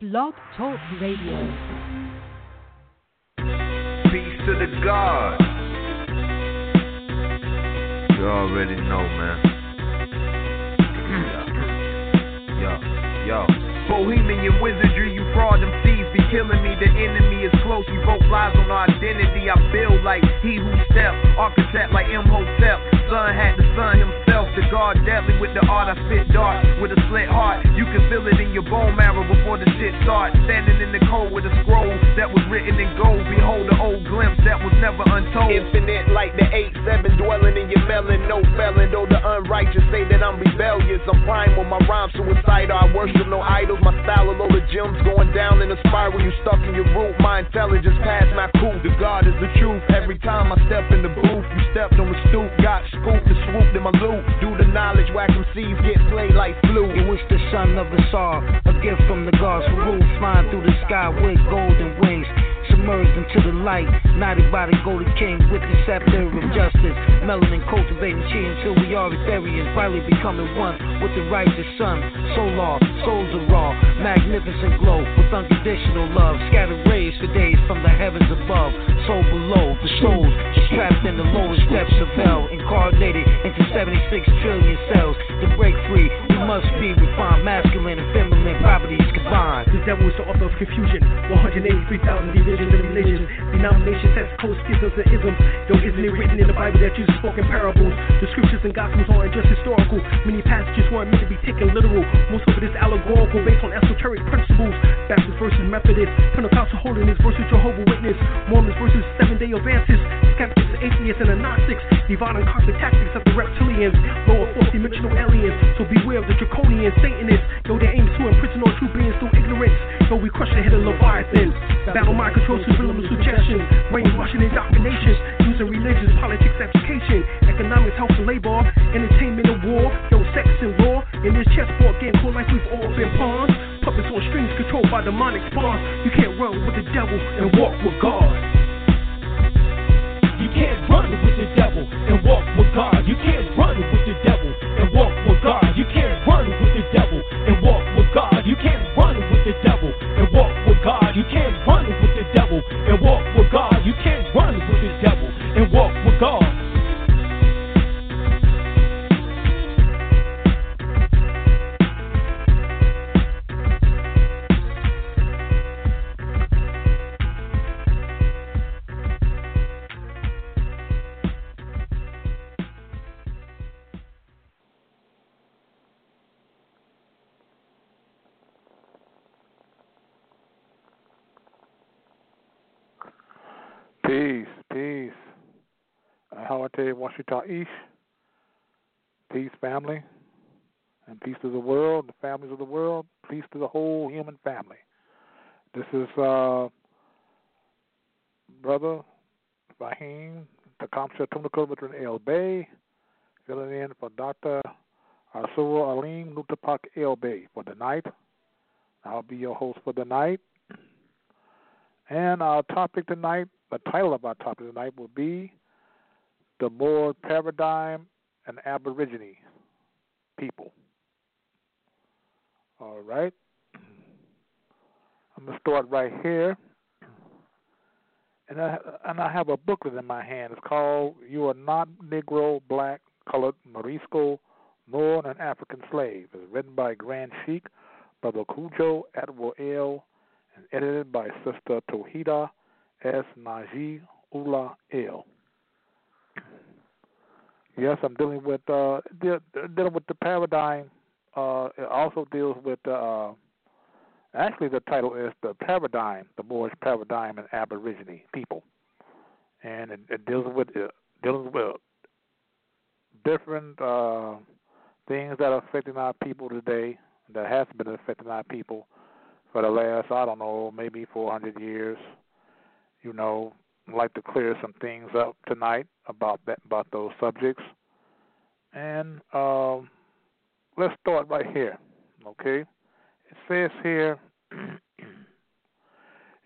Blog Talk Radio. Peace to the God. You already know, man. yo, yo. Bohemian wizardry, you fraud them thieves be killing me. The enemy is close, we both lies on our identity. I build like he who stepped, architect like Imhotep. Son had the sun himself, the God deadly with the art. I spit dark with a slit heart. You can feel it in your bone marrow before the shit starts. Standing in the cold with a scroll that was written in gold. Behold the old glimpse that was never untold. Infinite like the 8-7 dwelling in your melon. No felon, though the unrighteous say that I'm rebellious. I'm prime with my rhyme suicidal. I worship no idols. My style of of gems going down in a spiral. You stuck in your root. My intelligence past my cool. The God is the truth. Every time I step in the booth, you stepped on the stoop. Got scooped and swooped in my loot. Do the knowledge, whack them seeds, get played like flu. It was the son of Asar, a gift from the gods who rule, flying through the sky with golden wings. Submerged into the light, by the golden king with the scepter of justice. Melanin cultivating chi until we are Ethereans, finally becoming one with the righteous sun. Solar, souls are raw, magnificent glow with unconditional love. Scattered rays for days from the heavens above, soul below. The souls trapped in the lowest depths of hell, incarnated into 76 trillion cells. To break free, must be refined, masculine and feminine properties combined. The devil is the author of confusion. 183,000 divisions and religions, denominations, sects, codes, schisms, and isms. Yo, isn't it written in the Bible that Jesus spoke in parables? The scriptures and gospels aren't just historical. Many passages weren't meant to be taken literal. Most of it is allegorical, based on esoteric principles. Baptist versus Methodist, Pentecostal holiness versus Jehovah Witness, Mormons versus Seven Day Adventists, skeptics, atheists, and agnostics. Divine and cosmic tactics of the reptilians, lower fourth dimensional aliens. So beware of the draconian Satanists. Yo, they aim to imprison all true beings through ignorance. Yo, we crush the head of Leviathan. Battle mind control, subliminal suggestion, brainwashing indoctrination, using religions, politics, education, economics, health and labor, entertainment and war, yo, sex and law. In this chessboard game called life, we've all been pawns. Puppets on strings controlled by demonic spawns. You can't run with the devil and walk with God. You can't run with the devil and walk with God. You can't run with the devil and walk with God. You can't run with the devil and walk with God. You can't run with the devil and walk with God. You can't run with the devil and walk with God. You can't run with the devil and walk with God. Peace, peace. Uh, tell you, Washita. Peace, family. And peace to the world, the families of the world. Peace to the whole human family. This is uh, Brother Faheem Takamsha Tumnakulmatran El Bey, filling in for Dr. Arsuro Alim Nutapak El Bey for the night. I'll be your host for the night. And our topic tonight, the title of our topic tonight will be The Moor Paradigm and Aborigine People. All right. I'm going to start right here. And I, and I have a booklet in my hand. It's called You Are Not Negro, Black, Colored, Morisco, Nor an African Slave. It's written by Grand Sheik, Brother Cujo Atwell and edited by Sister Tohida S. Naji Ula L. Yes, I'm dealing with uh, de- dealing with the paradigm. Uh, it also deals with uh, actually the title is the paradigm, the Moorish paradigm and Aborigine people, and it, it deals with uh, with different uh, things that are affecting our people today. That has been affecting our people for the last I don't know maybe 400 years. You know, like to clear some things up tonight about that about those subjects. And um, let's start right here. Okay, it says here.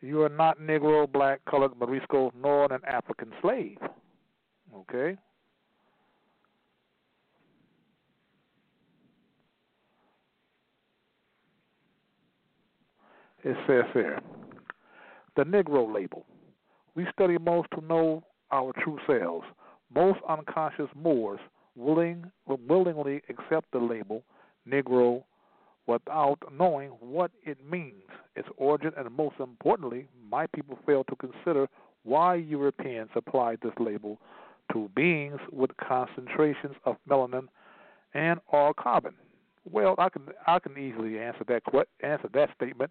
You are not Negro, black, colored, Morisco, nor an African slave. Okay? It says here the Negro label. We study most to know our true selves. Most unconscious Moors willing, willingly accept the label Negro without knowing what it means, its origin, and most importantly, my people fail to consider why Europeans applied this label to beings with concentrations of melanin and or carbon. Well, I can I can easily answer that answer that statement.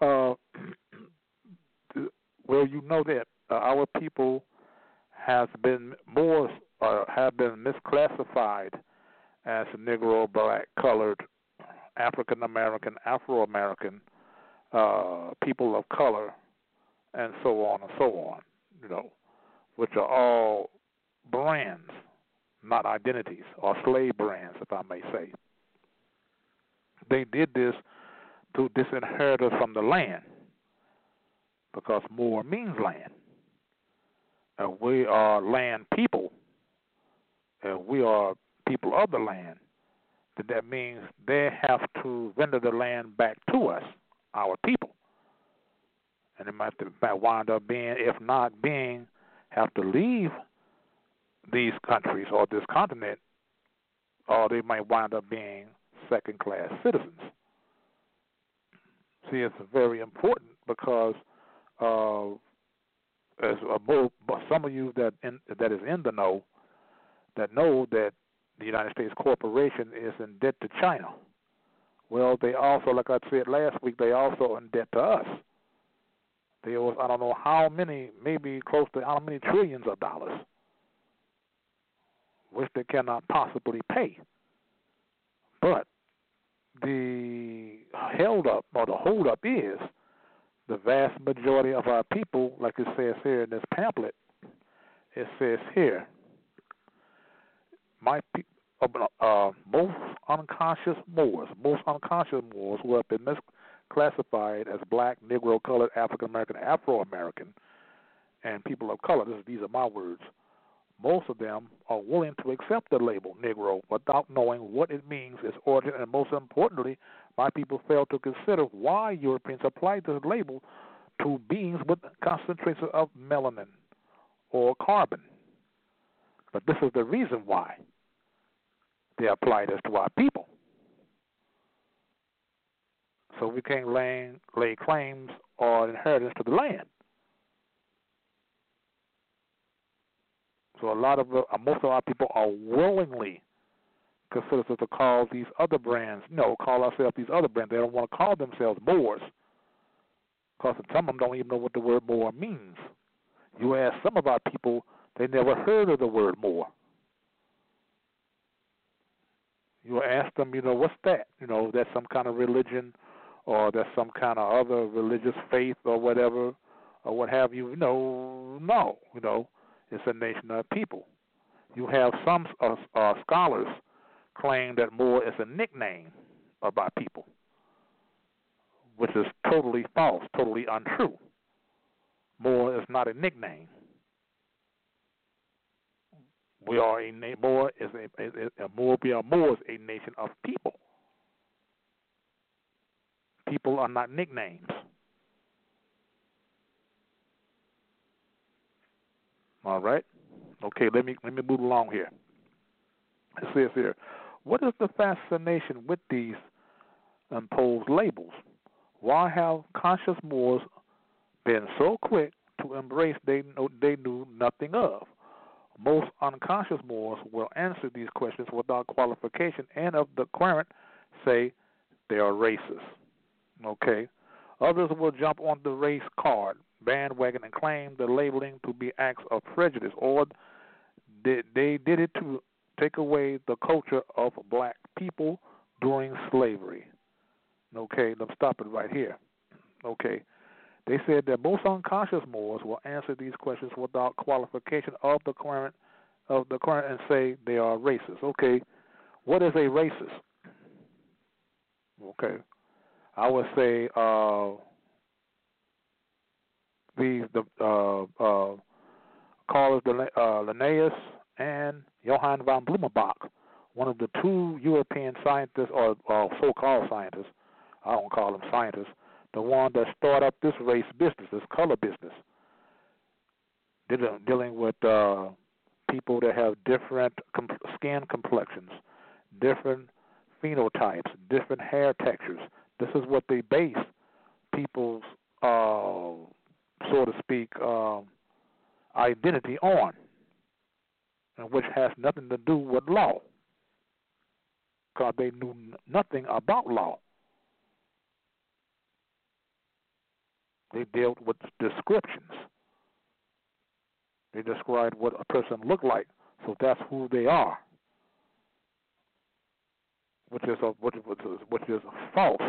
Uh, well, you know that uh, our people has been more uh, have been misclassified as Negro, black, colored, African American, Afro American, uh, people of color, and so on and so on. You know, which are all brands, not identities, or slave brands, if I may say. They did this to disinherit us from the land, because more means land. And we are land people, and we are people of the land. That that means they have to render the land back to us, our people. And it might, might wind up being, if not being, have to leave these countries or this continent, or they might wind up being second class citizens. See, it's very important because uh, as some of you that in, that is in the know that know that the United States corporation is in debt to China. Well, they also, like I said last week, they also in debt to us. They owe I don't know how many, maybe close to how many trillions of dollars, which they cannot possibly pay. But the held up or the hold up is the vast majority of our people, like it says here in this pamphlet, it says here, my pe- uh, uh, most unconscious Moors, most unconscious Moors who have been misclassified as black, Negro, colored, African American, Afro American, and people of color. This, these are my words. Most of them are willing to accept the label Negro without knowing what it means, its origin, and most importantly, my people fail to consider why Europeans applied this label to beings with concentrations of melanin or carbon. But this is the reason why they applied this to our people. So we can't lay, lay claims or inheritance to the land. So a lot of uh, most of our people are willingly us to call these other brands, no, call ourselves these other brands. They don't want to call themselves Moors because some of them don't even know what the word Moor means. You ask some of our people, they never heard of the word Moor. You ask them, you know, what's that? You know, that's some kind of religion or that's some kind of other religious faith or whatever or what have you. You know, no, you know, it's a nation of people. You have some uh, uh, scholars claim that Moor is a nickname of our people, which is totally false, totally untrue. Moor is not a nickname. We are a Moor is a, a, a Moor. We are Moors, a nation of people. People are not nicknames. All right. Okay. Let me let me move along here. It says here, what is the fascination with these imposed labels? Why have conscious Moors been so quick to embrace they know, they knew nothing of? Most unconscious Moors will answer these questions without qualification and of the current say they are racist. Okay. Others will jump on the race card bandwagon and claim the labeling to be acts of prejudice or they, they did it to take away the culture of black people during slavery. Okay, let's stop it right here. Okay. They said that most unconscious Moors will answer these questions without qualification of the current of the current and say they are racist. Okay. What is a racist? Okay. I would say uh these the uh uh Carlos uh, Linnaeus and Johann von Blumenbach, one of the two European scientists, or, or so-called scientists, I don't call them scientists, the one that start up this race business, this color business, dealing with uh, people that have different com- skin complexions, different phenotypes, different hair textures. This is what they base people's, uh, so to speak, uh, identity on, which has nothing to do with law, because they knew nothing about law. They dealt with descriptions. They described what a person looked like, so that's who they are, which is a, which, which is false.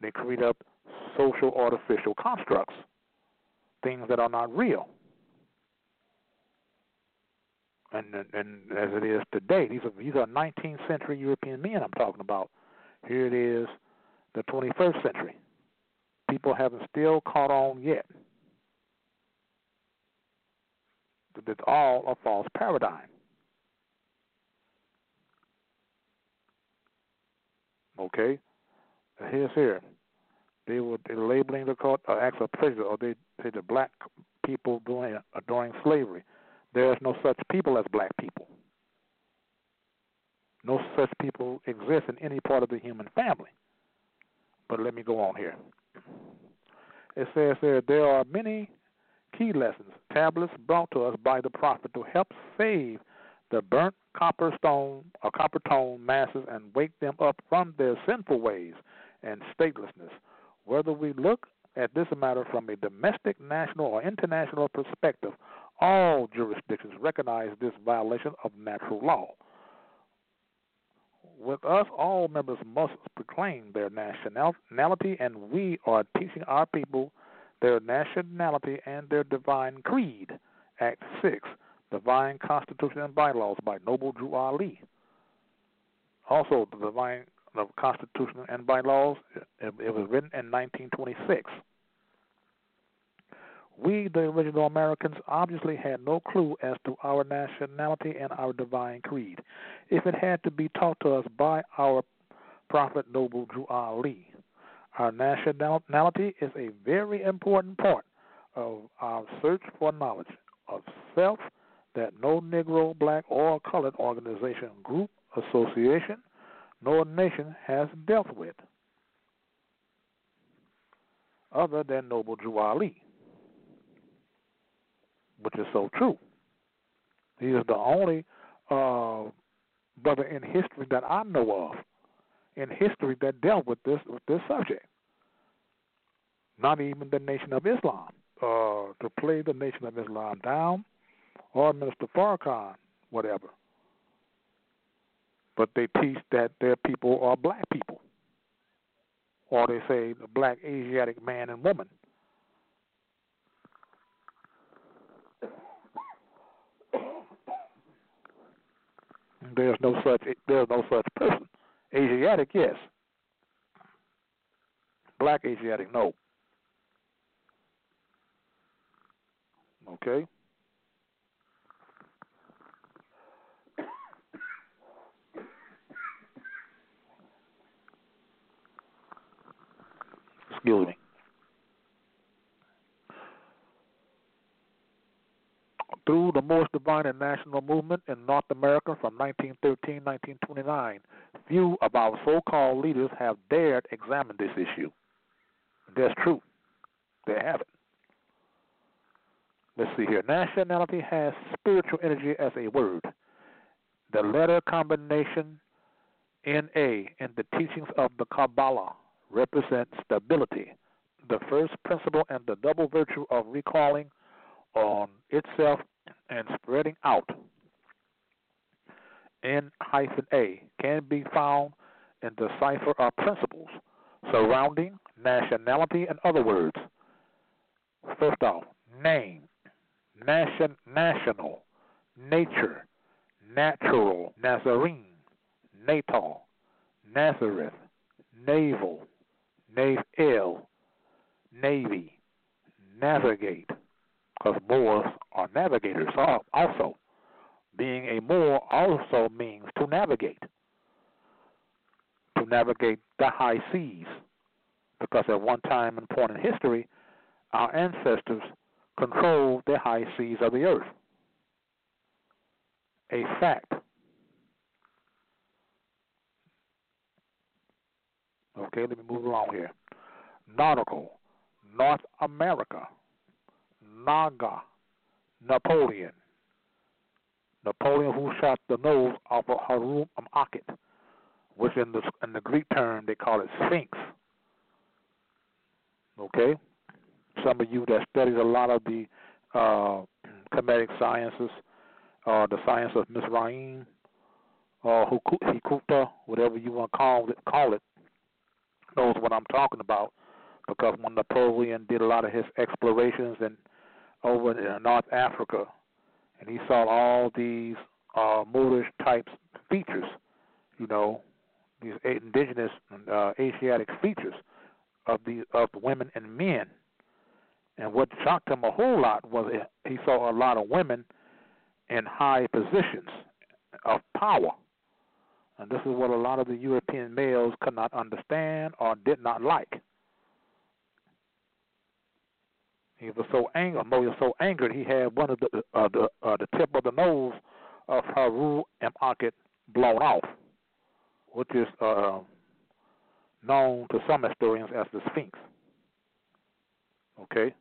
They create up social artificial constructs, things that are not real. And, and as it is today, these are these are 19th century European men I'm talking about. Here it is, the 21st century. People haven't still caught on yet. It's all a false paradigm. Okay, here's here. They were labeling the court uh, acts of prejudice, or they say the black people doing uh, during slavery. There is no such people as black people. No such people exist in any part of the human family. But let me go on here. It says there there are many key lessons, tablets brought to us by the prophet to help save the burnt copper stone or copper tone masses and wake them up from their sinful ways and statelessness. Whether we look at this matter from a domestic, national, or international perspective, all jurisdictions recognize this violation of natural law. With us, all members must proclaim their nationality, and we are teaching our people their nationality and their divine creed. Act 6, Divine Constitution and Bylaws by Noble Drew Ali. Also, the Divine the Constitution and Bylaws, it, it was written in 1926. We, the original Americans, obviously had no clue as to our nationality and our divine creed. If it had to be taught to us by our prophet Noble Drew Ali, our nationality is a very important part of our search for knowledge of self that no Negro, Black, or colored organization, group, association, nor nation has dealt with other than Noble Drew Ali, which is so true. He is the only uh, brother in history that I know of in history that dealt with this with this subject. Not even the Nation of Islam uh, to play the Nation of Islam down, or Minister Farrakhan, whatever. But they teach that their people are black people, or they say the black Asiatic man and woman. There's no such there's no such person. Asiatic, yes. Black Asiatic, no. Okay? Excuse me. Through the Moorish Divine and National Movement in North America from 1913 1929, few of our so called leaders have dared examine this issue. That's true. They haven't. Let's see here. Nationality has spiritual energy as a word. The letter combination NA in the teachings of the Kabbalah represents stability, the first principle and the double virtue of recalling on itself and spreading out. N hyphen A can be found in the cipher of principles surrounding nationality and other words. First off, name, nation, national, nature, natural, Nazarene, natal, Nazareth, naval, navel, navy, navigate, because Moors are navigators also. Being a Moor also means to navigate, to navigate the high seas, because at one time in point in history, our ancestors controlled the high seas of the earth. A fact. Okay, let me move along here. Nautical, North America, Naga, Napoleon. Napoleon who shot the nose off of Harum Akhet, which in the in the Greek term they call it Sphinx. Okay, some of you that studies a lot of the uh, Kemetic sciences, uh, the science of Mizraim, uh, Hikuta, whatever you want to call it, call it, knows what I'm talking about because when Napoleon did a lot of his explorations in over in North Africa, and he saw all these uh, Moorish types features, you know, these indigenous uh, Asiatic features of the of women and men. And what shocked him a whole lot was he saw a lot of women in high positions of power. And this is what a lot of the European males could not understand or did not like. He was so angry. Mo was so angered. He had one of the uh, the uh, the tip of the nose of Haru and Akhet blown off, which is uh, known to some historians as the Sphinx. Okay.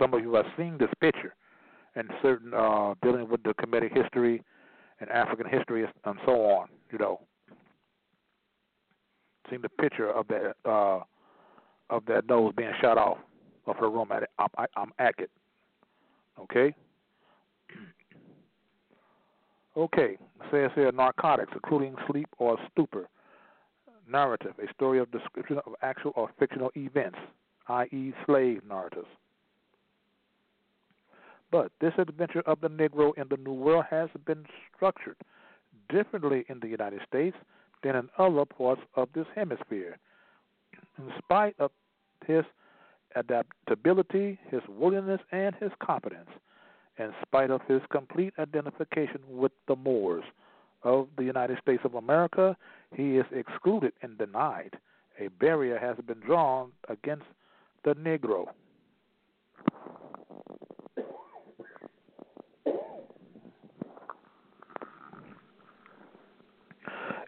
Some of you have seen this picture, and certain uh, dealing with the Kemetic history and African history and so on. You know, seen the picture of that. Uh, of that nose being shot off of her room at I'm, I'm Akhet. Okay. Okay, says here narcotics, including sleep or stupor. Narrative, a story of description of actual or fictional events, i.e., slave narratives. But this adventure of the Negro in the New World has been structured differently in the United States than in other parts of this hemisphere. In spite of his adaptability, his willingness, and his competence, in spite of his complete identification with the Moors of the United States of America, he is excluded and denied. A barrier has been drawn against the Negro.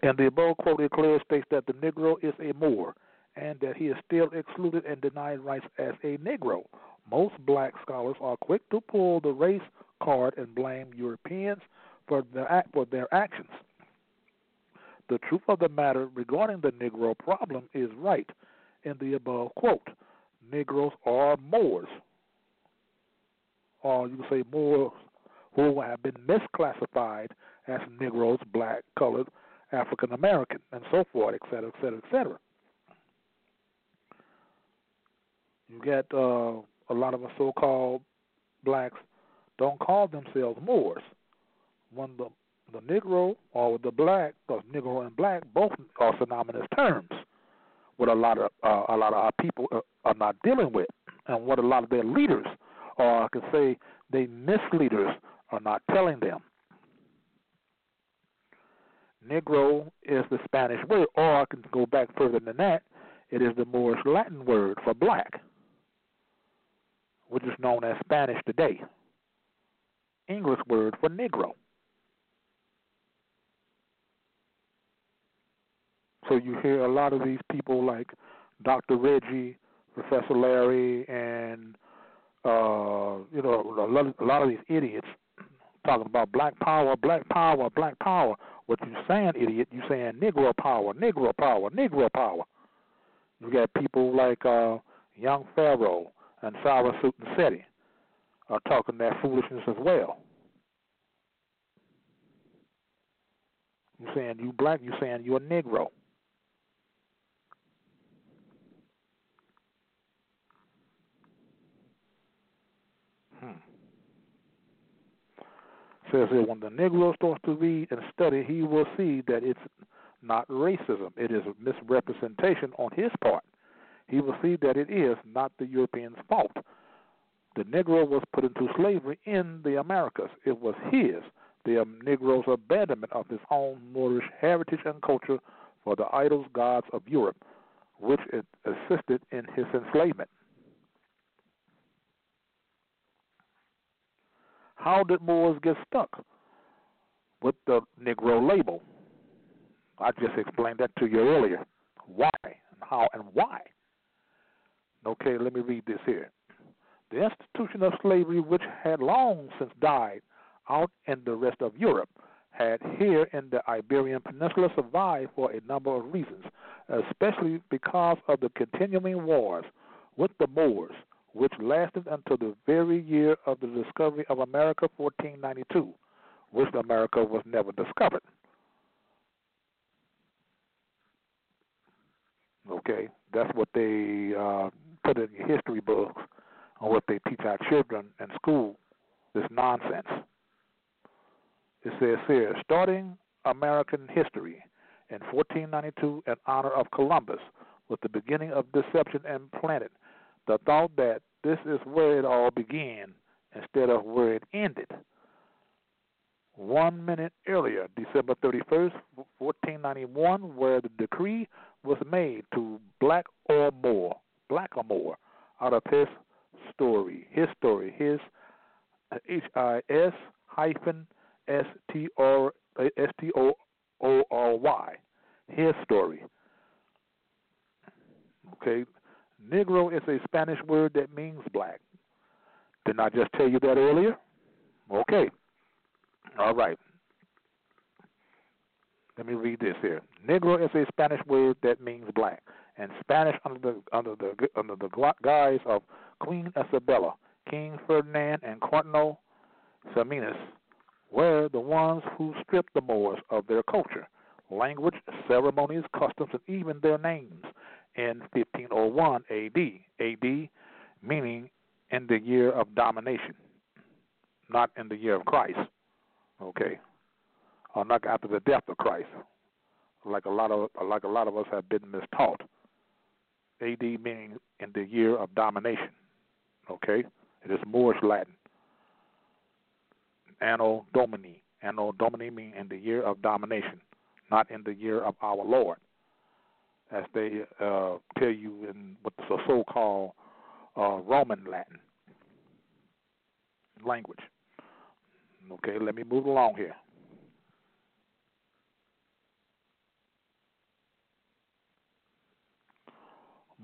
And the above quoted clear states that the Negro is a Moor and that he is still excluded and denied rights as a Negro. Most black scholars are quick to pull the race card and blame Europeans for their, for their actions. The truth of the matter regarding the Negro problem is right in the above quote. Negroes are Moors, or you say Moors who have been misclassified as Negroes, black, colored, African American, and so forth, et cetera, et cetera, et cetera. You get uh, a lot of the so-called blacks don't call themselves Moors. When the the Negro or the black, because Negro and black both are synonymous terms. What a lot of uh, a lot of our people are, are not dealing with, and what a lot of their leaders, or I could say they misleaders, are not telling them. Negro is the Spanish word, or I can go back further than that. It is the Moorish Latin word for black which is known as Spanish today. English word for Negro. So you hear a lot of these people like Dr. Reggie, Professor Larry, and uh, you know a lot, of, a lot of these idiots talking about black power, black power, black power. What you saying, idiot? You saying Negro power, Negro power, Negro power. You got people like uh, Young Pharaoh, and Sarah Suit and City are talking that foolishness as well. You saying you black, you saying you're a Negro. Hmm. Says here, when the Negro starts to read and study, he will see that it's not racism. It is a misrepresentation on his part he will see that it is not the Europeans' fault. The Negro was put into slavery in the Americas. It was his, the Negro's abandonment of his own Moorish heritage and culture for the idols gods of Europe, which it assisted in his enslavement. How did Moors get stuck with the Negro label? I just explained that to you earlier. Why and how and why? Okay, let me read this here. The institution of slavery, which had long since died out in the rest of Europe, had here in the Iberian Peninsula survived for a number of reasons, especially because of the continuing wars with the Moors, which lasted until the very year of the discovery of America, 1492, which America was never discovered. Okay, that's what they uh, put in your history books on what they teach our children in school. This nonsense. It says here, starting American history in 1492 in honor of Columbus, with the beginning of deception implanted the thought that this is where it all began instead of where it ended. One minute earlier, December 31st, 1491, where the decree was made to black or more, black or more, out of his story, his story, his H I S hyphen S T O S T O O R Y, his story. Okay, Negro is a Spanish word that means black. Didn't I just tell you that earlier? Okay. All right. Let me read this here. Negro is a Spanish word that means black, and Spanish under the under the under the guise of Queen Isabella, King Ferdinand, and Cardinal Ximenes were the ones who stripped the Moors of their culture, language, ceremonies, customs, and even their names in 1501 AD. AD meaning in the year of domination, not in the year of Christ. Okay, or not after the death of Christ, like a lot of like a lot of us have been mistaught. AD meaning in the year of domination. Okay, it is Moorish Latin. Anno Domini. Anno Domini means in the year of domination, not in the year of our Lord as they uh, tell you in what the so-called uh, Roman Latin language. Okay, let me move along here.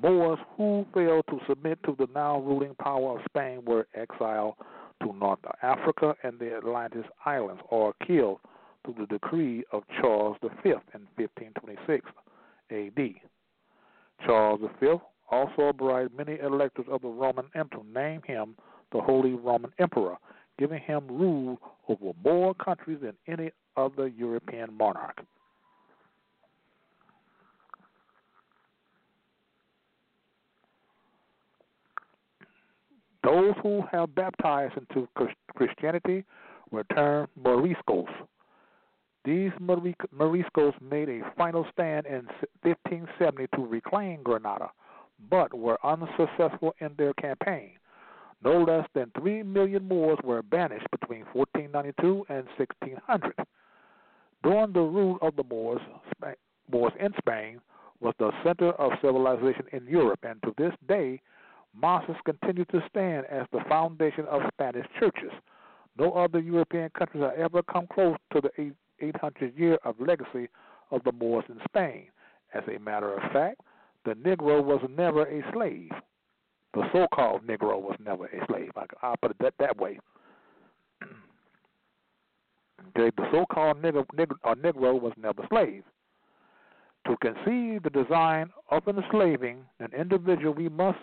Moors who failed to submit to the now ruling power of Spain were exiled to North Africa and the Atlantis Islands or killed through the decree of Charles V in 1526 AD. Charles V also bribed many electors of the Roman Empire to name him the Holy Roman Emperor, giving him rule over more countries than any other European monarch. Those who have baptized into Christianity were termed Moriscos, these Moriscos made a final stand in 1570 to reclaim Granada, but were unsuccessful in their campaign. No less than 3 million Moors were banished between 1492 and 1600. During the rule of the Moors, Moors in Spain was the center of civilization in Europe, and to this day, mosques continue to stand as the foundation of Spanish churches. No other European countries have ever come close to the 800 year of legacy of the Moors in Spain. As a matter of fact, the Negro was never a slave. The so-called Negro was never a slave. I, I'll put it that, that way. the so-called Negro, Negro, uh, Negro was never a slave. To conceive the design of enslaving an individual, we must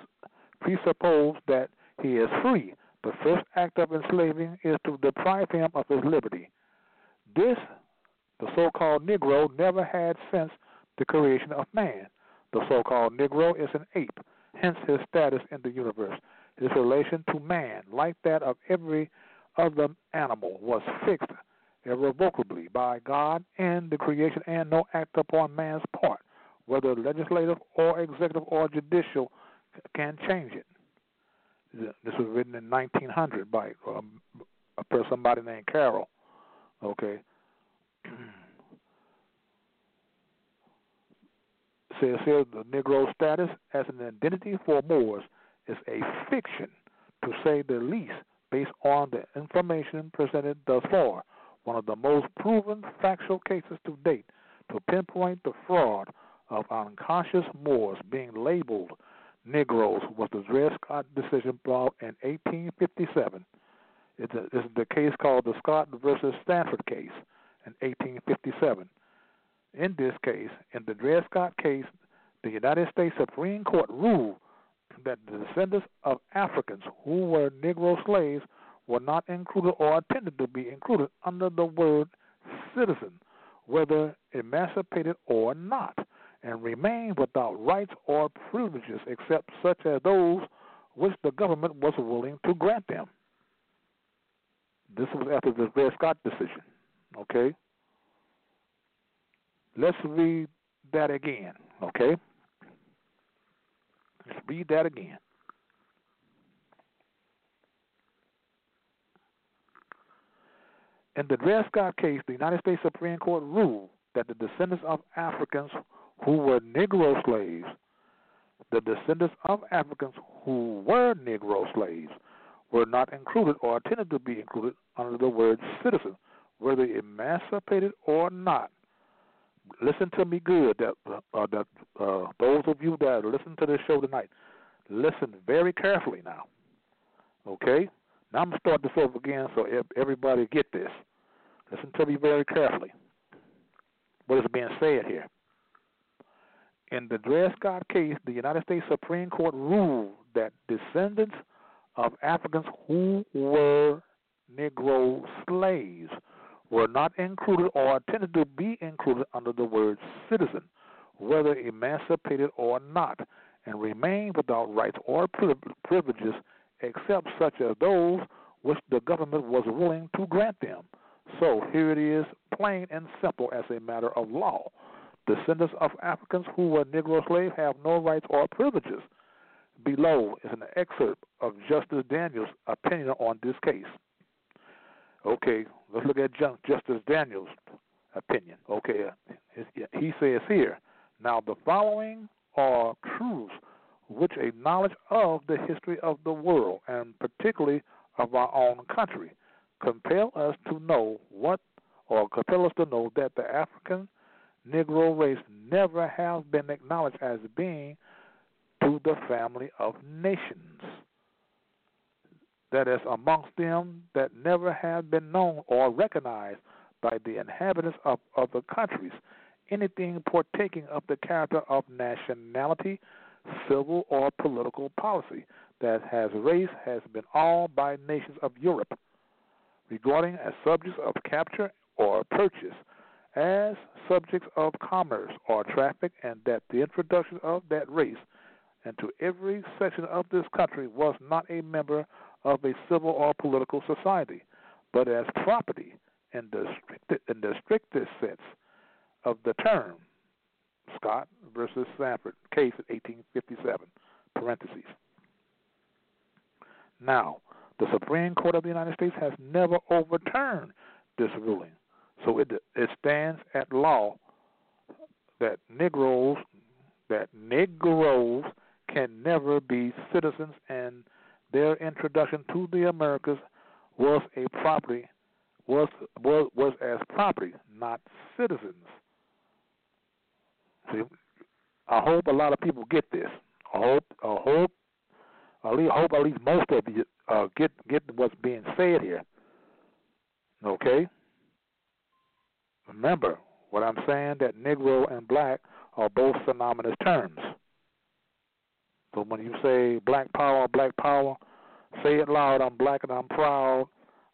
presuppose that he is free. The first act of enslaving is to deprive him of his liberty. This the so called Negro never had since the creation of man. The so called Negro is an ape, hence his status in the universe. His relation to man, like that of every other animal, was fixed irrevocably by God in the creation, and no act upon man's part, whether legislative or executive or judicial, can change it. This was written in 1900 by um, somebody named Carroll. Okay, says here the Negro status as an identity for Moors is a fiction, to say the least, based on the information presented thus far. One of the most proven factual cases to date to pinpoint the fraud of unconscious Moors being labeled Negroes was the Dred Scott decision brought in 1857. It's a, is the case called the Scott versus Stanford case in 1857. In this case, in the Dred Scott case, the United States Supreme Court ruled that the descendants of Africans who were Negro slaves were not included or intended to be included under the word citizen, whether emancipated or not, and remain without rights or privileges except such as those which the government was willing to grant them. This was after the Dred Scott decision. Okay? Let's read that again. Okay? Let's read that again. In the Dred Scott case, the United States Supreme Court ruled that the descendants of Africans who were Negro slaves, the descendants of Africans who were Negro slaves, were not included or intended to be included under the word citizen, whether emancipated or not. Listen to me good. That, uh, that uh, those of you that listen to this show tonight, listen very carefully now. Okay. Now I'm gonna start this over again so everybody get this. Listen to me very carefully. What is being said here? In the Dred Scott case, the United States Supreme Court ruled that descendants of Africans who were Negro slaves were not included or intended to be included under the word citizen, whether emancipated or not, and remained without rights or privileges except such as those which the government was willing to grant them. So here it is, plain and simple as a matter of law. Descendants of Africans who were Negro slaves have no rights or privileges. Below is an excerpt of Justice Daniels' opinion on this case. Okay, let's look at Justice Daniels' opinion. Okay, uh, he says here, now the following are truths which a knowledge of the history of the world, and particularly of our own country, compel us to know what, or compel us to know that the African Negro race never has been acknowledged as being to the family of nations. That is amongst them that never have been known or recognized by the inhabitants of other countries, anything partaking of the character of nationality, civil or political policy that has race has been all by nations of Europe, regarding as subjects of capture or purchase, as subjects of commerce or traffic, and that the introduction of that race into every section of this country was not a member of a civil or political society, but as property in the, in the strictest sense of the term. Scott versus Stanford, case of 1857, parentheses. Now, the Supreme Court of the United States has never overturned this ruling, so it it stands at law that Negroes that Negroes can never be citizens and their introduction to the Americas was a property was was was as property, not citizens. See, I hope a lot of people get this. I hope I hope I hope at least most of you uh, get get what's being said here. Okay. Remember what I'm saying that Negro and Black are both synonymous terms. So when you say black power, black power, say it loud. I'm black and I'm proud.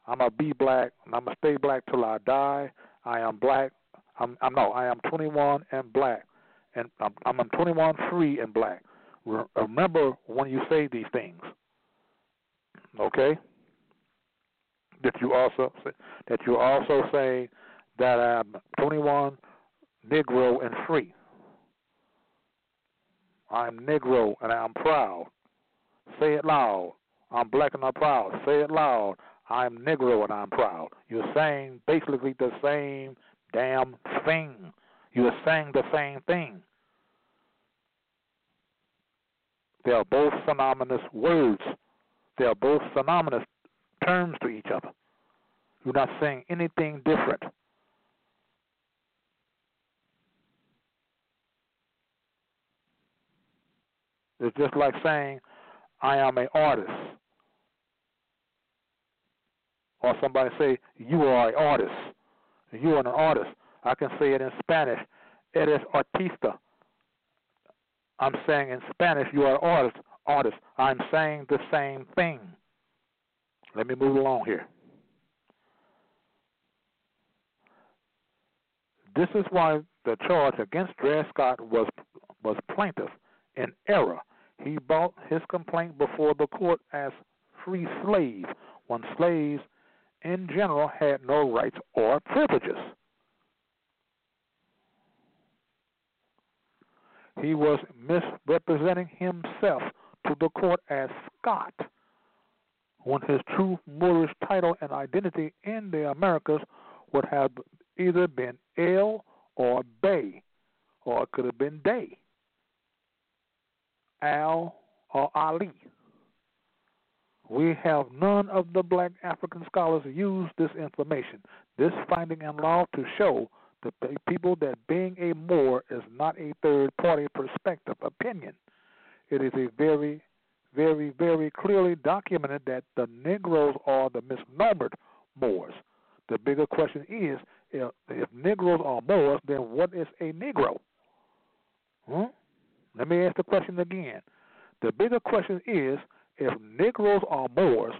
I'm gonna be black and I'm gonna stay black till I die. I am black. I'm, I'm no. I am 21 and black, and I'm, I'm 21 free and black. Remember when you say these things, okay? That you also that you also say that I'm 21 Negro and free. I'm Negro and I'm proud. Say it loud. I'm black and I'm proud. Say it loud. I'm Negro and I'm proud. You're saying basically the same damn thing. You're saying the same thing. They are both synonymous words. They are both synonymous terms to each other. You're not saying anything different. It's just like saying, I am an artist. Or somebody say, you are an artist. You are an artist. I can say it in Spanish, eres artista. I'm saying in Spanish, you are an artist. Artist. I'm saying the same thing. Let me move along here. This is why the charge against Dred Scott was was plaintiff in error. He brought his complaint before the court as free slave when slaves in general had no rights or privileges. He was misrepresenting himself to the court as Scott when his true Moorish title and identity in the Americas would have either been El or Bey, or it could have been Dey, Al or Ali. We have none of the black African scholars use this information, this finding in law to show the people that being a Moor is not a third party perspective opinion. It is a very, very, very clearly documented that the Negroes are the misnomered Moors. The bigger question is if, if Negroes are Moors, then what is a Negro? Hmm? Let me ask the question again. The bigger question is if Negroes are Moors,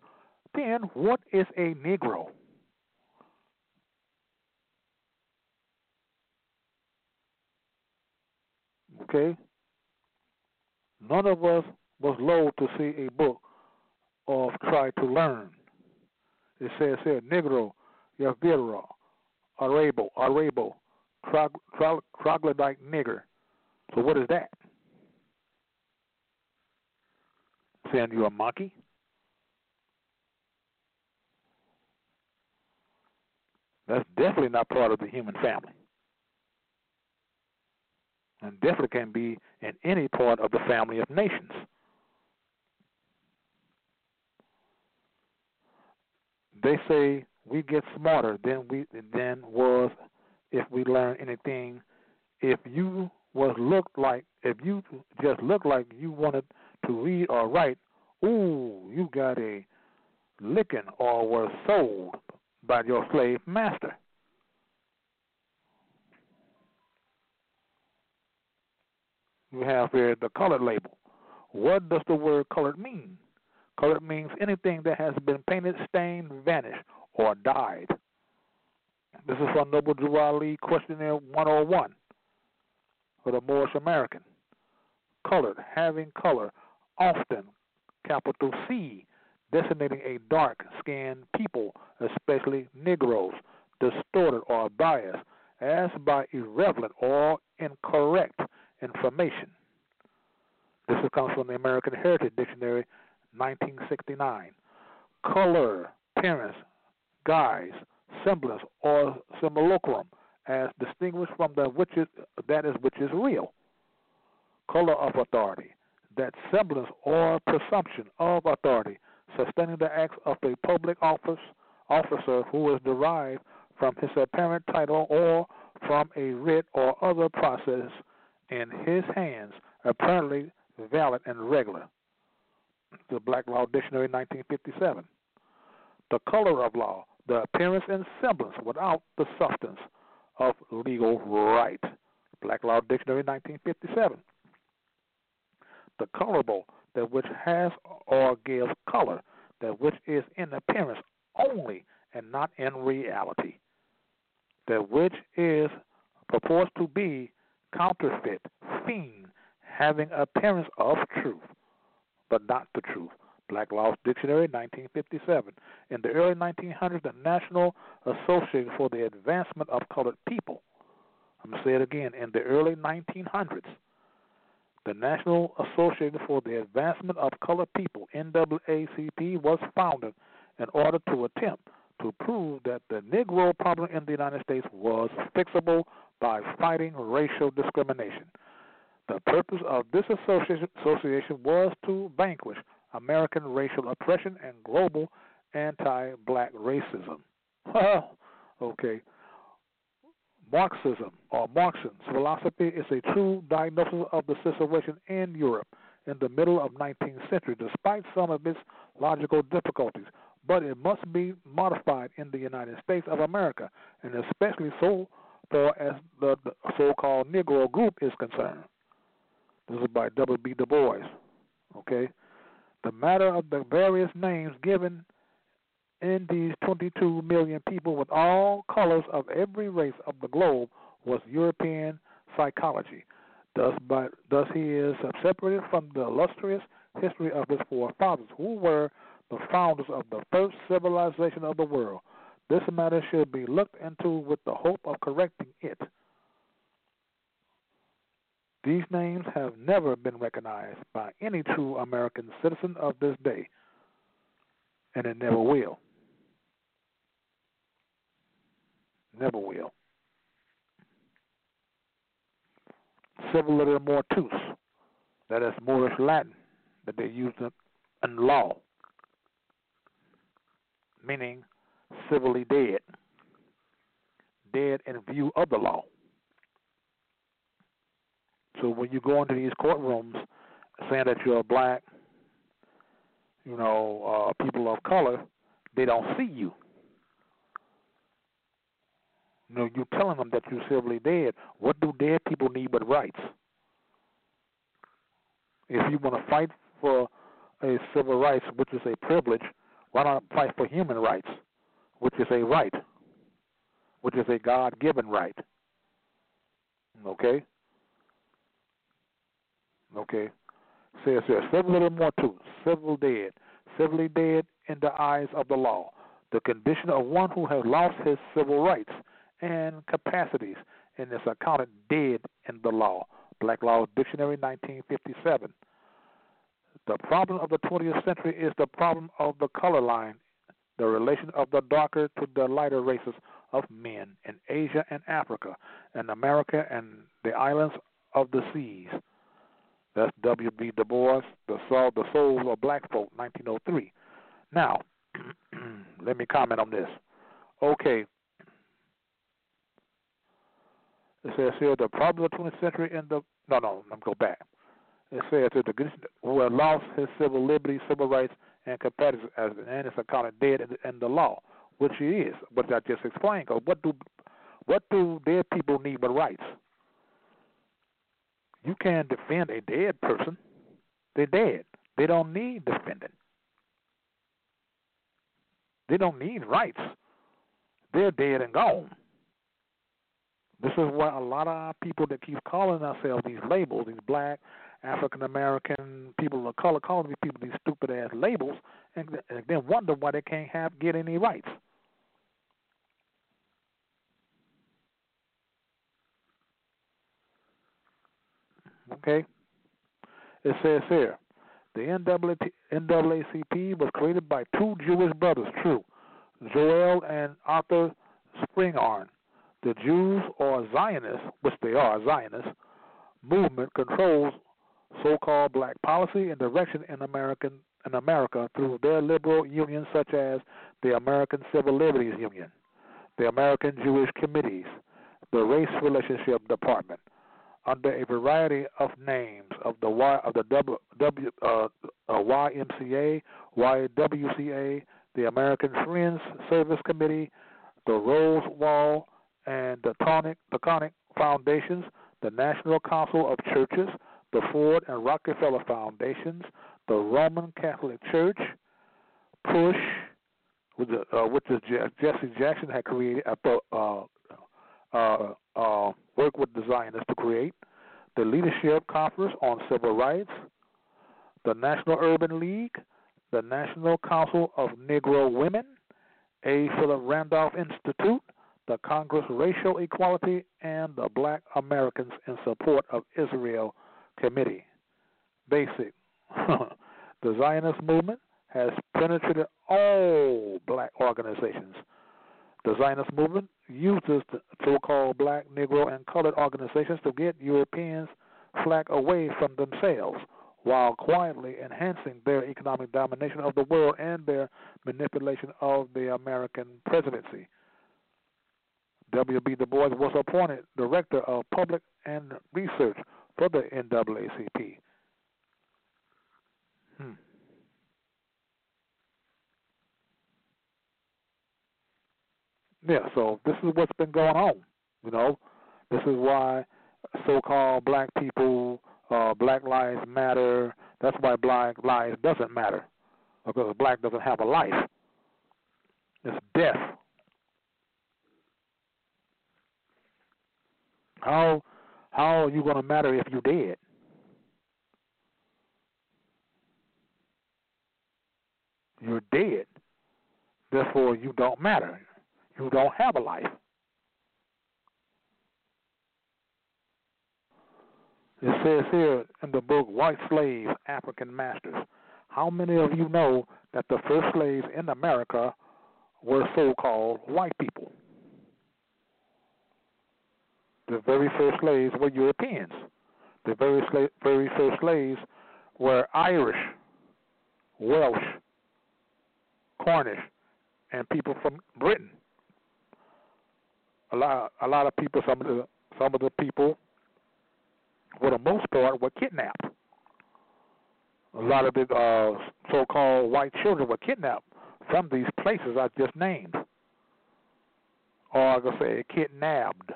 then what is a Negro? Okay? None of us was loath to see a book of Try to Learn. It says here, Negro, Yavira, Arabo, Arabo, troglodyte nigger. So what is that? Saying you a monkey? That's definitely not part of the human family and definitely can be in any part of the family of nations. They say we get smarter than we than was if we learn anything. If you was looked like if you just looked like you wanted to read or write, ooh, you got a licking or were sold by your slave master. You have here the colored label. What does the word colored mean? Colored means anything that has been painted, stained, vanished, or dyed. This is from Noble Drew Ali Questionnaire 101 for the Moorish American. Colored, having color, often capital C, designating a dark skinned people, especially Negroes, distorted or biased, as by irrelevant or incorrect information. This comes from the American Heritage Dictionary, 1969. Color, appearance, guise, semblance, or simulacrum, as distinguished from the which is, that is which is real. Color of authority, that semblance or presumption of authority, sustaining the acts of a public office officer who is derived from his apparent title or from a writ or other process in his hands, apparently valid and regular. The Black Law Dictionary, 1957. The color of law, the appearance and semblance without the substance of legal right. Black Law Dictionary, 1957. The colorable, that which has or gives color, that which is in appearance only and not in reality. That which is purports to be counterfeit, fiend, having appearance of truth, but not the truth. Black Laws Dictionary, 1957. In the early 1900s, the National Association for the Advancement of Colored People. I'm going to say it again. In the early 1900s, the National Association for the Advancement of Colored People, NAACP, was founded in order to attempt to prove that the Negro problem in the United States was fixable by fighting racial discrimination. The purpose of this association, was to vanquish American racial oppression and global anti black racism. Well, okay. Marxism or Marxian philosophy is a true diagnosis of the situation in Europe in the middle of 19th century, despite some of its logical difficulties. But it must be modified in the United States of America, and especially so far as the, the so-called Negro group is concerned. This is by W. B. Du Bois. Okay, the matter of the various names given in these 22 million people with all colors of every race of the globe was European psychology. Thus, but thus he is separated from the illustrious history of his forefathers, who were the founders of the first civilization of the world. This matter should be looked into with the hope of correcting it. These names have never been recognized by any true American citizen of this day, and it never will. Never will. Civiliter mortuus, that is Moorish Latin that they use in law, meaning civilly dead, dead in view of the law. So when you go into these courtrooms saying that you're black, you know, uh, people of color, they don't see you. You know, you're telling them that you're civilly dead. What do dead people need but rights? If you want to fight for a civil rights, which is a privilege, why not fight for human rights, which is a right, which is a God given right? Okay? Okay. Says here, civiliter mortuus, civil dead, civilly dead in the eyes of the law. The condition of one who has lost his civil rights and capacities and is accounted dead in the law. Black Law Dictionary, 1957. The problem of the 20th century is the problem of the color line, the relation of the darker to the lighter races of men in Asia and Africa, and America and the islands of the seas. That's W. B. Du Bois, The Soul, the Soul of Black Folk, 1903. Now, let me comment on this. Okay. It says here the problem of the 20th century in the no no let me go back. It says that the who has lost his civil liberties, civil rights, and capacities as and is accounted dead in, in the law, which he is. But I just explained. Cause what do what do dead people need but rights? You can't defend a dead person. They're dead. They don't need defending. They don't need rights. They're dead and gone. This is what a lot of people that keep calling ourselves these labels, these black, African American, people of color, calling these people these stupid ass labels, and, and then wonder why they can't have get any rights. Okay? It says here the NAACP was created by two Jewish brothers, true, Joel and Arthur Spingarn. The Jews or Zionists, which they are Zionists, movement controls so-called black policy and direction in American in America through their liberal unions such as the American Civil Liberties Union, the American Jewish Committees, the Race Relationship Department, under a variety of names of the Y of the W, w uh, uh, YMCA, YWCA, the American Friends Service Committee, the Rose Wall and the Tonic the Conic Foundations, the National Council of Churches, the Ford and Rockefeller Foundations, the Roman Catholic Church, Push, which, uh, which is Jesse Jackson had created, uh, uh, uh, work with the Zionists to create, the Leadership Conference on Civil Rights, the National Urban League, the National Council of Negro Women, A. Philip Randolph Institute, the Congress Racial Equality, and the Black Americans in Support of Israel Committee. Basic. the Zionist movement has penetrated all black organizations the Zionist movement uses the so called black, Negro, and colored organizations to get Europeans slack away from themselves while quietly enhancing their economic domination of the world and their manipulation of the American presidency. W.B. Du Bois was appointed Director of Public and Research for the NAACP. Hmm. Yeah, so this is what's been going on. You know, this is why so-called black people, uh, Black Lives Matter. That's why Black Lives doesn't matter because black doesn't have a life. It's death. How how are you going to matter if you're dead? You're dead. Therefore, you don't matter. You don't have a life. It says here in the book White Slaves, African Masters. How many of you know that the first slaves in America were so called white people? The very first slaves were Europeans. The very, sla- very first slaves were Irish, Welsh, Cornish, and people from Britain. A lot, a lot of people, some of the, some of the people, for the most part, were kidnapped. A lot of the uh, so-called white children were kidnapped from these places I just named, or I could say kidnapped,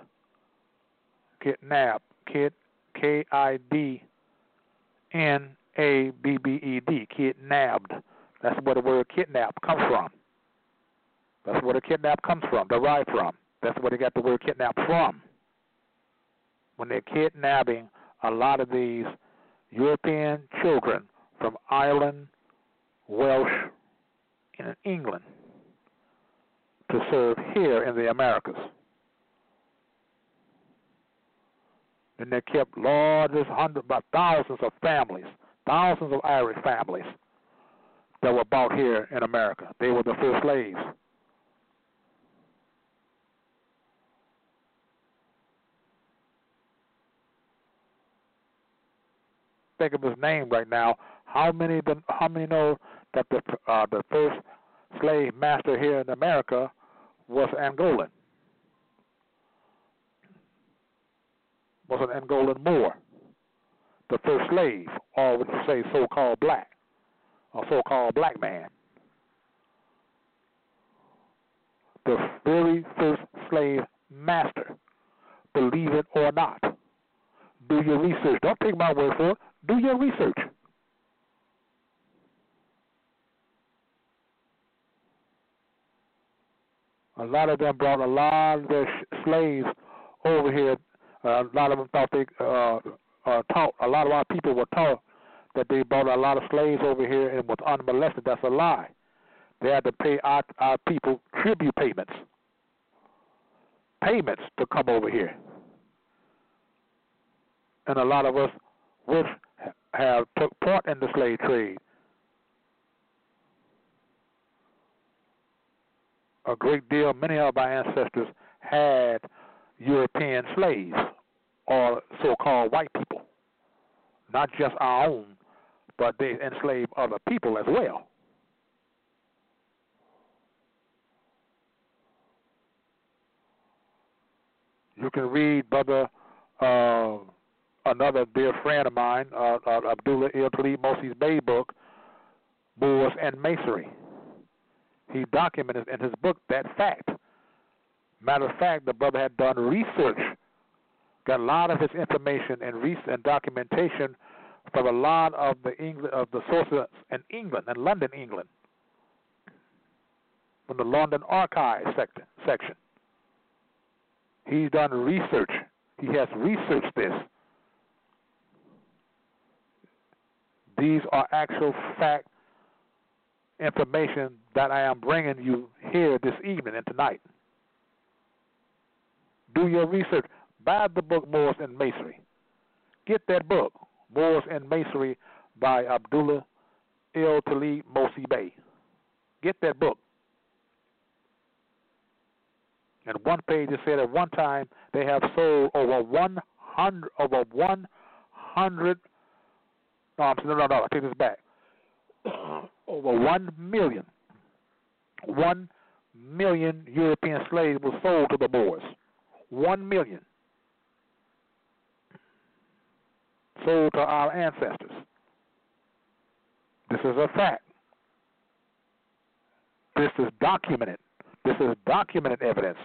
kidnapped, kid, K I D N A B B E D, kidnapped. That's where the word kidnap comes from. That's where the kidnap comes from, derived from. That's where they got the word kidnap from. When they're kidnapping a lot of these European children from Ireland, Welsh, and England to serve here in the Americas. And they kept largest hundred, about thousands of families, thousands of Irish families that were bought here in America. They were the first slaves. Think of his name right now. How many? How many know that the uh, the first slave master here in America was Angolan? Was an Angolan Moor, the first slave, or would you say so-called black, or so-called black man? The very first slave master, believe it or not. Do your research. Don't take my word for it. Do your research. A lot of them brought a lot of their slaves over here. Uh, a lot of them thought they uh, uh, taught. A lot of our people were taught that they brought a lot of slaves over here and was unmolested. That's a lie. They had to pay our, our people tribute payments, payments to come over here. And a lot of us, which have took part in the slave trade, a great deal, many of our ancestors had European slaves or so called white people. Not just our own, but they enslaved other people as well. You can read Brother, uh, another dear friend of mine, uh, uh, Abdullah Talib Mosi Bey's book, Moors and Masonry he documented in his book that fact. Matter of fact, the brother had done research, got a lot of his information and, research and documentation from a lot of the England of the sources in England and London, England, from the London Archive sector, section. He's done research. He has researched this. These are actual fact information that I am bringing you here this evening and tonight. Do your research. Buy the book Moors and Masonry. Get that book, Moors and Masonry by Abdullah El Talib Mosi Bey. Get that book. And one page it said at one time they have sold over one hundred over one hundred. No, I'm no, no, no. I take this back. Over one million, one million European slaves were sold to the Moors. One million sold to our ancestors. This is a fact. This is documented. This is documented evidence,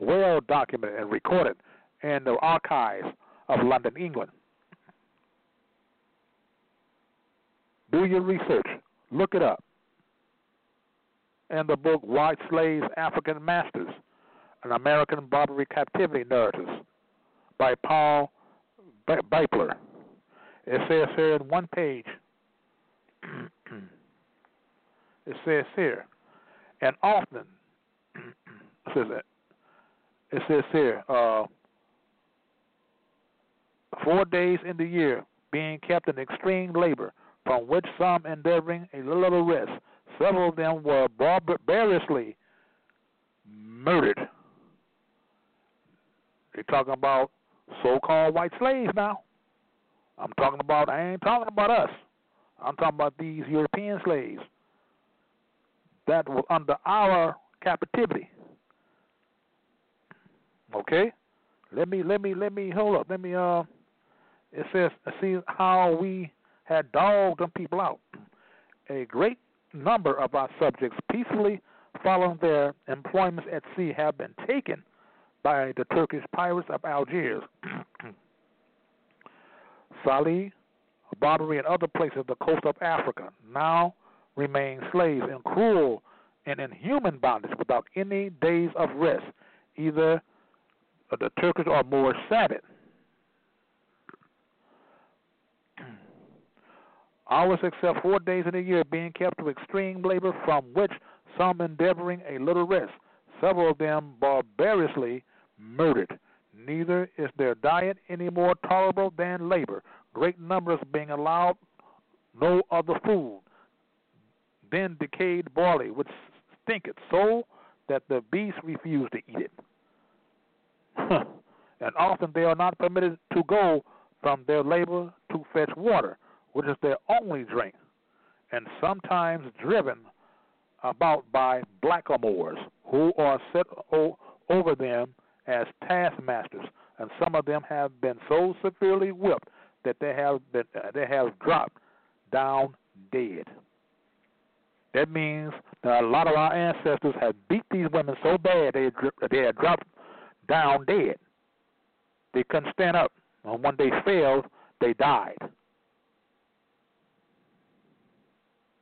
well documented and recorded in the archives of London, England. Do your research. Look it up. In the book White Slaves, African Masters, an American Barbary Captivity Narratives by Paul Baepler. It says here in one page, it says here, and often, it says, it says here, uh, four days in the year being kept in extreme labor, from which some endeavoring a little rest. Several of them were barbarously murdered. They're talking about so-called white slaves now. I'm talking about. I ain't talking about us. I'm talking about these European slaves that were under our captivity. Okay, let me let me let me hold up. Let me uh. It says see how we had dogged them people out. A great number of our subjects peacefully following their employments at sea have been taken by the Turkish pirates of Algiers. Salih, Barbary, and other places of the coast of Africa now remain slaves in cruel and inhuman bondage without any days of rest, either the Turkish or Moorish Sabbath. Hours except four days in a year being kept to extreme labor, from which some endeavoring a little rest, several of them barbarously murdered. Neither is their diet any more tolerable than labor, great numbers being allowed no other food than decayed barley, which stinketh so that the beasts refuse to eat it. and often they are not permitted to go from their labor to fetch water, which is their only drink, and sometimes driven about by blackamoors who are set over them as taskmasters, and some of them have been so severely whipped that they have been, uh, they have dropped down dead. That means that a lot of our ancestors have beat these women so bad they they had dropped down dead. They couldn't stand up, and when they failed, they died.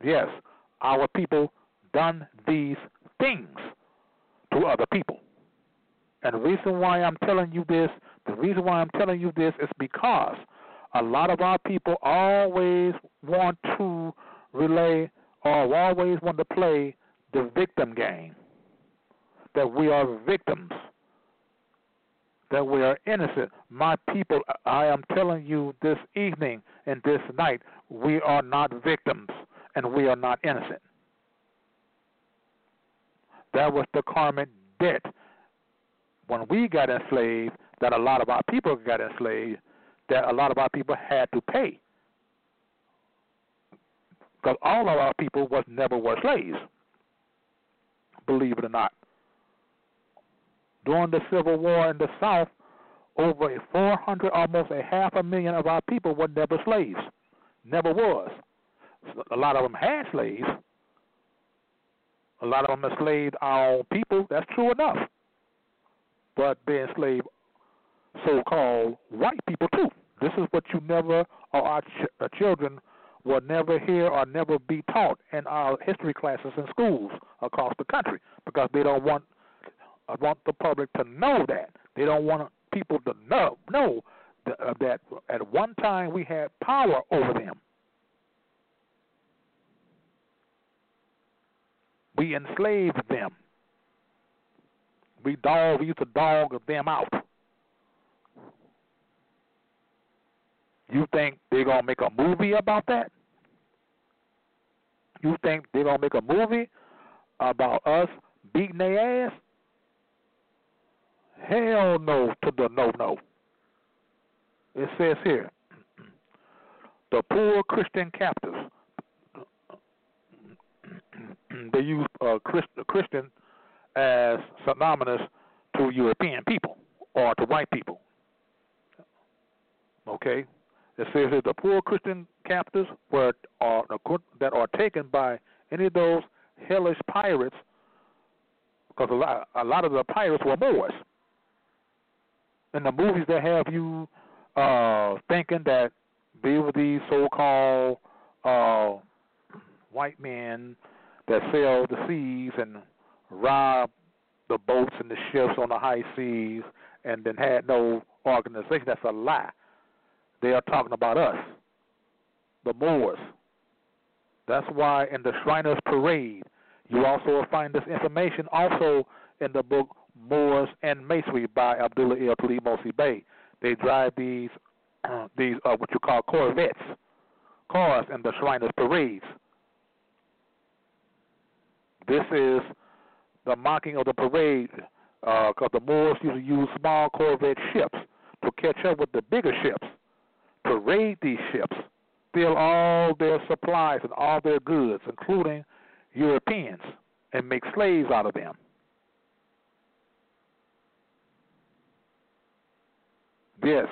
Yes, our people done these things to other people. And the reason why I'm telling you this, the reason why I'm telling you this is because a lot of our people always want to relay or always want to play the victim game. That we are victims. That we are innocent. My people, I am telling you this evening and this night, we are not victims and we are not innocent. That was the karmic debt when we got enslaved, that a lot of our people got enslaved, that a lot of our people had to pay. Because all of our people was never were slaves, believe it or not. During the Civil War in the South, over a 400, almost a half a million of our people were never slaves. Never was. A lot of them had slaves. A lot of them enslaved our own people. That's true enough but they enslave so-called white people too. This is what you never, or our ch- uh, children will never hear or never be taught in our history classes in schools across the country because they don't want uh, want the public to know that. They don't want people to know know that, uh, that at one time we had power over them. We enslaved them. We dog we used to dog them out. You think they're gonna make a movie about that? You think they're gonna make a movie about us beating their ass? Hell no to the no no. It says here, the poor Christian captives. they use uh, Christ, Christian as synonymous to European people or to white people. Okay, it says that the poor Christian captives were are that are taken by any of those hellish pirates, because a lot a lot of the pirates were Moors. In the movies, they have you uh, thinking that they were these so-called uh, white men that sail the seas and rob the boats and the ships on the high seas and then had no organization. That's a lie. They are talking about us, the Moors. That's why in the Shriners Parade, you also will find this information also in the book Moors and Masonry by Abdullah El Talib Mosi Bey. They drive these uh, these uh, what you call Corvettes, cars in the Shriners Parades. This is the mocking of the parade because uh, the Moors used to use small Corvette ships to catch up with the bigger ships, parade these ships, steal all their supplies and all their goods, including Europeans, and make slaves out of them. Yes.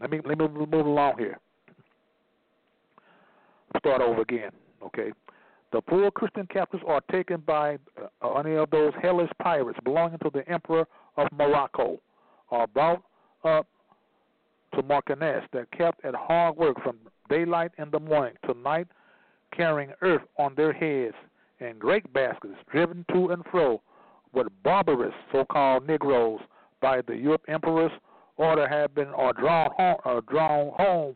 Let me let me move along here. Start over again. Okay. The poor Christian captives are taken by uh, any of those hellish pirates belonging to the Emperor of Morocco, are brought up to Mequinez. They're kept at hard work from daylight in the morning to night, carrying earth on their heads in great baskets, driven to and fro with barbarous so-called Negroes by the Europe emperors, or they have been or drawn home, or drawn home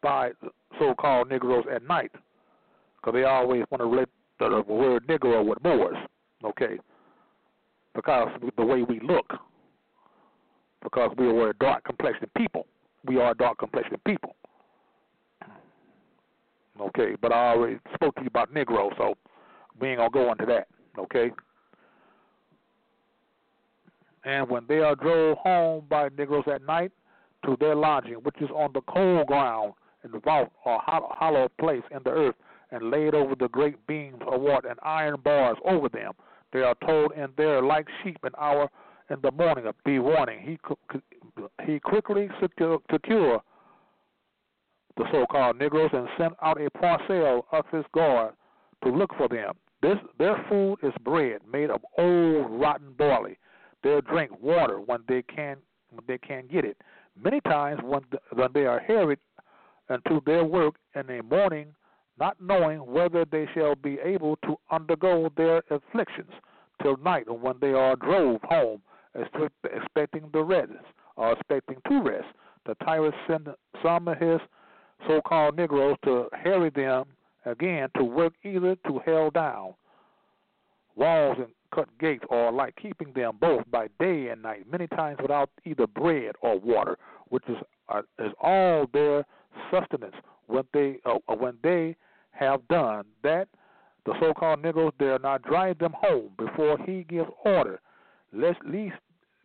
by so-called Negroes at night because they always want to relate the word Negro with Moors, okay? Because the way we look, because we are dark complexioned people. We are dark complexioned people. Okay, but I already spoke to you about Negro, so we ain't gonna go into that. Okay. And when they are drove home by Negroes at night to their lodging, which is on the cold ground in the vault or hollow place in the earth, and laid over the great beams of what and iron bars over them. They are told in there like sheep an hour in the morning of be warning. He he quickly secure the so-called Negroes and sent out a parcel of his guard to look for them. This their food is bread made of old rotten barley. Their drink water when they can when they can get it. Many times when when they are harried into their work in the morning not knowing whether they shall be able to undergo their afflictions till night, when they are drove home, expecting the rest, or expecting to rest. The tyrant sent some of his so-called Negroes to harry them again to work either to hell down walls and cut gates, or like keeping them both by day and night, many times without either bread or water, which is uh, is all their sustenance when they uh, when they have done that the so-called Negroes dare not drive them home before he gives order, lest least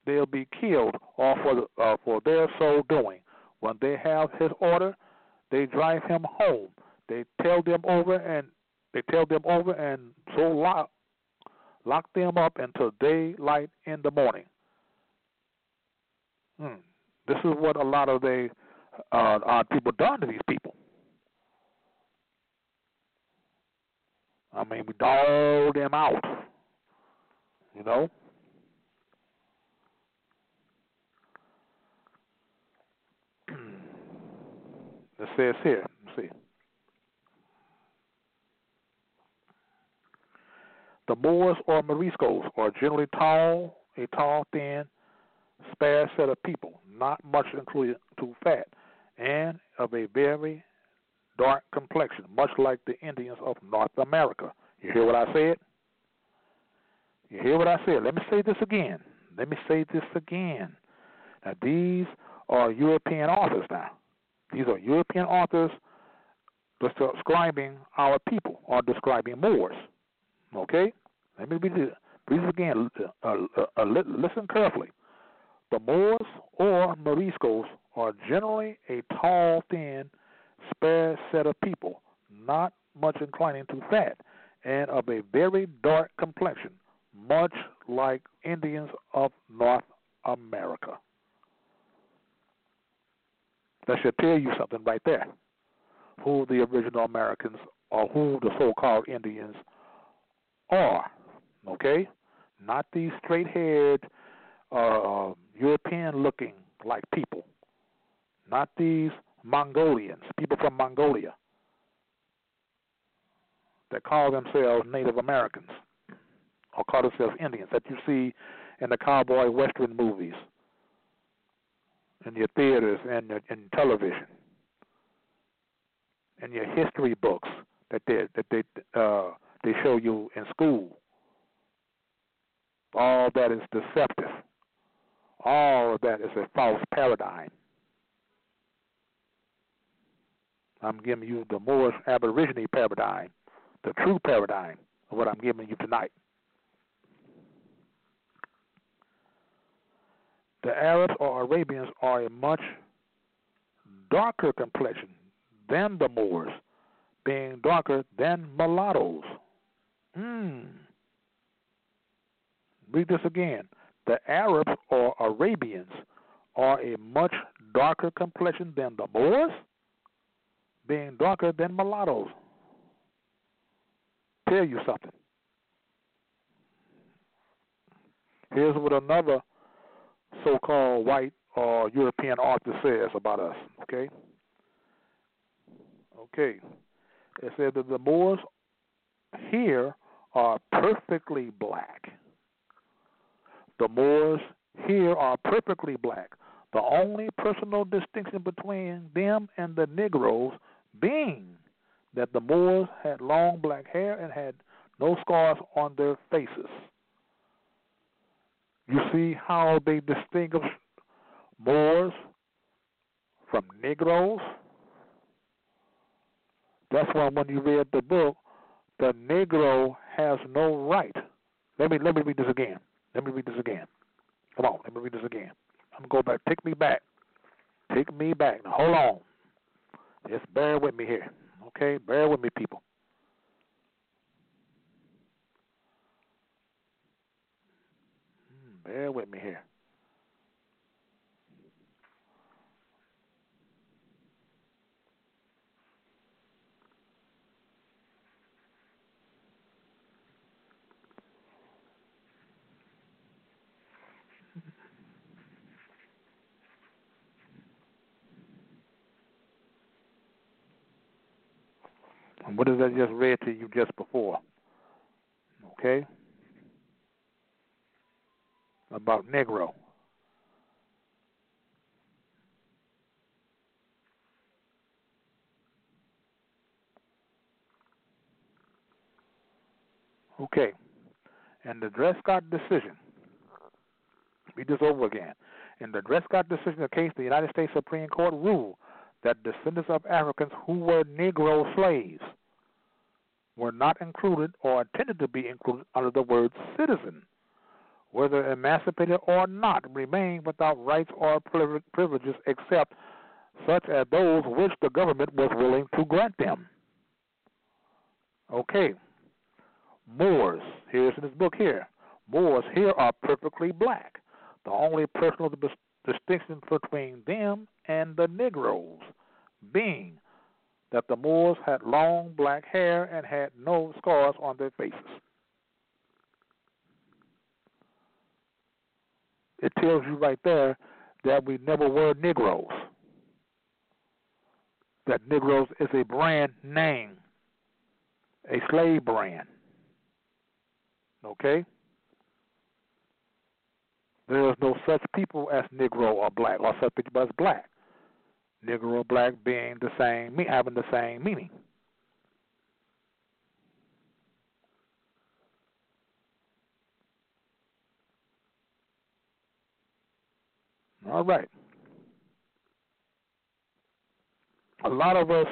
they'll be killed or for the, uh, for their so doing. When they have his order, they drive him home. They tell them over and they tell them over and so lock lock them up until daylight in the morning. Hmm. This is what a lot of the uh, our people done to these people. I mean, we dog them out. You know? it says here, let's see. The Moors or Moriscos are generally tall, a tall, thin, spare set of people, not much included too fat, and of a very dark complexion, much like the Indians of North America. You hear what I said? You hear what I said? Let me say this again. Let me say this again. Now, these are European authors now. These are European authors describing our people or describing Moors. Okay? Let me read this again. Uh, uh, uh, listen carefully. The Moors or Moriscos are generally a tall, thin, large set of people, not much inclining to fat, and of a very dark complexion, much like Indians of North America. That should tell you something right there. Who the original Americans or who the so called Indians are. Okay? Not these straight haired, uh, European looking like people. Not these Mongolians, people from Mongolia that call themselves Native Americans or call themselves Indians that you see in the cowboy western movies, in your theaters and in television, in your history books that they that they uh, they show you in school. All that is deceptive. All of that is a false paradigm. I'm giving you the Moorish Aborigine paradigm, the true paradigm of what I'm giving you tonight. The Arabs or Arabians are a much darker complexion than the Moors, being darker than mulattoes. Hmm. Read this again. The Arabs or Arabians are a much darker complexion than the Moors, being darker than mulattoes. Tell you something. Here's what another so called white or European author says about us, okay? Okay. It said that the Moors here are perfectly black. The Moors here are perfectly black. The only personal distinction between them and the Negroes being that the Moors had long black hair and had no scars on their faces. You see how they distinguish Moors from Negroes? That's why when you read the book, the Negro has no right. Let me let me read this again. Let me read this again. Come on, let me read this again. I'm gonna go back. Take me back. Take me back. Now hold on. Just bear with me here. Okay? Bear with me, people. Hmm, bear with me here. What is I just read to you just before? Okay? About Negro. Okay. And the Dred Scott decision. Read this over again. In the Dred Scott decision the case, the United States Supreme Court ruled that descendants of Africans who were Negro slaves were not included or intended to be included under the word citizen, whether emancipated or not, remain without rights or privileges except such as those which the government was willing to grant them. Okay. Moors, here's in this book here. Moors here are perfectly black. The only personal distinction between them and the Negroes being that the Moors had long black hair and had no scars on their faces. It tells you right there that we never were Negroes. That Negroes is a brand name, a slave brand. Okay? There is no such people as Negro or black, or such people as black. Negro or black being the same, me having the same meaning. All right. A lot of us,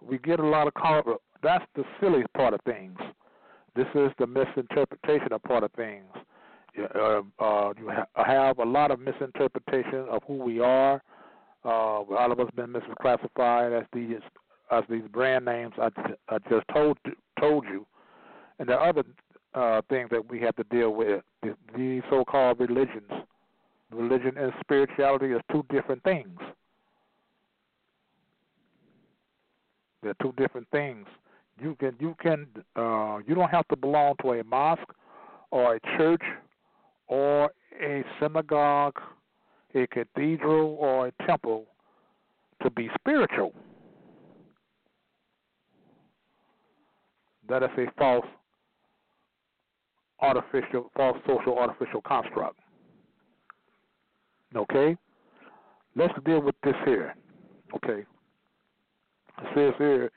we get a lot of call. That's the silly part of things. This is the misinterpretation of part of things. Uh, uh, you ha- have a lot of misinterpretation of who we are. Uh, all of us been misclassified as these as these brand names I, I just told told you, and there are other uh, things that we have to deal with. These so-called religions, religion and spirituality is two different things. They're two different things. You can you can uh, you don't have to belong to a mosque or a church or a synagogue, a cathedral or a temple to be spiritual. That is a false artificial false social artificial construct. Okay? Let's deal with this here. Okay. It says here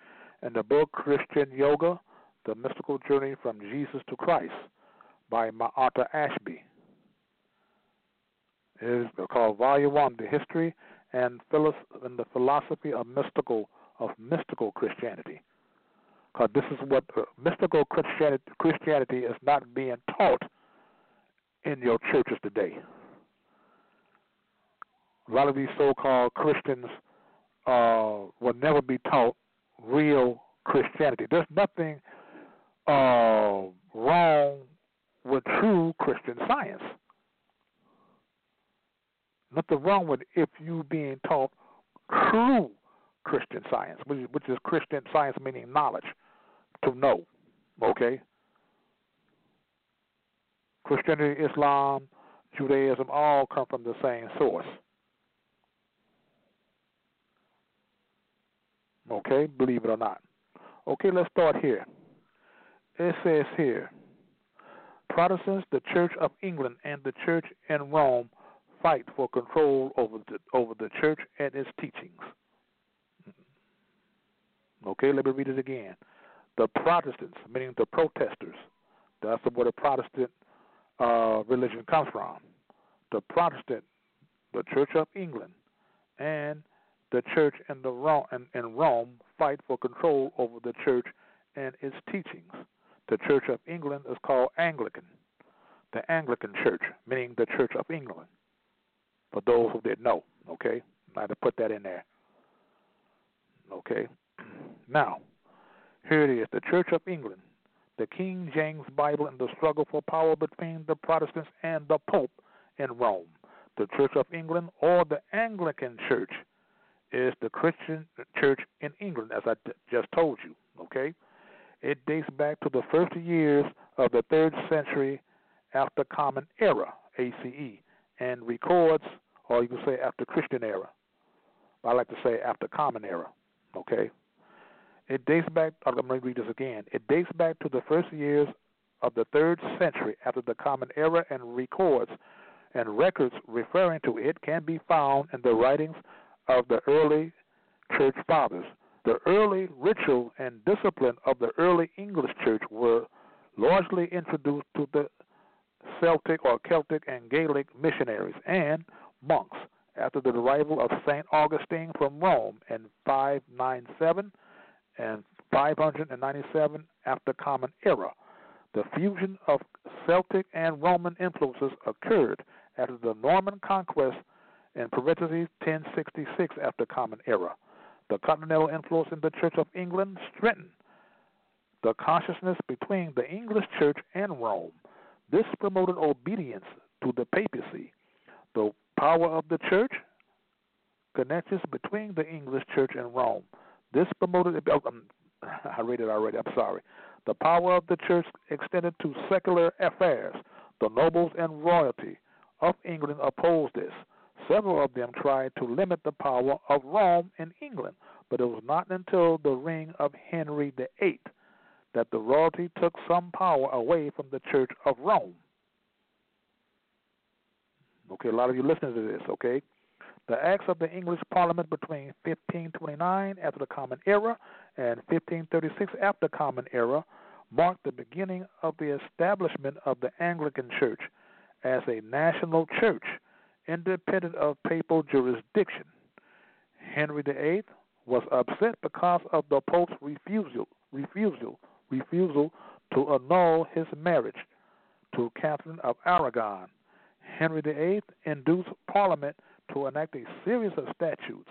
in the book Christian Yoga, The Mystical Journey from Jesus to Christ by Arthur Ashby. Is called Volume One: The History and, and the Philosophy of Mystical of Mystical Christianity. Because this is what uh, mystical Christianity, Christianity is not being taught in your churches today. A lot of these so-called Christians uh, will never be taught real Christianity. There's nothing uh, wrong with true Christian science. Nothing wrong with if you being taught true Christian science, which, which is Christian science meaning knowledge, to know. Okay? Christianity, Islam, Judaism all come from the same source. Okay, believe it or not. Okay, let's start here. It says here Protestants, the Church of England, and the Church in Rome fight for control over the, over the church and its teachings. Okay, let me read it again. The Protestants, meaning the protesters, that's where the Protestant uh, religion comes from. The Protestant, the Church of England, and the church in, the Rome, in, in Rome fight for control over the church and its teachings. The Church of England is called Anglican, the Anglican Church, meaning the Church of England. For those who didn't know, okay, I had to put that in there. Okay, now here it is: the Church of England, the King James Bible, and the struggle for power between the Protestants and the Pope in Rome. The Church of England, or the Anglican Church, is the Christian church in England, as I d- just told you. Okay, it dates back to the first years of the third century after Common Era (ACE) and records, or you can say after Christian Era. I like to say after Common Era. Okay, it dates back. I'm going to read this again. It dates back to the first years of the third century after the Common Era, and records and records referring to it can be found in the writings of the early church fathers. The early ritual and discipline of the early English church were largely introduced to the Celtic or Celtic and Gaelic missionaries and monks after the arrival of St. Augustine from Rome in 597 and 597 after Common Era. The fusion of Celtic and Roman influences occurred after the Norman conquest in parentheses 1066 after Common Era. The continental influence in the Church of England strengthened the consciousness between the English Church and Rome. This promoted obedience to the papacy. The power of the Church connections between the English Church and Rome. This promoted. Um, I read it already. I'm sorry. The power of the Church extended to secular affairs. The nobles and royalty of England opposed this. Several of them tried to limit the power of Rome in England, but it was not until the reign of Henry VIII that the royalty took some power away from the Church of Rome. Okay, a lot of you listening to this, okay? The acts of the English Parliament between 1529 after the Common Era and 1536 after the Common Era marked the beginning of the establishment of the Anglican Church as a national church independent of papal jurisdiction. Henry VIII was upset because of the Pope's refusal, refusal, refusal to annul his marriage to Catherine of Aragon. Henry VIII induced Parliament to enact a series of statutes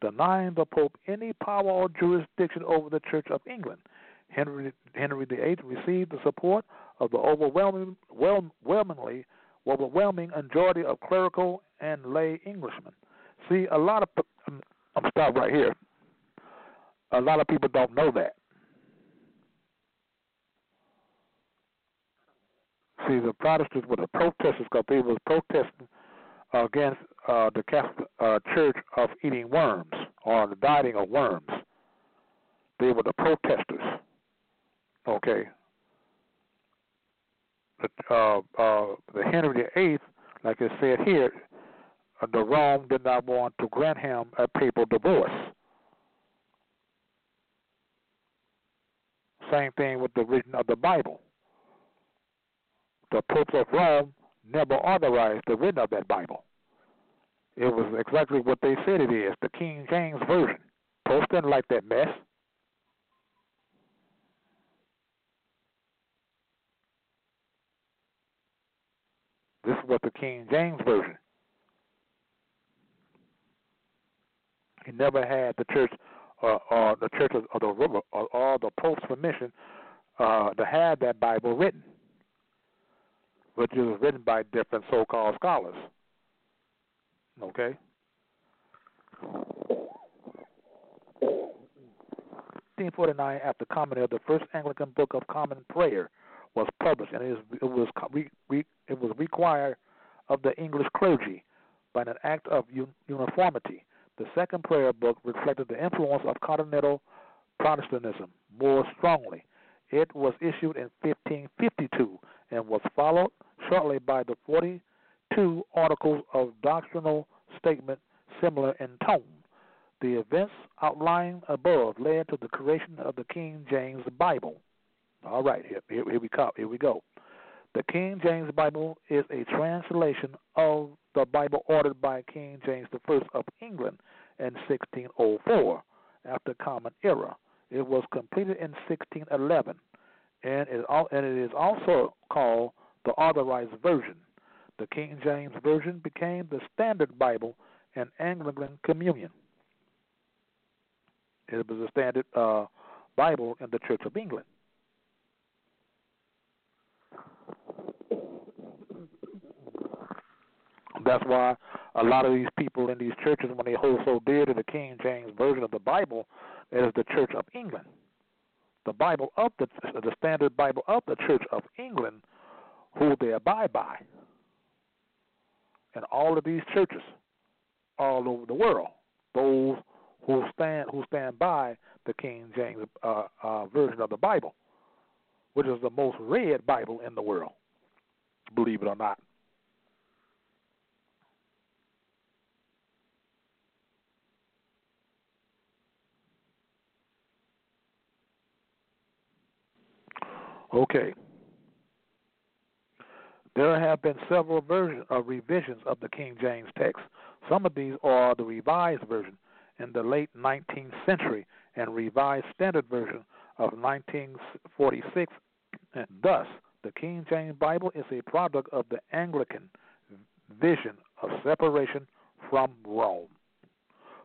denying the Pope any power or jurisdiction over the Church of England. Henry, Henry VIII received the support of the overwhelming, overwhelmingly, overwhelming majority of clerical and lay Englishmen. See, a lot of I'm, I'm stop right here. A lot of people don't know that. See, the Protestants were the protesters because they was protesting against uh, the Catholic uh, Church of eating worms or the dieting of worms. They were the protesters. Okay. The, uh, uh, the Henry VIII, like it said here, uh, the Rome did not want to grant him a papal divorce. Same thing with the reading of the Bible. The popes of Rome never authorized the reading of that Bible. It was exactly what they said it is, the King James Version. Popes didn't like that mess. This is what the King James Version. He never had the church uh, or the church of the river or, or the Pope's permission uh, to have that Bible written, which is written by different so-called scholars. Okay. 1549, after commentary of the first Anglican Book of Common Prayer was published, and it, is, it was re, re, it was required of the English clergy by an act of un, uniformity. The second prayer book reflected the influence of continental Protestantism more strongly. It was issued in 1552 and was followed shortly by the 42 articles of doctrinal statement similar in tone. The events outlined above led to the creation of the King James Bible. All right, here, here, here we come. Here we go. The King James Bible is a translation of the Bible ordered by King James I of England in 1604 after Common Era. It was completed in 1611, and it, and it is also called the Authorized Version. The King James Version became the standard Bible in Anglican Communion. It was a standard uh, Bible in the Church of England. That's why a lot of these people in these churches, when they hold so dear to the King James version of the Bible, is the Church of England. The Bible of the the standard Bible of the Church of England, who they abide by. And all of these churches, all over the world, those who stand who stand by the King James uh, uh, version of the Bible, which is the most read Bible in the world, believe it or not. Okay. There have been several versions of uh, revisions of the King James text. Some of these are the Revised Version in the late 19th century and Revised Standard Version of 1946. And thus, the King James Bible is a product of the Anglican vision of separation from Rome.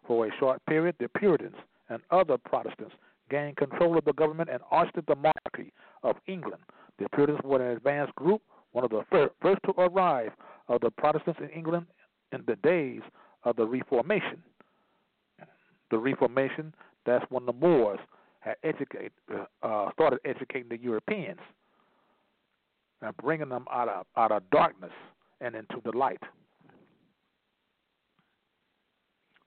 For a short period, the Puritans and other Protestants gained control of the government and ousted the monarchy of England. The Puritans were an advanced group, one of the first to arrive of the Protestants in England in the days of the Reformation. The Reformation, that's when the Moors had educated, uh, started educating the Europeans and bringing them out of out of darkness and into the light.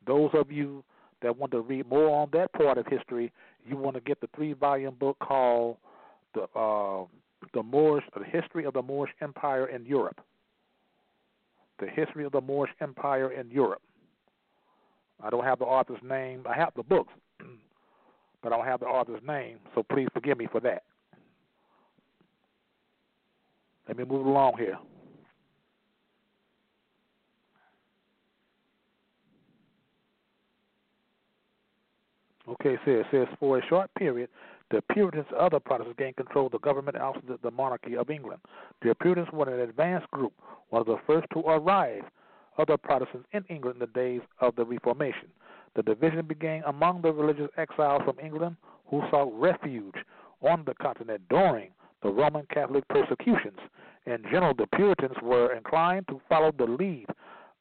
Those of you that want to read more on that part of history, you want to get the three volume book called the uh, the Moorish the history of the Moorish Empire in Europe. The history of the Moorish Empire in Europe. I don't have the author's name. I have the books, but I don't have the author's name. So please forgive me for that. Let me move along here. Okay, says, it says for a short period, the Puritans and other Protestants gained control of the government and the monarchy of England. The Puritans were an advanced group, one of the first to arrive other Protestants in England in the days of the Reformation. The division began among the religious exiles from England who sought refuge on the continent during the Roman Catholic persecutions. In general, the Puritans were inclined to follow the lead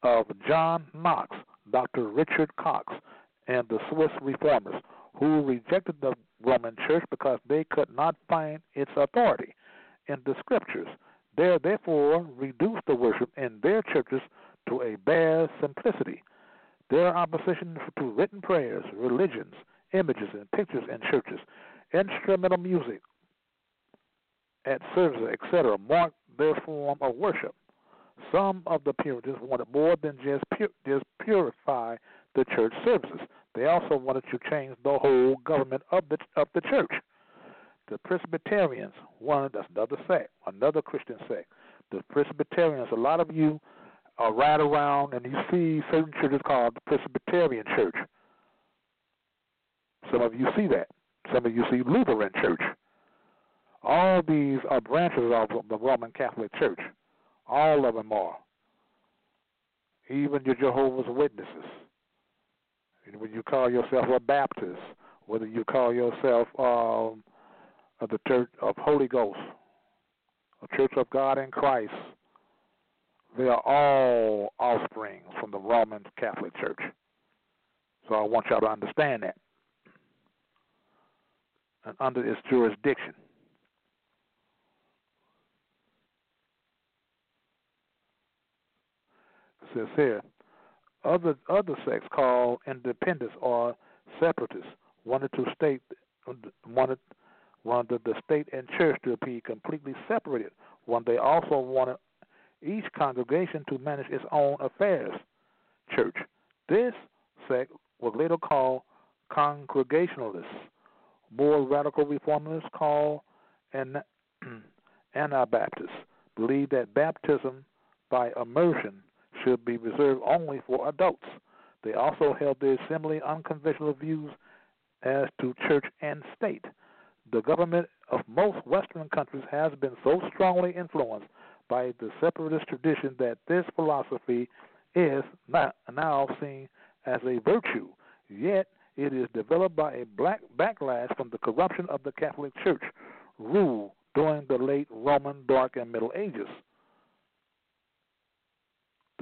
of John Knox, Dr. Richard Cox, and the Swiss reformers, who rejected the Roman Church because they could not find its authority in the Scriptures. They therefore reduced the worship in their churches to a bare simplicity. Their opposition to written prayers, religions, images, and pictures in churches, instrumental music at services, etc., marked their form of worship. Some of the Puritans wanted more than just pu- just purify the church services. They also wanted to change the whole government of the of the church. The Presbyterians, one that's another sect, another Christian sect. The Presbyterians, a lot of you are right around and you see certain churches called the Presbyterian Church. Some of you see that. Some of you see Lutheran Church. All these are branches of the Roman Catholic Church. All of them are. Even your Jehovah's Witnesses. When you call yourself a Baptist, whether you call yourself um, of the Church of Holy Ghost, a Church of God in Christ, they are all offspring from the Roman Catholic Church. So I want y'all to understand that. And under its jurisdiction. It says here, other other sects called independents or separatists wanted to state wanted wanted the state and church to be completely separated. One they also wanted each congregation to manage its own affairs. Church. This sect was later called Congregationalists. More radical reformers called an Anabaptists believed that baptism by immersion should be reserved only for adults. They also held their similarly unconventional views as to church and state. The government of most Western countries has been so strongly influenced by the separatist tradition that this philosophy is not now seen as a virtue. Yet it is developed by a black backlash from the corruption of the Catholic Church rule during the late Roman Dark and Middle Ages.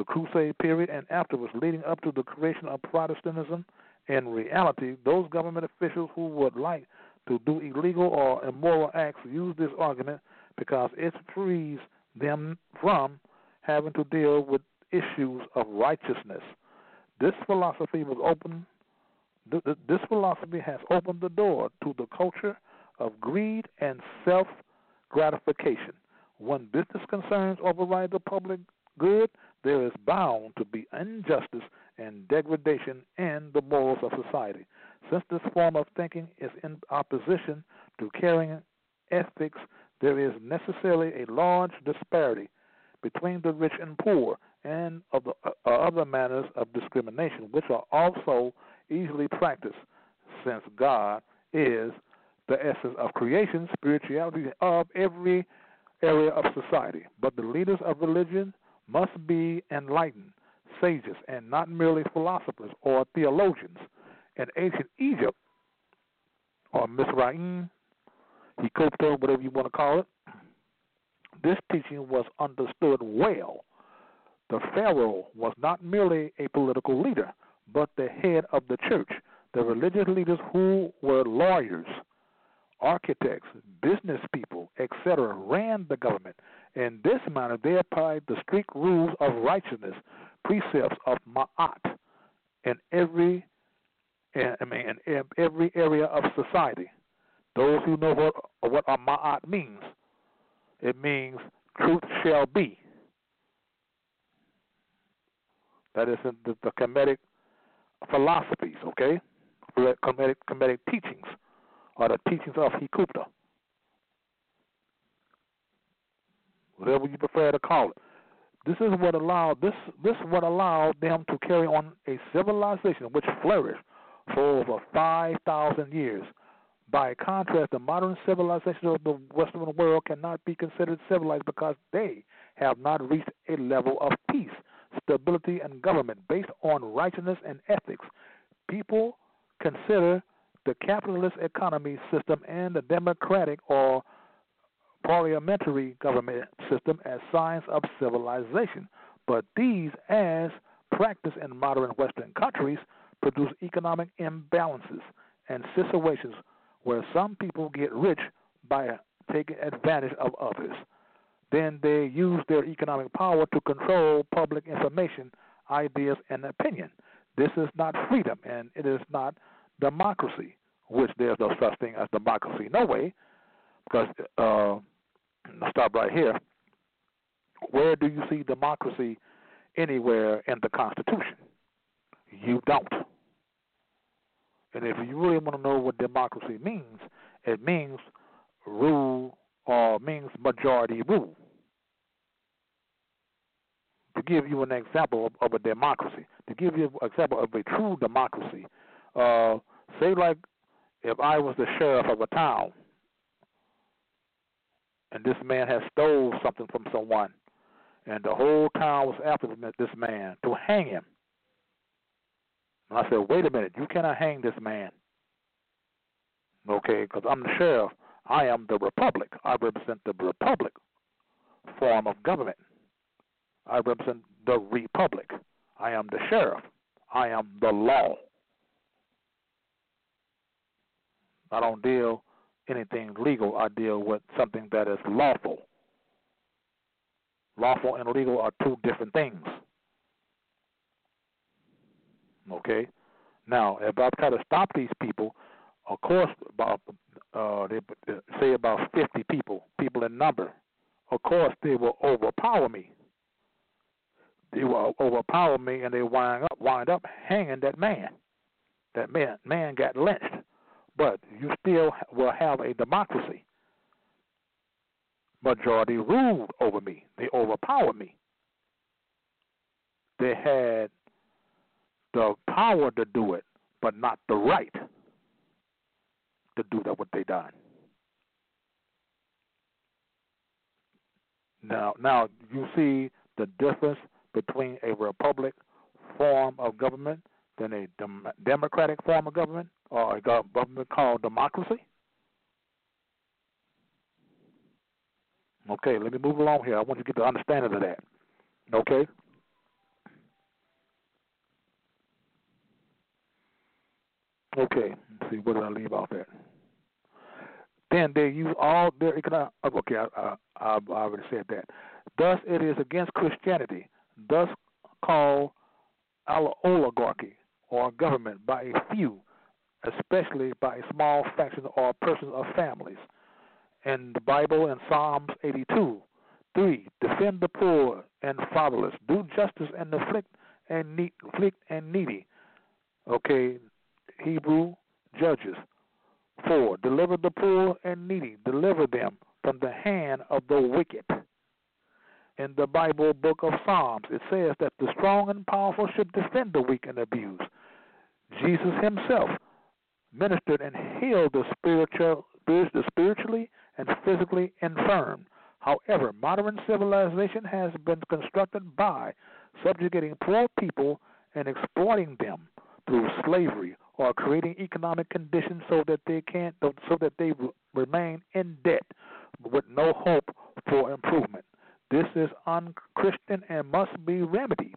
The Crusade period and afterwards, leading up to the creation of Protestantism, in reality, those government officials who would like to do illegal or immoral acts use this argument because it frees them from having to deal with issues of righteousness. This philosophy was open. This philosophy has opened the door to the culture of greed and self gratification. When business concerns override the public good, there is bound to be injustice and degradation in the morals of society. Since this form of thinking is in opposition to caring ethics there is necessarily a large disparity between the rich and poor and of the, uh, other manners of discrimination, which are also easily practiced, since God is the essence of creation, spirituality of every area of society. But the leaders of religion must be enlightened sages and not merely philosophers or theologians. In ancient Egypt, or Mizraim, Hikopto, whatever you want to call it. This teaching was understood well. The Pharaoh was not merely a political leader, but the head of the church. The religious leaders who were lawyers, architects, business people, etc., ran the government. In this manner, they applied the strict rules of righteousness, precepts of Ma'at, in every, eh, I mean, in every area of society. Those who know what what a Ma'at means, it means truth shall be. That is the, the Kemetic philosophies, okay? Kemetic, Kemetic teachings, or the teachings of Hikupta. Whatever you prefer to call it. This is what allowed this this what allowed them to carry on a civilization which flourished for over five thousand years by contrast, the modern civilization of the Western world cannot be considered civilized because they have not reached a level of peace, stability, and government based on righteousness and ethics. people consider the capitalist economy system and the democratic or parliamentary government system as signs of civilization, but these, as practiced in modern Western countries, produce economic imbalances and situations where some people get rich by taking advantage of others. Then they use their economic power to control public information, ideas, and opinion. This is not freedom, and it is not democracy, which there's no such thing as democracy. No way, because uh, stop right here. Where do you see democracy anywhere in the Constitution? You don't. And if you really want to know what democracy means, it means rule or means majority rule. To give you an example of, of a democracy, to give you an example of a true democracy, uh, say like if I was the sheriff of a town and this man has stole something from someone, and the whole town was after this man to hang him. And I said, wait a minute, you cannot hang this man. Okay, because I'm the sheriff. I am the republic. I represent the republic form of government. I represent the republic. I am the sheriff. I am the law. I don't deal anything legal. I deal with something that is lawful. Lawful and legal are two different things. Okay? Now, if I try to stop these people, of course, about uh, they say about 50 people, people in number, of course, they will overpower me. They will overpower me, and they wind up wind up hanging that man. That man man got lynched, but you still will have a democracy. Majority ruled over me. They overpowered me. They had the power to do it, but not the right to do that what they done. Now, now you see the difference between a republic form of government than a dem- democratic form of government or a government called democracy. Okay, let me move along here. I want you to get the understanding of that. Okay. Okay, let's see, where did I leave off at? Then they use all their economic. Oh, okay, I, I, I already said that. Thus, it is against Christianity, thus called oligarchy or government by a few, especially by a small faction or persons or families. In the Bible, in Psalms 82, 3, defend the poor and fatherless, do justice and afflict and, need, afflict and needy. Okay, Hebrew Judges. 4. Deliver the poor and needy, deliver them from the hand of the wicked. In the Bible book of Psalms, it says that the strong and powerful should defend the weak and abused. Jesus himself ministered and healed the spiritual, the spiritually and physically infirm. However, modern civilization has been constructed by subjugating poor people and exploiting them through slavery or creating economic conditions so that they can't so that they remain in debt with no hope for improvement. This is unchristian and must be remedied.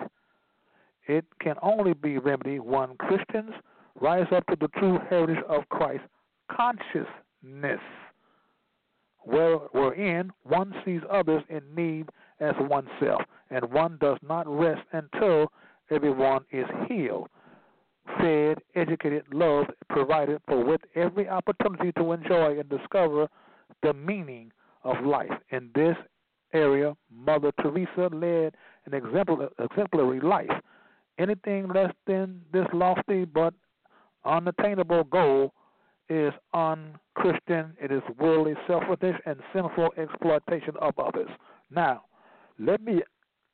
It can only be remedied when Christians rise up to the true heritage of Christ consciousness, where, wherein one sees others in need as oneself, and one does not rest until everyone is healed fed, educated, loved, provided for with every opportunity to enjoy and discover the meaning of life. In this area, Mother Teresa led an exemplary life. Anything less than this lofty but unattainable goal is unchristian. It is worldly selfishness and sinful exploitation of others. Now, let me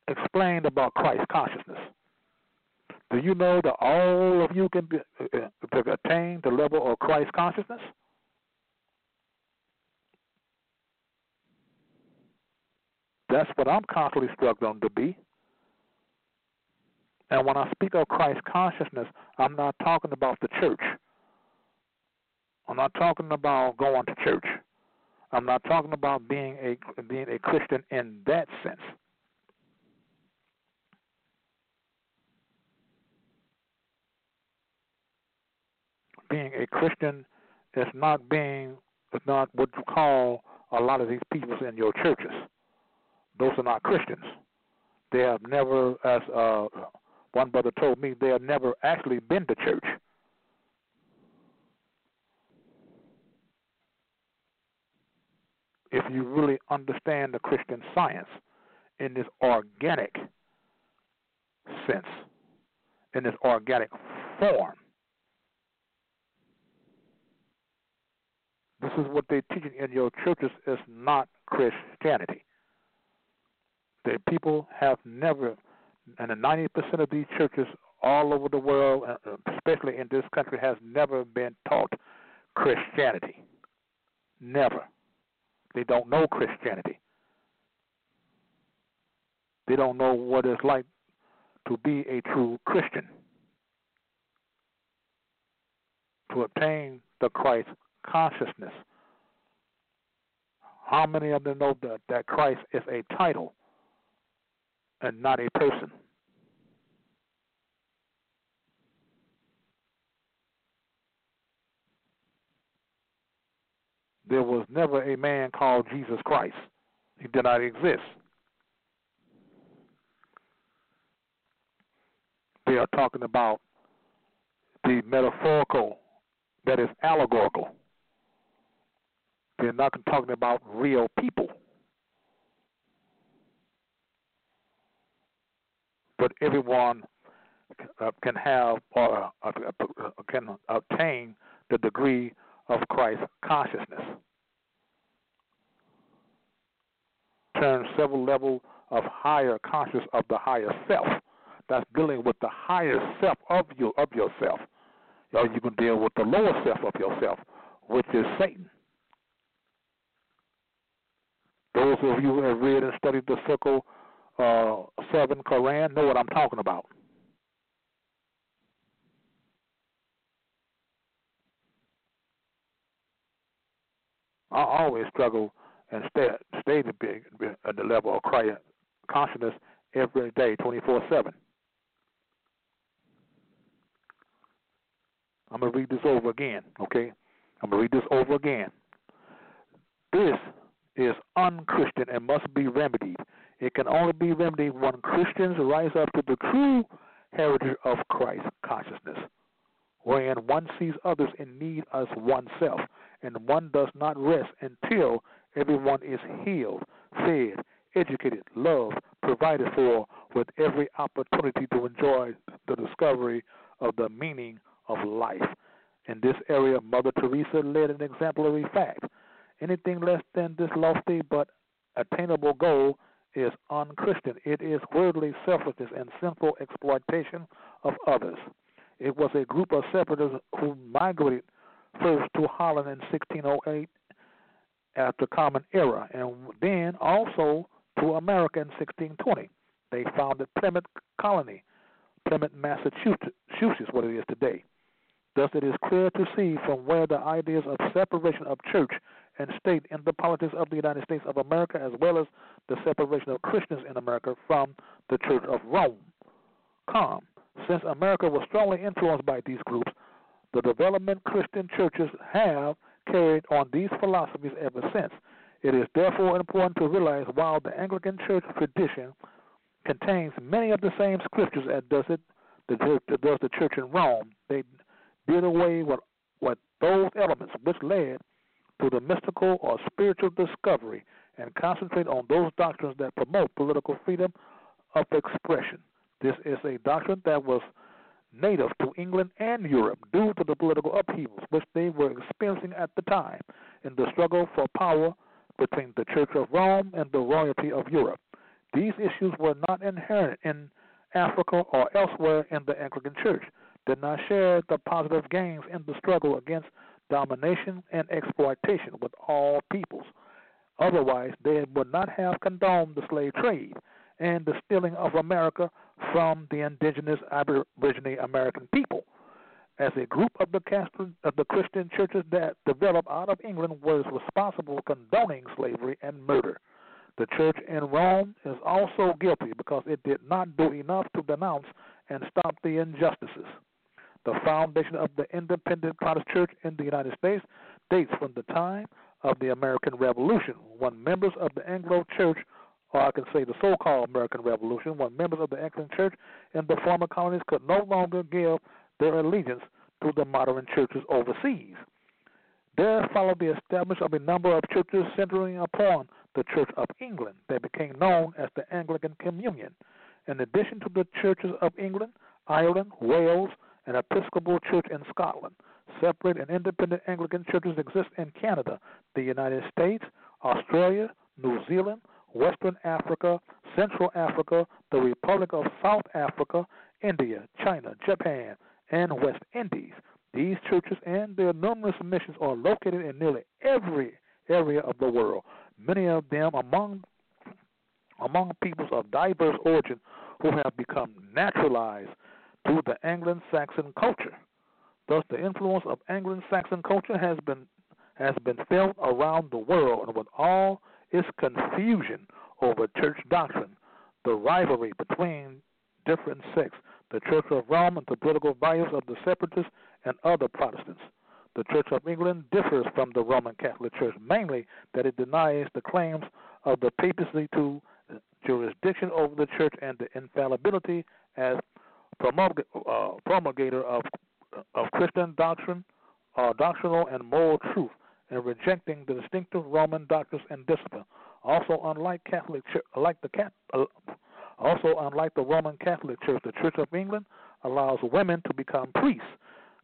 explain about Christ consciousness. Do you know that all of you can be, uh, to attain the level of Christ consciousness? That's what I'm constantly struggling to be. And when I speak of Christ consciousness, I'm not talking about the church. I'm not talking about going to church. I'm not talking about being a being a Christian in that sense. Being a Christian is not being is not what you call a lot of these people in your churches. Those are not Christians. They have never, as uh, one brother told me, they have never actually been to church. if you really understand the Christian science in this organic sense, in this organic form. This is what they're teaching in your churches is not Christianity. The people have never, and the 90% of these churches all over the world, uh, especially in this country, has never been taught Christianity. Never. They don't know Christianity. They don't know what it's like to be a true Christian. To obtain the Christ consciousness. How many of them know that, that Christ is a title and not a person? there was never a man called Jesus Christ. He did not exist. They are talking about the metaphorical that is allegorical. They're not talking about real people. But everyone uh, can have or uh, uh, can obtain the degree of Christ consciousness. Turn several levels of higher conscious of the higher self. That's dealing with the higher self of you of yourself. Or you can deal with the lower self of yourself, which is Satan. Those of you who have read and studied the Circle uh, Seven Quran know what I'm talking about. I always struggle and stay stay to be at the level of Christ consciousness every day, twenty four seven. I'm gonna read this over again, okay? I'm gonna read this over again. This is unchristian and must be remedied. It can only be remedied when Christians rise up to the true heritage of Christ consciousness, wherein one sees others in need as oneself and one does not rest until everyone is healed, fed, educated, loved, provided for, with every opportunity to enjoy the discovery of the meaning of life. In this area, Mother Teresa led an exemplary fact. Anything less than this lofty but attainable goal is unchristian. It is worldly selfishness and sinful exploitation of others. It was a group of separatists who migrated first to Holland in 1608 after Common Era, and then also to America in 1620. They founded Plymouth Colony, Plymouth, Massachusetts, what it is today. Thus, it is clear to see from where the ideas of separation of church and state in the politics of the United States of America, as well as the separation of Christians in America from the Church of Rome, come. Since America was strongly influenced by these groups, the development Christian churches have carried on these philosophies ever since. It is therefore important to realize while the Anglican church tradition contains many of the same scriptures as does it the church, does the church in Rome, they did away with, with those elements which led to the mystical or spiritual discovery and concentrate on those doctrines that promote political freedom of expression. This is a doctrine that was native to England and Europe due to the political upheavals which they were experiencing at the time in the struggle for power between the Church of Rome and the royalty of Europe. These issues were not inherent in Africa or elsewhere in the Anglican Church, did not share the positive gains in the struggle against domination and exploitation with all peoples. Otherwise, they would not have condoned the slave trade and the stealing of America from the indigenous Aboriginal American people. As a group of the, of the Christian churches that developed out of England was responsible for condoning slavery and murder. The church in Rome is also guilty because it did not do enough to denounce and stop the injustices. The foundation of the independent Protestant church in the United States dates from the time of the American Revolution, when members of the Anglo Church, or I can say the so called American Revolution, when members of the Anglican Church in the former colonies could no longer give their allegiance to the modern churches overseas. There followed the establishment of a number of churches centering upon the Church of England that became known as the Anglican Communion. In addition to the churches of England, Ireland, Wales, and Episcopal Church in Scotland, separate and independent Anglican churches exist in Canada, the United States, Australia, New Zealand, Western Africa, Central Africa, the Republic of South Africa, India, China, Japan, and West Indies. These churches and their numerous missions are located in nearly every area of the world, many of them among among peoples of diverse origin who have become naturalized to the Anglo-Saxon culture. Thus, the influence of Anglo-Saxon culture has been has been felt around the world, and with all its confusion over church doctrine, the rivalry between different sects, the Church of Rome, and the political values of the separatists and other Protestants. The Church of England differs from the Roman Catholic Church mainly that it denies the claims of the papacy to jurisdiction over the church and the infallibility as promulg- uh, promulgator of of Christian doctrine, uh, doctrinal and moral truth, and rejecting the distinctive Roman doctrines and discipline. Also, unlike Catholic, like the uh, also unlike the Roman Catholic Church, the Church of England allows women to become priests.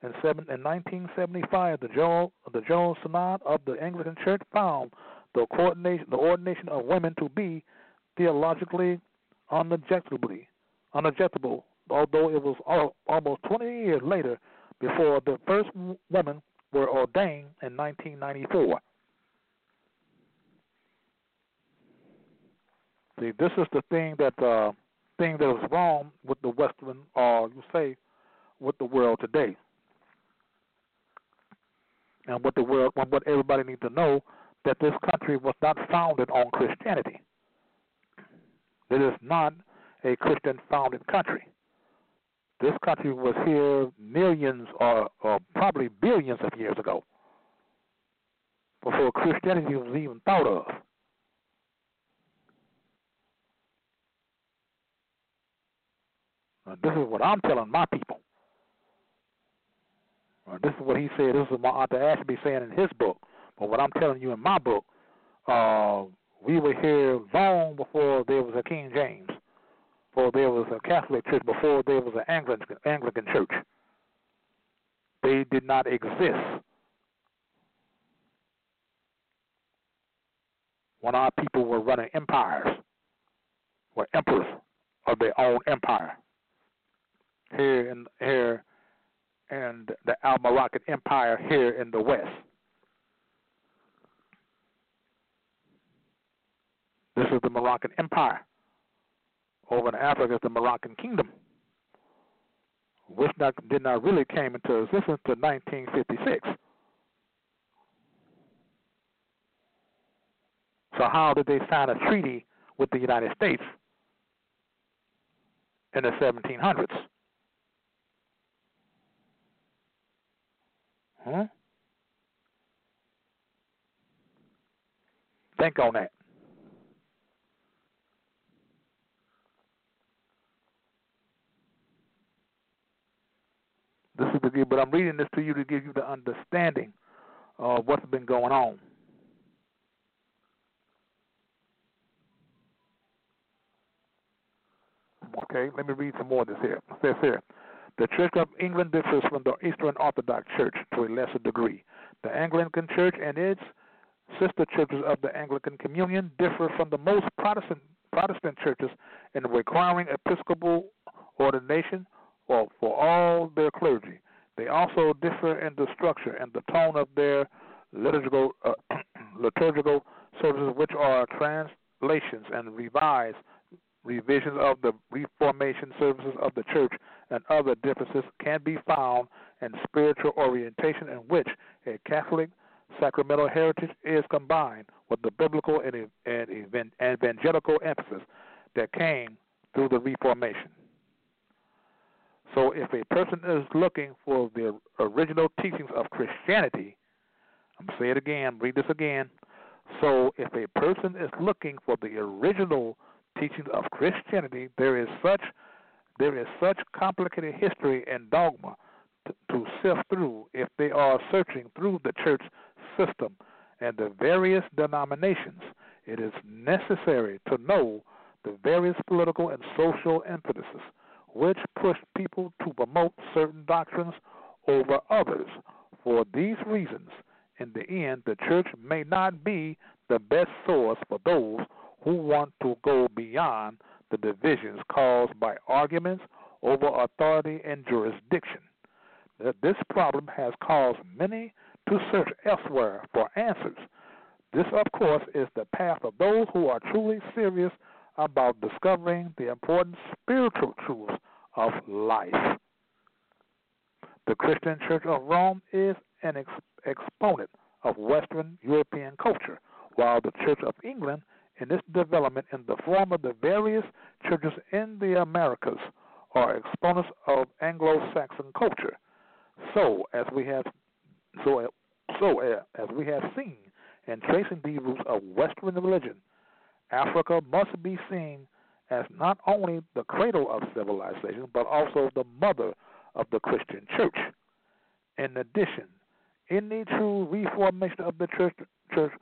In, seven, in 1975, the General, the General Synod of the Anglican Church found the coordination, the ordination of women to be theologically unobjectably, unobjectable, although it was all, almost 20 years later before the first women were ordained in 1994. See, this is the thing that uh, thing that is wrong with the Western, or you say, with the world today, and what the world, what everybody needs to know that this country was not founded on Christianity. It is not a Christian founded country. This country was here millions or, or probably billions of years ago before Christianity was even thought of. Now, this is what I'm telling my people. Now, this is what he said. This is what Arthur Ashby saying in his book. But what I'm telling you in my book, uh, we were here long before there was a King James before there was a Catholic church, before there was an Anglican, Anglican church. They did not exist. When our people were running empires, were emperors of their own empire. Here in here in the Almoravian Empire here in the West. This is the Moroccan Empire over in Africa is the Moroccan Kingdom, which not, did not really came into existence until 1956. So how did they sign a treaty with the United States in the 1700s? Huh? Hmm? Think on that. This is but I'm reading this to you to give you the understanding of what's been going on. Okay, let me read some more of this here. It says here, the Church of England differs from the Eastern Orthodox Church to a lesser degree. The Anglican Church and its sister churches of the Anglican Communion differ from the most Protestant Protestant churches in requiring episcopal ordination for, for all their clergy. They also differ in the structure and the tone of their liturgical uh, liturgical services, which are translations and revised revisions of the Reformation services of the church and other differences can be found in spiritual orientation in which a Catholic sacramental heritage is combined with the biblical and, and evangelical emphasis that came through the Reformation. So, if a person is looking for the original teachings of Christianity, I'm going to say it again, read this again. So, if a person is looking for the original teachings of Christianity, there is such there is such complicated history and dogma to, to sift through if they are searching through the church system and the various denominations. It is necessary to know the various political and social impetuses which push people to promote certain doctrines over others. For these reasons, in the end, the church may not be the best source for those who want to go beyond the divisions caused by arguments over authority and jurisdiction. This problem has caused many to search elsewhere for answers. This, of course, is the path of those who are truly serious about discovering the important spiritual truths of life. The Christian Church of Rome is an ex- exponent of Western European culture, while the Church of England in its development in the form of the various churches in the Americas are exponents of Anglo-Saxon culture. So, as we have so so uh, as we have seen in tracing the roots of Western religion, Africa must be seen as not only the cradle of civilization, but also the mother of the Christian church. In addition, any true reformation of the church, church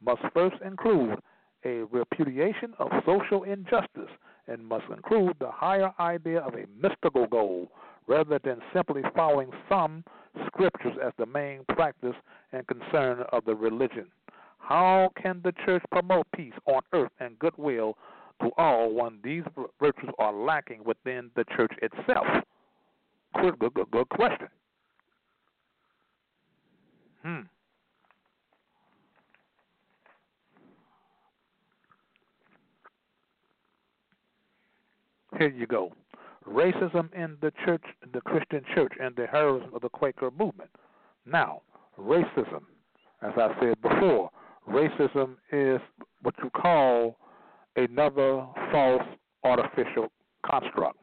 must first include a repudiation of social injustice and must include the higher idea of a mystical goal rather than simply following some scriptures as the main practice and concern of the religion. How can the church promote peace on earth and goodwill to all when these virtues are lacking within the church itself? Good, good, good, good question. Hmm. Here you go. Racism in the church, the Christian church, and the heroism of the Quaker movement. Now, racism, as I said before, racism is what you call another false artificial construct.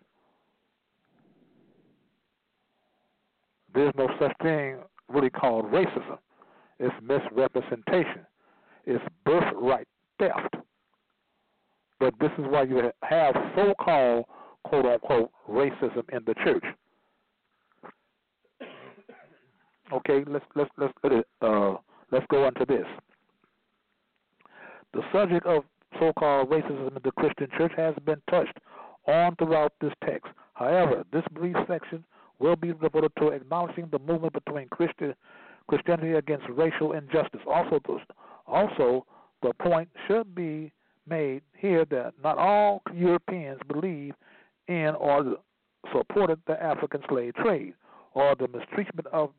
There's no such thing really called racism. It's misrepresentation. It's birthright theft. But this is why you have so called quote unquote racism in the church. Okay, let's let's let's uh, let's go into this. The subject of so-called racism in the Christian church has been touched on throughout this text. However, this brief section will be devoted to acknowledging the movement between Christian, Christianity against racial injustice. Also, also the point should be made here that not all Europeans believe in or supported the African slave trade or the mistreatment of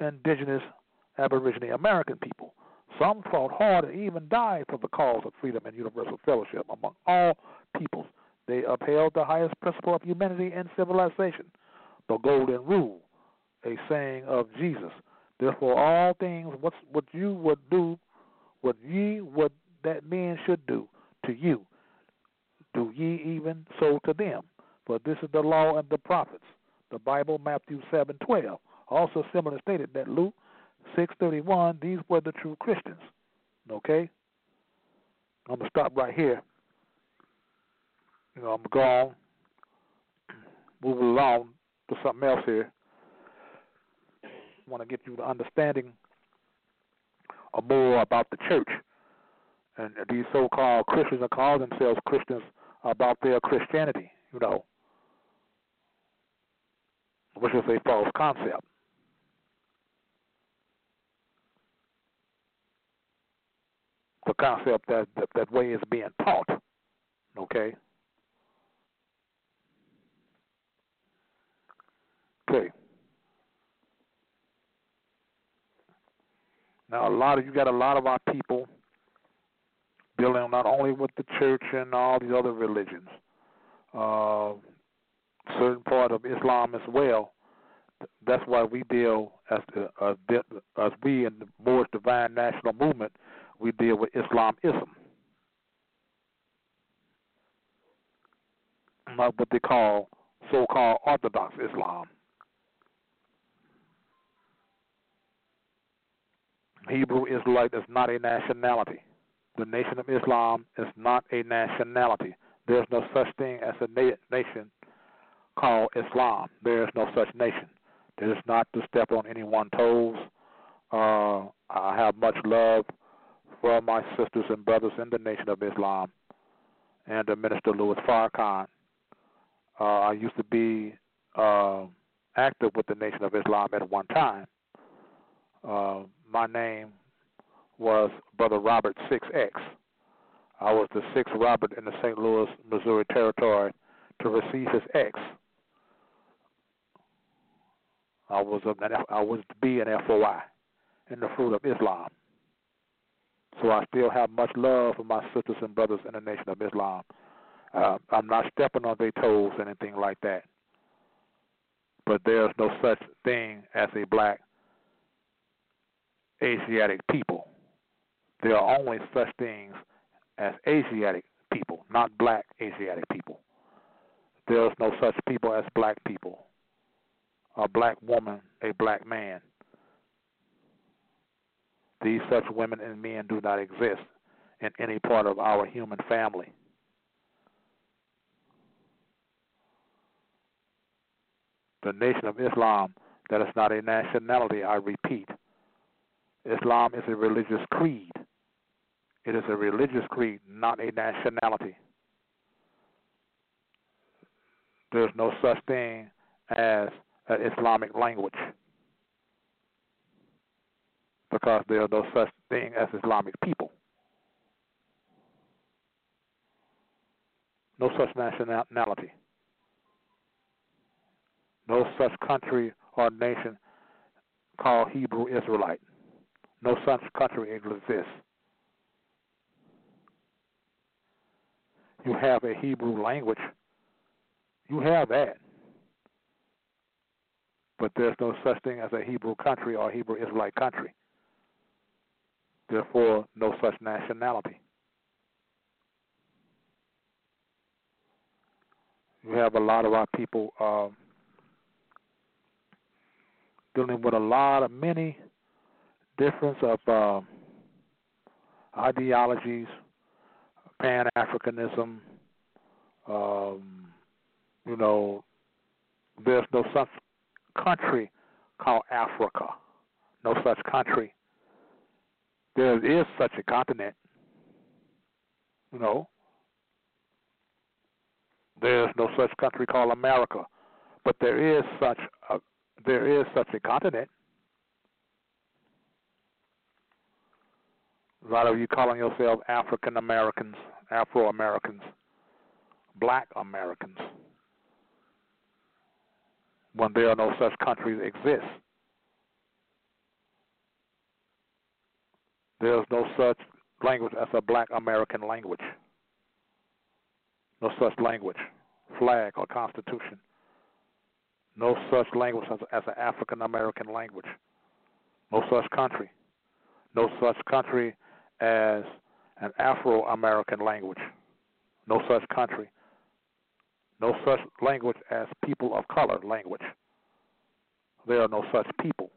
indigenous Aboriginal American people. Some fought hard and even died for the cause of freedom and universal fellowship among all peoples. They upheld the highest principle of humanity and civilization, the golden rule, a saying of Jesus. Therefore, all things what what you would do, what ye would that men should do to you, do ye even so to them. For this is the law and the prophets. The Bible, Matthew seven twelve. Also similarly stated that Luke six thirty one, these were the true Christians. Okay? I'm gonna stop right here. You know, I'm gonna go on, move along to something else here. Want to get you the understanding or more about the church. And these so called Christians that call themselves Christians about their Christianity, you know. Which is a false concept. The concept that, that that way is being taught. Okay. Okay. Now a lot of you got a lot of our people dealing not only with the church and all these other religions, uh, certain part of Islam as well. That's why we deal as as, as we in the Moorish Divine National Movement, we deal with Islamism, not what they call so-called Orthodox Islam. Hebrew Israelite is not a nationality. The Nation of Islam is not a nationality. There's no such thing as a na- nation called Islam. There is no such nation. It is not to step on anyone's toes. Uh, I have much love for my sisters and brothers in the Nation of Islam and the Minister Louis Farrakhan. Uh, I used to be uh, active with the Nation of Islam at one time. Uh, my name was Brother Robert 6X. I was the sixth Robert in the St. Louis, Missouri territory to receive his X. I was a, I was to be an FOI in the fruit of Islam. So I still have much love for my sisters and brothers in the Nation of Islam. Uh, I'm not stepping on their toes, or anything like that. But there's no such thing as a black Asiatic people. There are only such things as Asiatic people, not black Asiatic people. There is no such people as black people. A black woman, a black man. These such women and men do not exist in any part of our human family. The Nation of Islam, that is not a nationality, I repeat. Islam is a religious creed. It is a religious creed, not a nationality. There's no such thing as an Islamic language because there are no such thing as Islamic people. No such nationality. No such country or nation called Hebrew Israelite. No such country exists. You have a Hebrew language. You have that. But there's no such thing as a Hebrew country or Hebrew Israelite country. Therefore, no such nationality. You have a lot of our people uh, dealing with a lot of many difference of uh, ideologies, Pan Africanism. Um, you know, there's no such country called Africa. No such country. There is such a continent. You know, there's no such country called America, but there is such a there is such a continent. A lot of you calling yourselves African Americans, Afro Americans, Black Americans, when there are no such countries exist. There is no such language as a Black American language. No such language, flag, or constitution. No such language as, as an African American language. No such country. No such country as an Afro American language. No such country. No such language as people of color language. There are no such people.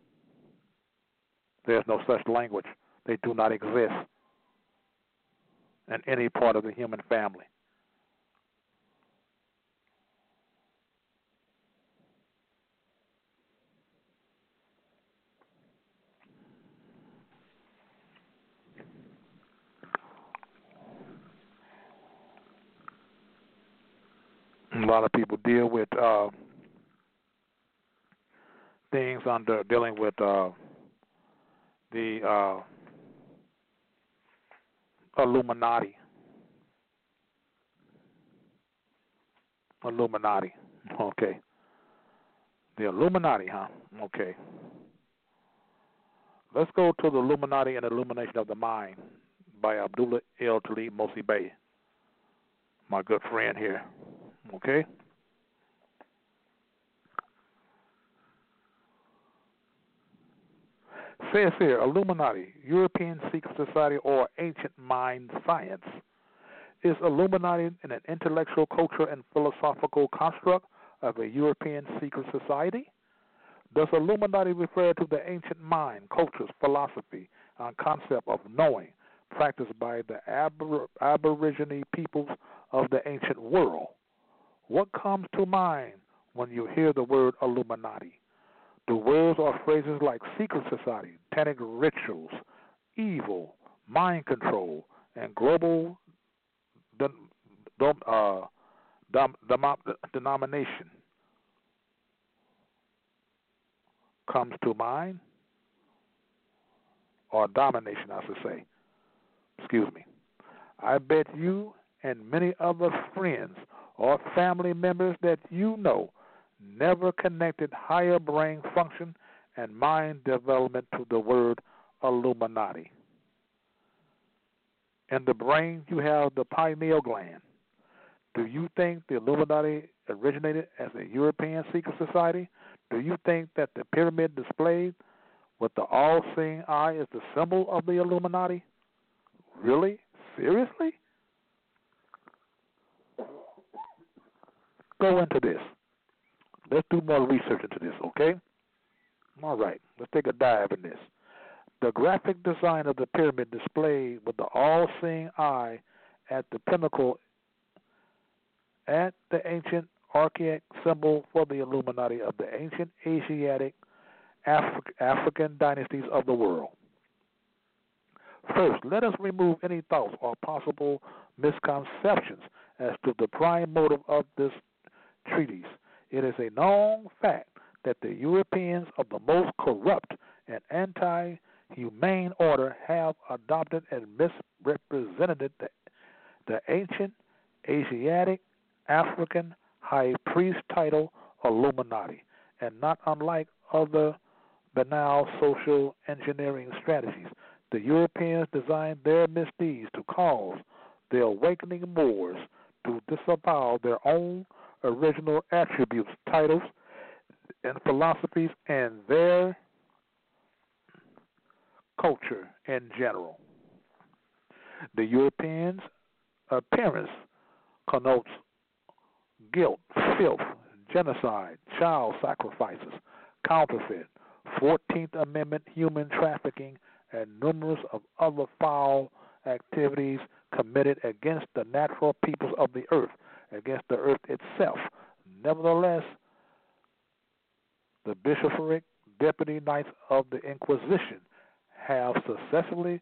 There's no such language. They do not exist in any part of the human family. a lot of people deal with uh, things under dealing with uh, the uh, Illuminati. Illuminati. Okay. The Illuminati, huh? Okay. Let's go to the Illuminati and Illumination of the Mind by Abdullah El Talib Mosi Bey, my good friend here. Okay? Says here Illuminati, European Secret Society, or Ancient Mind Science. Is Illuminati in an intellectual, cultural, and philosophical construct of a European secret society? Does Illuminati refer to the ancient mind, cultures, philosophy, and concept of knowing practiced by the abor- Aborigine peoples of the ancient world? What comes to mind when you hear the word Illuminati? The words or phrases like secret society, satanic rituals, evil, mind control, and global uh, denomination comes to mind, or domination, I should say. Excuse me. I bet you and many other friends or family members that you know never connected higher brain function and mind development to the word Illuminati. In the brain, you have the pineal gland. Do you think the Illuminati originated as a European secret society? Do you think that the pyramid displayed with the all seeing eye is the symbol of the Illuminati? Really? Seriously? Go into this. Let's do more research into this, okay? All right, let's take a dive in this. The graphic design of the pyramid displayed with the all seeing eye at the pinnacle at the ancient archaic symbol for the Illuminati of the ancient Asiatic Afri- African dynasties of the world. First, let us remove any thoughts or possible misconceptions as to the prime motive of this treatise. It is a known fact that the Europeans of the most corrupt and anti humane order have adopted and misrepresented the, the ancient Asiatic African high priest title Illuminati, and not unlike other banal social engineering strategies, the Europeans designed their misdeeds to cause the awakening Moors to disavow their own original attributes, titles, and philosophies, and their culture in general. The Europeans' appearance connotes guilt, filth, genocide, child sacrifices, counterfeit, 14th Amendment human trafficking, and numerous of other foul activities committed against the natural peoples of the earth, against the earth itself. Nevertheless, the bishopric deputy knights of the Inquisition have successfully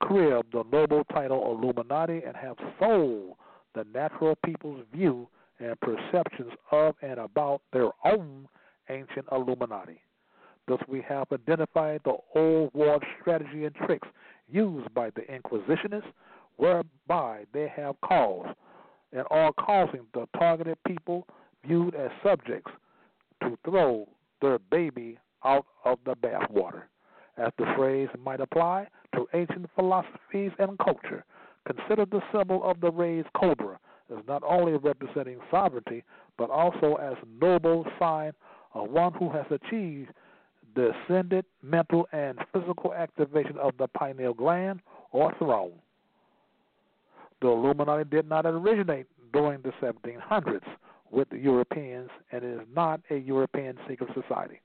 cribbed the noble title Illuminati and have sold the natural people's view and perceptions of and about their own ancient Illuminati. Thus, we have identified the old world strategy and tricks used by the Inquisitionists, whereby they have caused and are causing the targeted people viewed as subjects to throw their baby out of the bathwater. As the phrase might apply to ancient philosophies and culture, consider the symbol of the raised cobra as not only representing sovereignty, but also as noble sign of one who has achieved the ascended mental and physical activation of the pineal gland or throne. The Illuminati did not originate during the 1700s with the Europeans and is not a European secret society.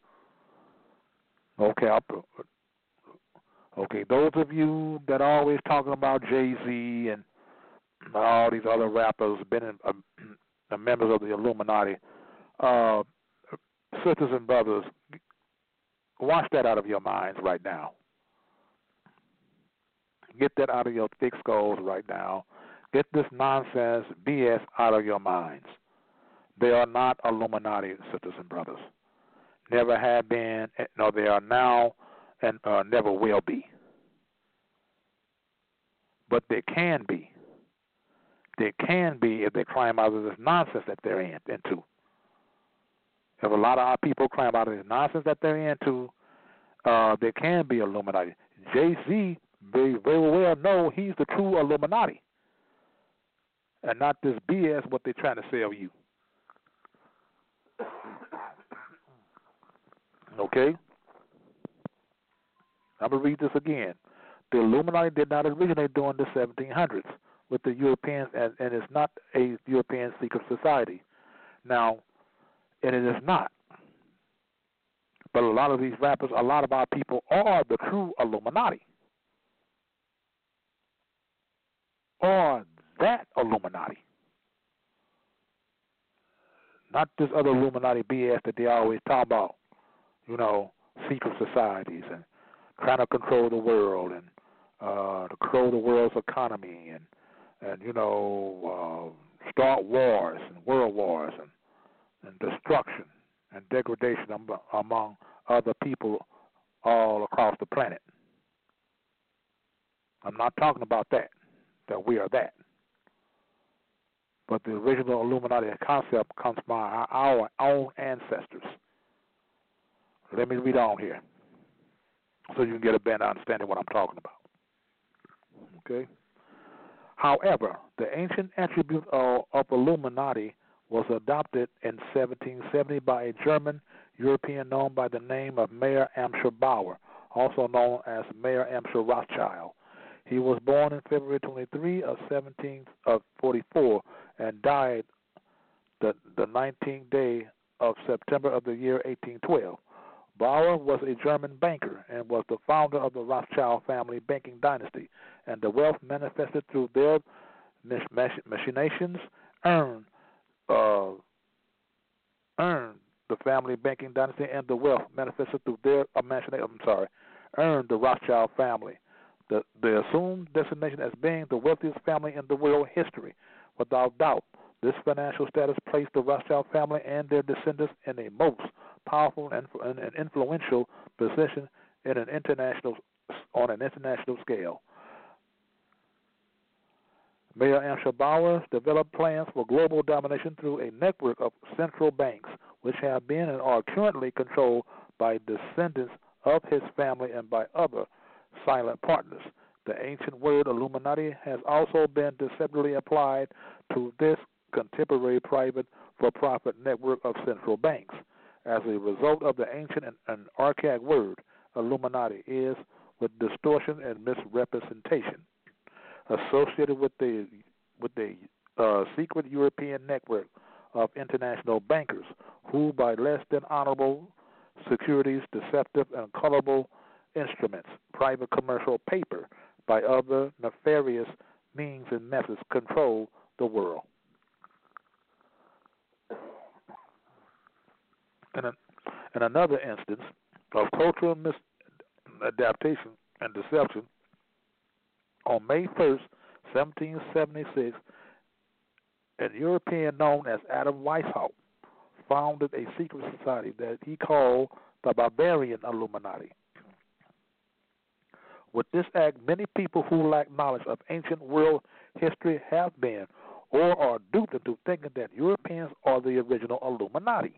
Okay, I'll, okay. Those of you that are always talking about Jay Z and all these other rappers been in, uh, members of the Illuminati, uh, sisters and brothers, wash that out of your minds right now. Get that out of your thick skulls right now. Get this nonsense, BS out of your minds. They are not Illuminati, sisters and brothers. Never have been, no, they are now, and uh, never will be. But they can be. They can be if they climb out of this nonsense that they're in, into. If a lot of our people climb out of this nonsense that they're into, uh, they can be Illuminati. Jay Z very very well know he's the true Illuminati, and not this BS what they're trying to sell you. Okay? I'm going to read this again. The Illuminati did not originate during the 1700s with the Europeans, and, and it's not a European secret society. Now, and it is not. But a lot of these rappers, a lot of our people are the true Illuminati. Or that Illuminati. Not this other Illuminati BS that they always talk about. You know, secret societies and trying to control the world and uh, to control the world's economy and and you know uh, start wars and world wars and and destruction and degradation among other people all across the planet. I'm not talking about that, that we are that. But the original Illuminati concept comes from our, our own ancestors. Let me read on here so you can get a better understanding of what I'm talking about. Okay? However, the ancient attribute of, of Illuminati was adopted in 1770 by a German European known by the name of Mayer Amschel Bauer, also known as Mayer Amschel Rothschild. He was born in February 23 of 1744 and died the, the 19th day of September of the year 1812. Bauer was a German banker and was the founder of the Rothschild family banking dynasty, and the wealth manifested through their machinations earned uh, earned the family banking dynasty and the wealth manifested through their imagination. I'm sorry, earned the Rothschild family the, the assumed designation as being the wealthiest family in the world history. Without doubt, this financial status placed the Rothschild family and their descendants in a most powerful and, influential position in an international on an international scale. Mayer Amschel Bauer developed plans for global domination through a network of central banks, which have been and are currently controlled by descendants of his family and by other silent partners. The ancient word Illuminati has also been deceptively applied to this contemporary private for profit network of central banks. As a result of the ancient and, and archaic word, Illuminati is with distortion and misrepresentation associated with the with the uh, secret European network of international bankers who, by less than honorable securities, deceptive and colorable instruments, private commercial paper, by other nefarious means and methods, control the world. In, a, in another instance of cultural misadaptation and deception, on May 1st, 1776, an European known as Adam Weishaupt founded a secret society that he called the Bavarian Illuminati. With this act, many people who lack knowledge of ancient world history have been or are duped into thinking that Europeans are the original Illuminati.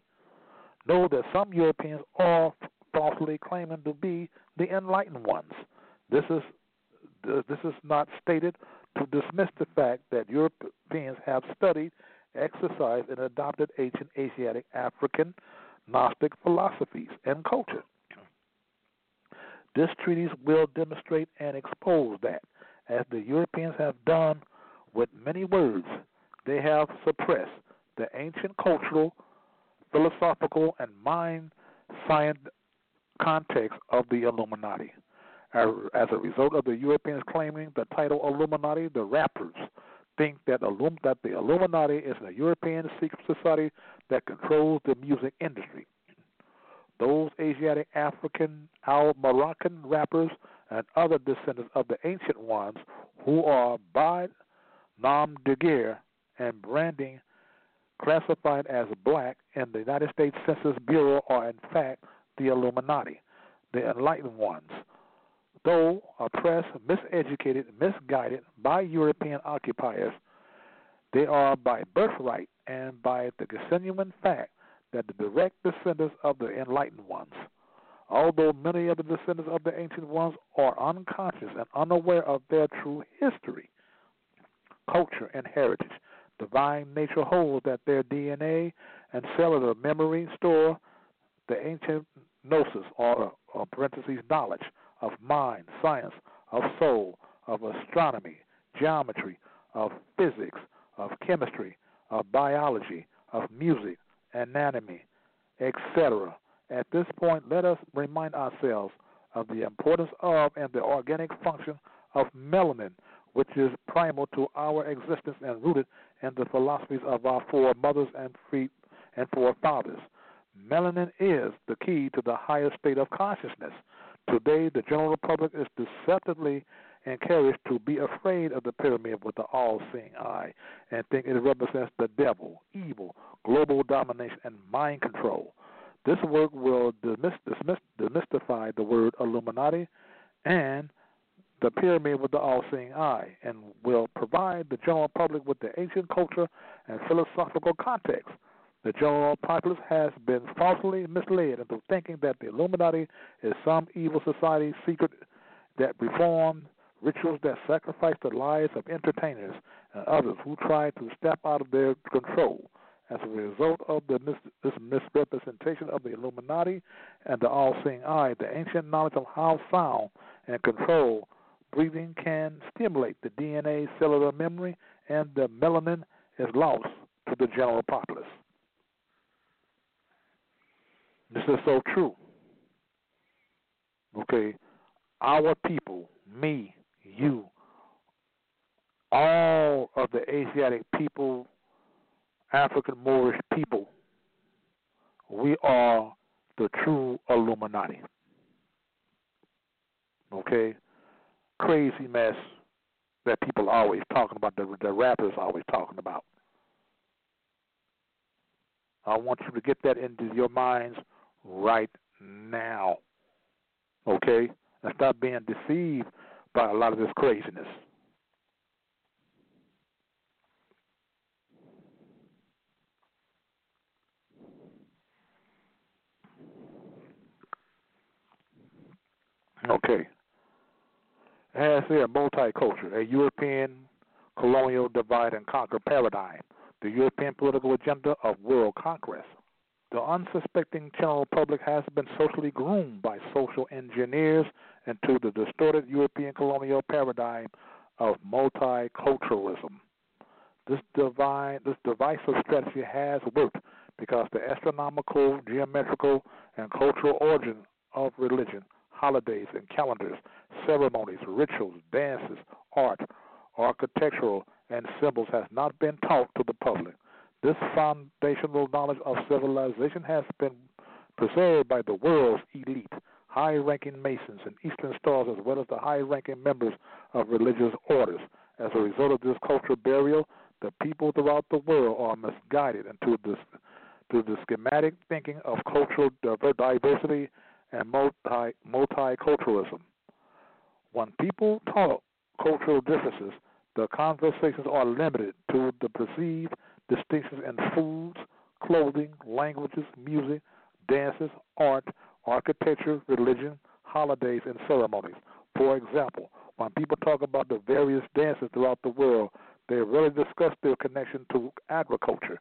Know that some Europeans are falsely claiming to be the enlightened ones. This is this is not stated to dismiss the fact that Europeans have studied, exercised, and adopted ancient Asiatic, African, Gnostic philosophies and culture. This treatise will demonstrate and expose that, as the Europeans have done with many words, they have suppressed the ancient cultural, philosophical, and mind science context of the Illuminati. As a result of the Europeans claiming the title Illuminati, the rappers think that, that the Illuminati is a European secret society that controls the music industry. Those Asiatic, African, Al Moroccan rappers and other descendants of the ancient ones who are by nom de guerre and branding classified as black in the United States Census Bureau are in fact the Illuminati, the enlightened ones. Though oppressed, miseducated, misguided by European occupiers, they are by birthright and by the genuine fact that the direct descendants of the enlightened ones. Although many of the descendants of the ancient ones are unconscious and unaware of their true history, culture, and heritage, divine nature holds that their DNA and cellular memory store the ancient gnosis, or, or parentheses, knowledge of mind, science, of soul, of astronomy, geometry, of physics, of chemistry, of biology, of music, anatomy, etc. At this point, let us remind ourselves of the importance of and the organic function of melanin, which is primal to our existence and rooted in the philosophies of our foremothers and free and forefathers. Melanin is the key to the higher state of consciousness. Today, the general public is deceptively encouraged to be afraid of the pyramid with the all seeing eye and think it represents the devil, evil, global domination, and mind control. This work will dismiss, dismiss, demystify the word Illuminati and the pyramid with the all seeing eye and will provide the general public with the ancient culture and philosophical context. The general populace has been falsely misled into thinking that the Illuminati is some evil society secret that reforms rituals that sacrifice the lives of entertainers and others who try to step out of their control. As a result of mis- this misrepresentation of the Illuminati and the all seeing eye, the ancient knowledge of how sound and control breathing can stimulate the DNA cellular memory and the melanin is lost to the general populace. This is so true. Okay, our people, me, you, all of the Asiatic people, African Moorish people, we are the true Illuminati. Okay? Crazy mess that people are always talking about, the, the rappers are always talking about. I want you to get that into your minds right now. Okay? And stop being deceived by a lot of this craziness. Okay. As a multicultural, a European colonial divide and conquer paradigm, the European political agenda of world conquest. The unsuspecting general public has been socially groomed by social engineers into the distorted European colonial paradigm of multiculturalism. This, divine, this divisive strategy has worked because the astronomical, geometrical, and cultural origin of religion, holidays and calendars, ceremonies, rituals, dances, art, architectural, and symbols has not been taught to the public. This foundational knowledge of civilization has been preserved by the world's elite, high ranking Masons and Eastern Stars, as well as the high ranking members of religious orders. As a result of this cultural burial, the people throughout the world are misguided into this the schematic thinking of cultural diversity and multi multiculturalism. When people talk cultural differences, the conversations are limited to the perceived distinctions in foods, clothing, languages, music, dances, art, architecture, religion, holidays, and ceremonies. For example, when people talk about the various dances throughout the world, they really discuss their connection to agriculture.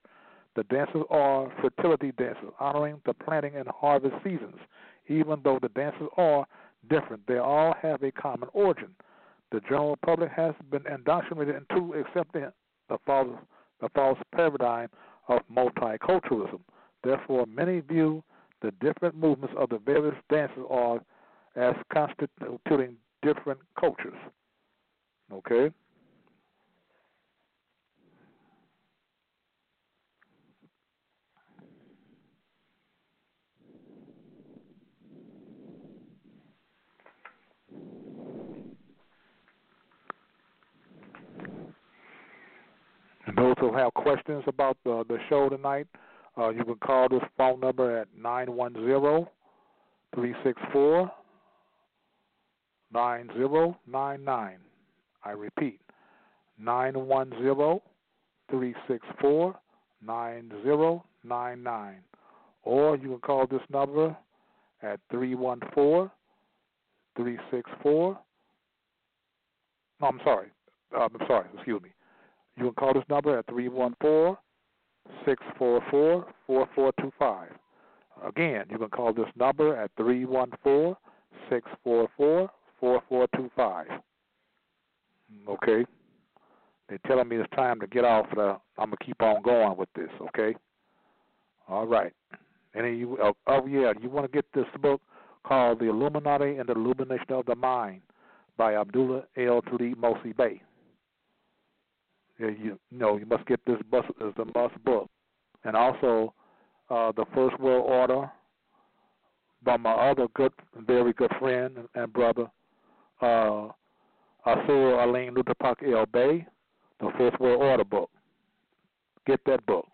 The dances are fertility dances, honoring the planting and harvest seasons. Even though the dances are different, they all have a common origin. The general public has been indoctrinated into accepting the false, the false paradigm of multiculturalism. Therefore, many view the different movements of the various dances as constituting different cultures. Okay? And those who have questions about the, the show tonight, uh, you can call this phone number at 910 364 9099. I repeat, 910 364 9099. Or you can call this number at 314 364. No, I'm sorry. Um, I'm sorry, excuse me. You can call this number at 314 644 4425. Again, you can call this number at 314 644 4425. Okay? They're telling me it's time to get off. The, I'm going to keep on going with this, okay? All right. Of you, oh, oh yeah, you want to get this book called The Illuminati and the Illumination of the Mind by Abdullah El Talib Mosi Bey. You, you know, you must get this bus as the must book. And also, uh, The First World Order by my other good, very good friend and brother, uh, Asur Aline Lutapak El Bey, The First World Order book. Get that book.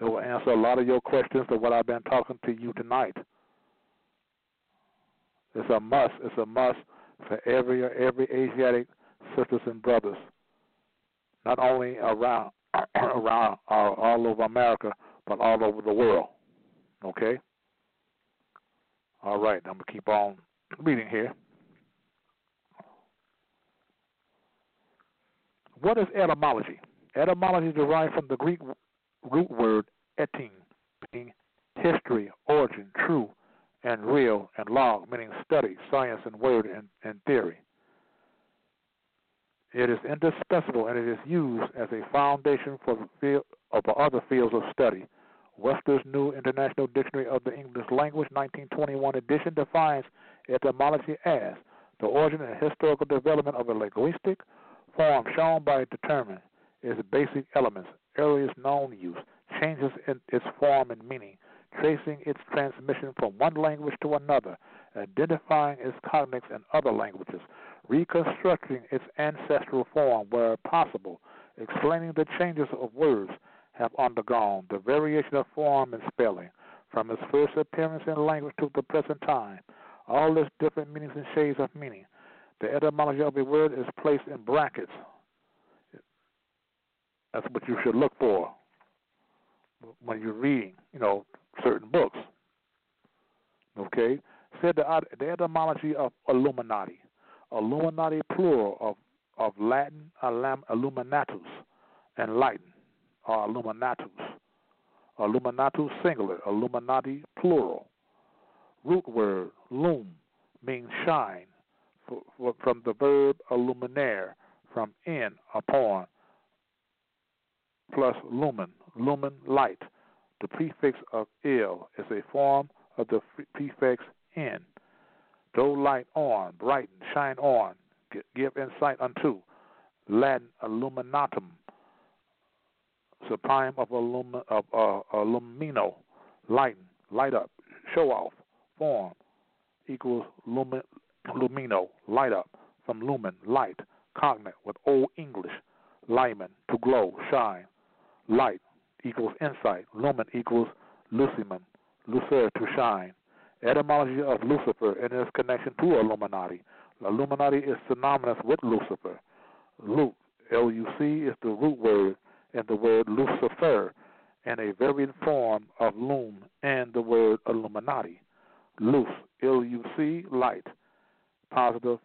It will answer a lot of your questions of what I've been talking to you tonight. It's a must. It's a must for every every Asiatic sisters and brothers, not only around around uh, all over America, but all over the world. Okay. All right. I'm gonna keep on reading here. What is etymology? Etymology is derived from the Greek root word etim, meaning history, origin, true, and real, and log, meaning study, science, and word and, and theory. It is indispensable and it is used as a foundation for the field uh, of other fields of study. Webster's New International Dictionary of the English Language, 1921 edition, defines etymology as the origin and historical development of a linguistic form shown by determining its basic elements, earliest known use, changes in its form and meaning, tracing its transmission from one language to another, identifying its cognates in other languages, reconstructing its ancestral form where possible, explaining the changes of words have undergone, the variation of form and spelling, from its first appearance in language to the present time, all its different meanings and shades of meaning. The etymology of a word is placed in brackets. That's what you should look for when you're reading, you know, certain books. Okay? Said the, the etymology of Illuminati. Illuminati plural of, of Latin illuminatus and Latin or illuminatus. Illuminatus singular, Illuminati plural. Root word lum means shine from the verb illuminare from in upon plus lumen, lumen light. The prefix of ill is a form of the prefix in. Throw light on, brighten, shine on, give insight unto. Latin illuminatum, sublime of, of uh, illumino, lighten, light up, show off, form, equals lumin, lumino, light up, from lumen, light, cognate with Old English, lyman, to glow, shine, light equals insight, lumen equals lucimen, lucer, to shine, Etymology of Lucifer and its connection to Illuminati. Illuminati is synonymous with Lucifer. Luc, L-U-C, is the root word in the word Lucifer, and a variant form of lum and the word Illuminati. Luce, L-U-C, light. Positive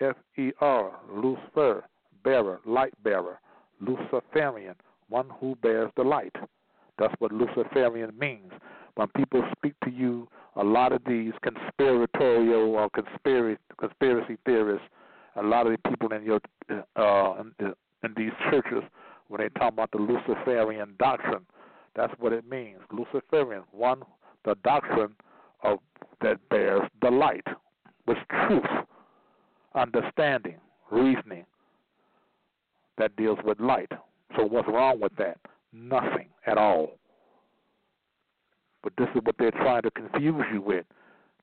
F-E-R, Lucifer, bearer, light bearer. Luciferian, one who bears the light. That's what Luciferian means. When people speak to you a lot of these conspiratorial or conspiracy conspiracy theorists, a lot of the people in your uh, in, in these churches, when they talk about the Luciferian doctrine, that's what it means. Luciferian, one, the doctrine of that bears the light, with truth, understanding, reasoning, that deals with light. So what's wrong with that? Nothing at all. But this is what they're trying to confuse you with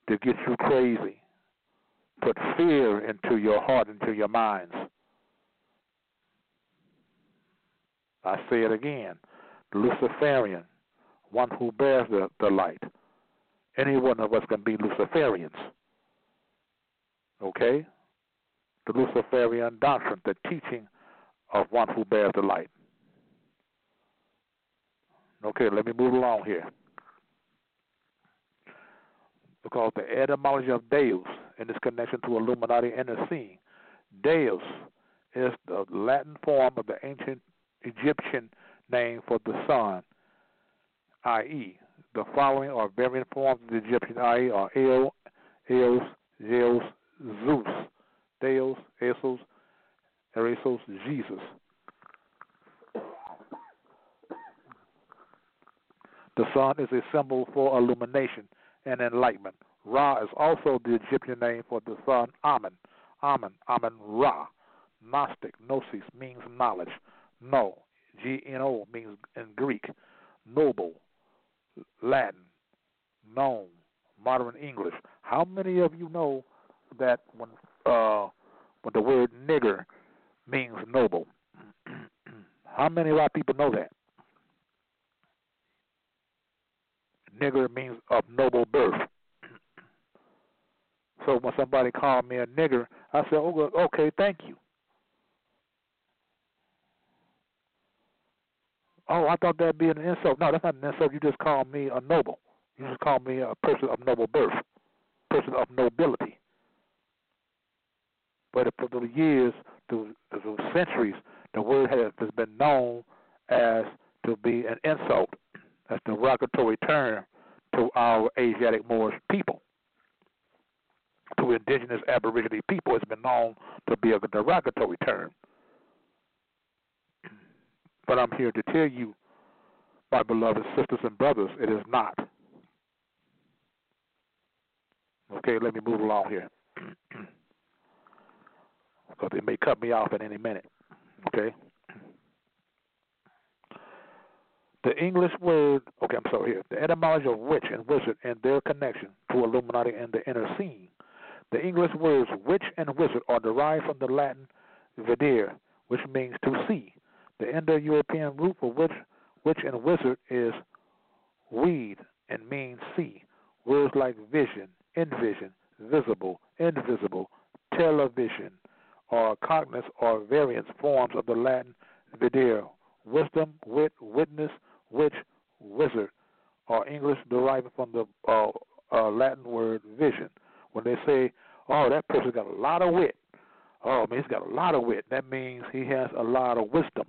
to get you crazy. Put fear into your heart, into your minds. I say it again. Luciferian, one who bears the, the light. Any one of us can be Luciferians. Okay? The Luciferian doctrine, the teaching of one who bears the light. Okay, let me move along here because the etymology of Deus in its connection to Illuminati and the scene. Deus is the Latin form of the ancient Egyptian name for the sun, i.e., the following are variant forms of the Egyptian, i.e., are Eo, Eos, Zeus, Zeus, Deus, Esos, Eresos, Jesus. The sun is a symbol for illumination and enlightenment. Ra is also the Egyptian name for the sun, Amen. Amen, Amen Ra. Gnostic, gnosis, means knowledge. No, G-N-O means in Greek. Noble, Latin, known, modern English. How many of you know that when uh, when the word nigger means noble? How many of our people know that? Nigger means of noble birth. so when somebody called me a nigger, I said, oh, okay, thank you. Oh, I thought that'd be an insult. No, that's not an insult. You just called me a noble. You just called me a person of noble birth, person of nobility. But for the years, through, through centuries, the word has, has been known as to be an insult that's the derogatory term to our Asiatic Moorish people. To indigenous Aboriginal people, it's been known to be a derogatory term. But I'm here to tell you, my beloved sisters and brothers, it is not. Okay, let me move along here. because they may cut me off at any minute. Okay? The English word, okay, I'm sorry here, the etymology of witch and wizard and their connection to Illuminati and the inner scene. The English words witch and wizard are derived from the Latin videre, which means to see. The Indo-European root for witch, witch and wizard is weed and means see. Words like vision, envision, visible, invisible, television, or cognate or variants forms of the Latin videre, wisdom, wit, witness, witch, wizard or English derived from the uh, uh, Latin word vision. When they say, "Oh, that person's got a lot of wit," oh man, he's got a lot of wit. That means he has a lot of wisdom.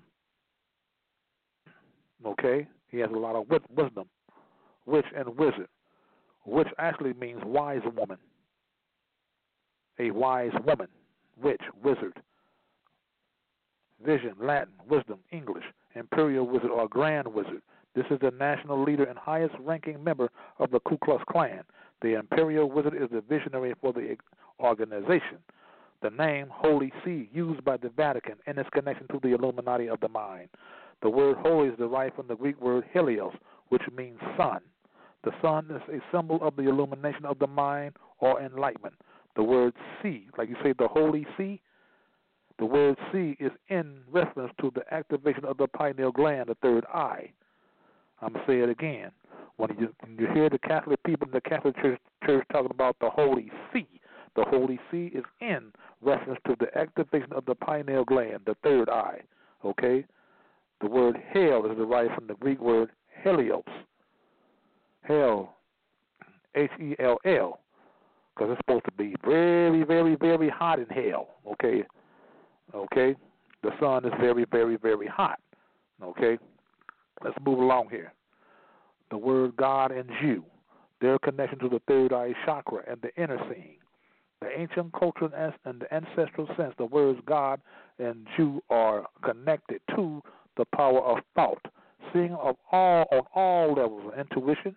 Okay, he has a lot of wit- wisdom. Witch and wizard, which actually means wise woman. A wise woman, witch, wizard. Vision, Latin, wisdom, English imperial wizard or grand wizard. This is the national leader and highest ranking member of the Ku Klux Klan. The imperial wizard is the visionary for the organization. The name Holy See, used by the Vatican in its connection to the Illuminati of the mind. The word holy is derived from the Greek word helios, which means sun. The sun is a symbol of the illumination of the mind or enlightenment. The word see, like you say, the Holy See, the word see is in reference to the activation of the pineal gland, the third eye. I'm going to say it again. When you, when you hear the Catholic people in the Catholic Church, Church talking about the Holy See, the Holy See is in reference to the activation of the pineal gland, the third eye. Okay? The word hell is derived from the Greek word helios. Hell, H E L L, because it's supposed to be very, very, very hot in hell. Okay? Okay? The sun is very, very, very hot. Okay? Let's move along here. The word God and Jew, their connection to the third eye chakra and the inner seeing. The ancient culture and the ancestral sense, the words God and Jew are connected to the power of thought, seeing of all on all levels of intuition,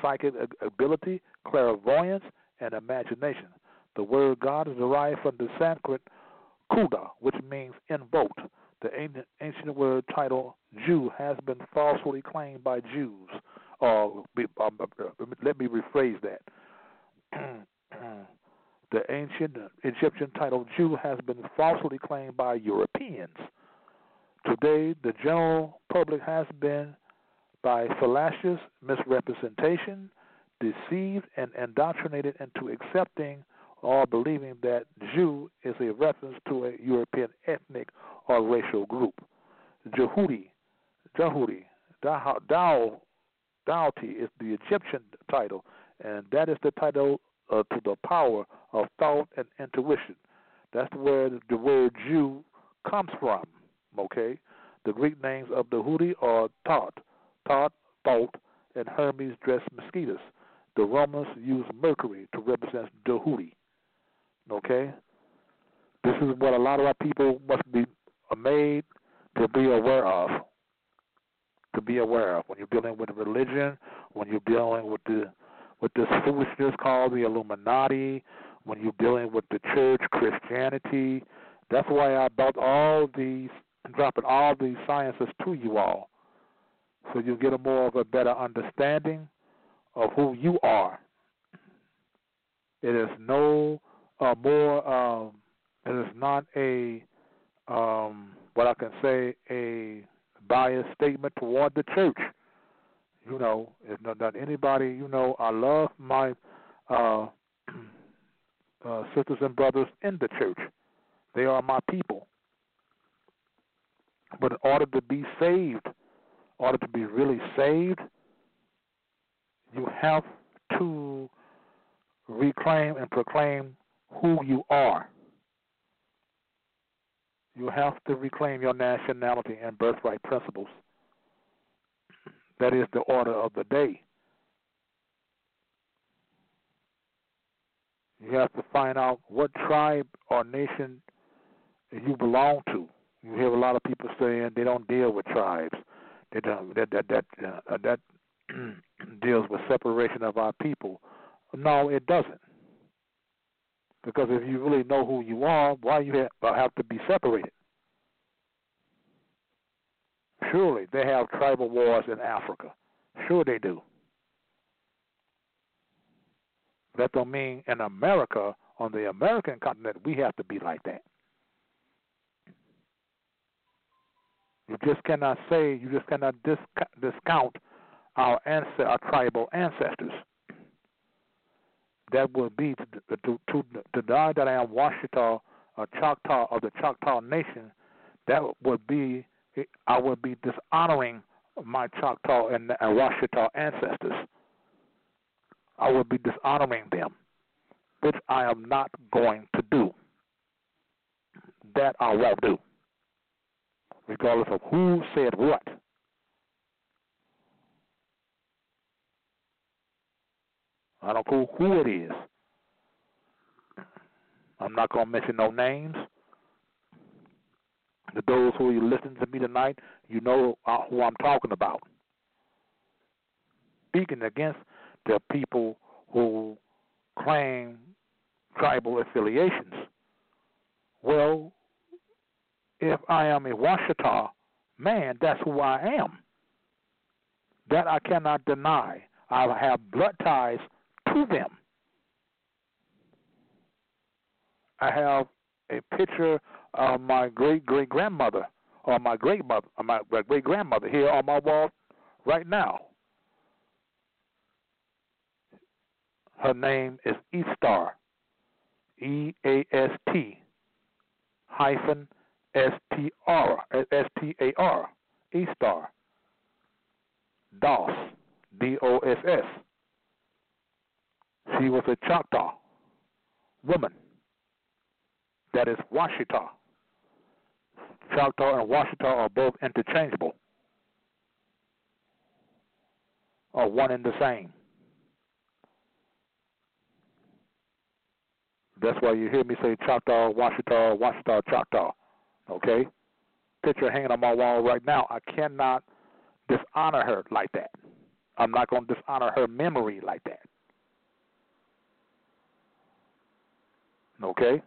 psychic ability, clairvoyance, and imagination. The word God is derived from the Sanskrit Kuda, which means invoked. The ancient word title Jew has been falsely claimed by Jews. Uh, um, let me rephrase that. the ancient Egyptian title Jew has been falsely claimed by Europeans. Today, the general public has been, by fallacious misrepresentation, deceived and indoctrinated into accepting or believing that Jew is a reference to a European ethnic or racial group. Jehudi, Jehudi, Dao, Daoti is the Egyptian title, and that is the title uh, to the power of thought and intuition. That's where the word Jew comes from. Okay, the Greek names of the Houthi are Thoth, Thoth, Thoth, and Hermes Trismegistus. The Romans used Mercury to represent the Houthi. Okay, this is what a lot of our people must be made to be aware of. To be aware of when you're dealing with religion, when you're dealing with the with this foolishness called the Illuminati, when you're dealing with the church, Christianity. That's why I brought all these, dropping all these sciences to you all, so you get a more of a better understanding of who you are. It is no uh, more. Um, it is not a um, what I can say a biased statement toward the church. You know, it's not, not anybody. You know, I love my uh, uh, sisters and brothers in the church. They are my people. But in order to be saved, in order to be really saved, you have to reclaim and proclaim who you are. You have to reclaim your nationality and birthright principles. That is the order of the day. You have to find out what tribe or nation you belong to. You hear a lot of people saying they don't deal with tribes. They don't, that that that uh, that deals with separation of our people. No, it doesn't. Because if you really know who you are, why you have, uh, have to be separated? Surely they have tribal wars in Africa. Sure they do. That don't mean in America, on the American continent, we have to be like that. You just cannot say, you just cannot discount our, ancestor, our tribal ancestors that will be to, to, to, to die that I am Washita, a Choctaw of the Choctaw Nation, that would be, I would be dishonoring my Choctaw and, and Washita ancestors. I would be dishonoring them, which I am not going to do. That I won't do, regardless of who said what. I don't care who it is. I'm not going to mention no names. To those who are listening to me tonight, you know uh, who I'm talking about. Speaking against the people who claim tribal affiliations. Well, if I am a Washita man, that's who I am. That I cannot deny. I have blood ties to them. I have a picture of my great great grandmother or my great mother or my great grandmother here on my wall right now. Her name is Eastar. E A S T hyphen S T R S T A R Eastar. Doss D O S S. She was a Choctaw woman. That is Washita. Choctaw and Washita are both interchangeable, or one and the same. That's why you hear me say Choctaw, Washita, Washita, Choctaw. Okay? Picture hanging on my wall right now. I cannot dishonor her like that. I'm not going to dishonor her memory like that. Okay?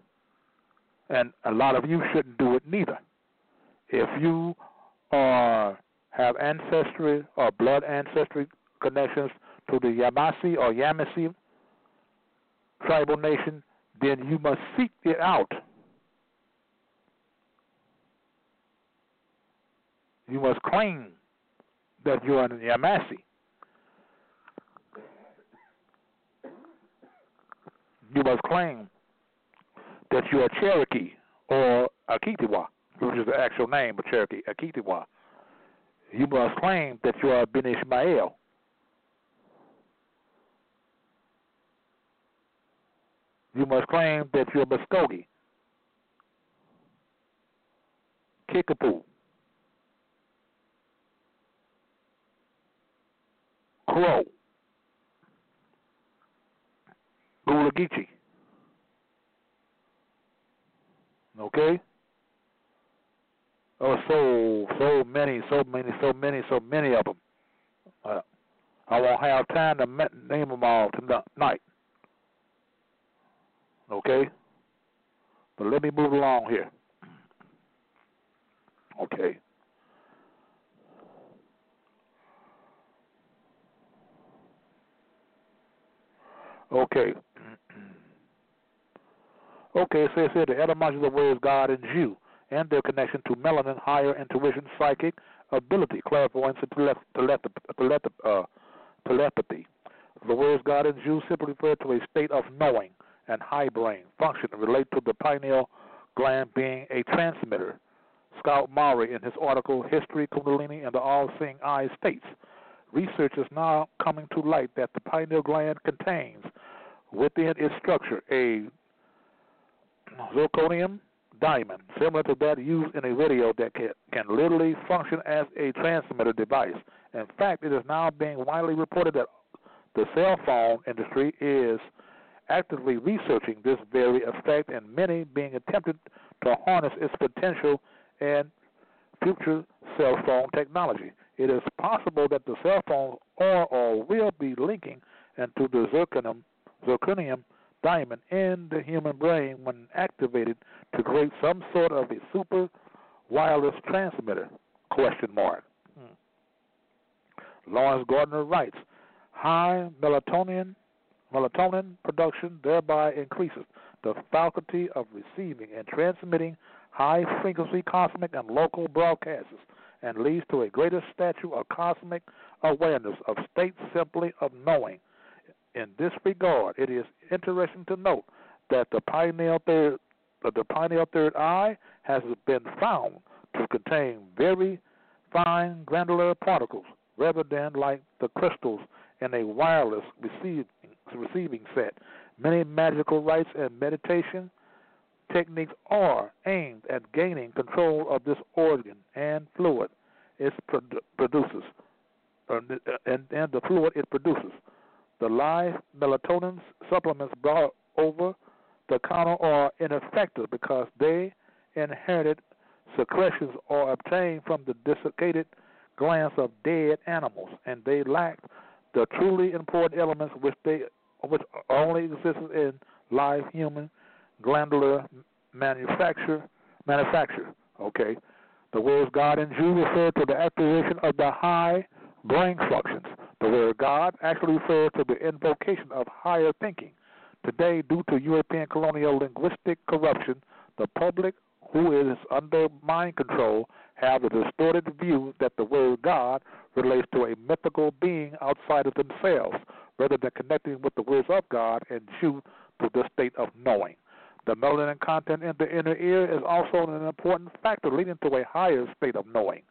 And a lot of you shouldn't do it neither. If you are have ancestry or blood ancestry connections to the Yamasee or Yamasee tribal nation, then you must seek it out. You must claim that you are a Yamasee. You must claim that you are Cherokee or Akitiwa, which is the actual name of Cherokee, Akitiwa. You must claim that you are Ben Ishmael. You must claim that you're Muskogee. Kickapoo, Crow, Gullah Okay? Oh, so so many, so many, so many, so many of them. Uh, I won't have time to name them all tonight. Okay? But let me move along here. Okay. Okay. Okay, so it says here the etymology of the words God and Jew and their connection to melanin, higher intuition, psychic ability, clairvoyance, and uh, telepathy. The words God and Jew simply refer to a state of knowing and high brain function relate to the pineal gland being a transmitter. Scott Maury, in his article History, Kundalini, and the All Seeing Eye, states research is now coming to light that the pineal gland contains within its structure a zirconium diamond, similar to that used in a radio that can, can literally function as a transmitter device. In fact, it is now being widely reported that the cell phone industry is actively researching this very effect, and many being attempted to harness its potential in future cell phone technology. It is possible that the cell phones are or will be linking into the zirconium, zirconium diamond in the human brain when activated to create some sort of a super wireless transmitter? Question mark. Hmm. Laurence Gardner writes, high melatonin melatonin production thereby increases the faculty of receiving and transmitting high frequency cosmic and local broadcasts and leads to a greater stature of cosmic awareness of state simply of knowing in this regard, it is interesting to note that the pineal third, the pineal third eye has been found to contain very fine granular particles, rather than like the crystals in a wireless receiving receiving set. Many magical rites and meditation techniques are aimed at gaining control of this organ and fluid it produces, and, and the fluid it produces. The live melatonin supplements brought over the counter are ineffective because they inherited secretions are obtained from the desiccated glands of dead animals, and they lack the truly important elements which they which only exist in live human glandular manufacture manufacture. Okay. The words God and Jew refer to the activation of the high brain functions the word God actually refers to the invocation of higher thinking. Today, due to European colonial linguistic corruption, the public who is under mind control have a distorted view that the word God relates to a mythical being outside of themselves, rather than connecting with the words of God and truth to the state of knowing. The melanin content in the inner ear is also an important factor leading to a higher state of knowing.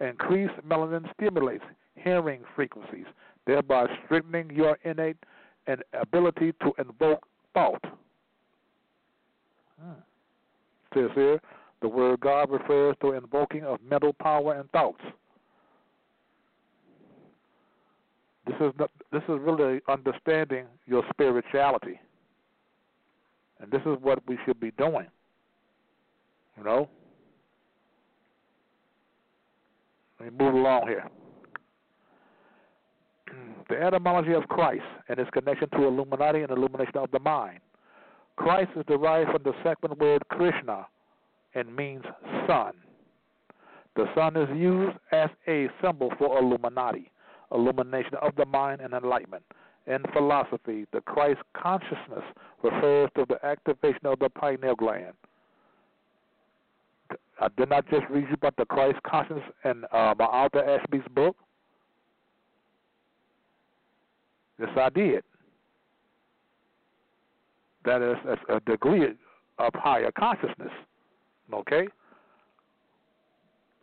Increased melanin stimulates hearing frequencies, thereby strengthening your innate and ability to invoke thought. Hmm. Says here, the word God refers to invoking of mental power and thoughts. This is not, this is really understanding your spirituality, and this is what we should be doing. You know. Let me move along here the etymology of Christ and its connection to Illuminati and illumination of the mind. Christ is derived from the Sanskrit word Krishna and means sun. The sun is used as a symbol for Illuminati, illumination of the mind and enlightenment. In philosophy, the Christ consciousness refers to the activation of the pineal gland. I did not just read you about the Christ consciousness in uh, Muata Ashby's book. Yes, I did. That is a degree of higher consciousness. Okay?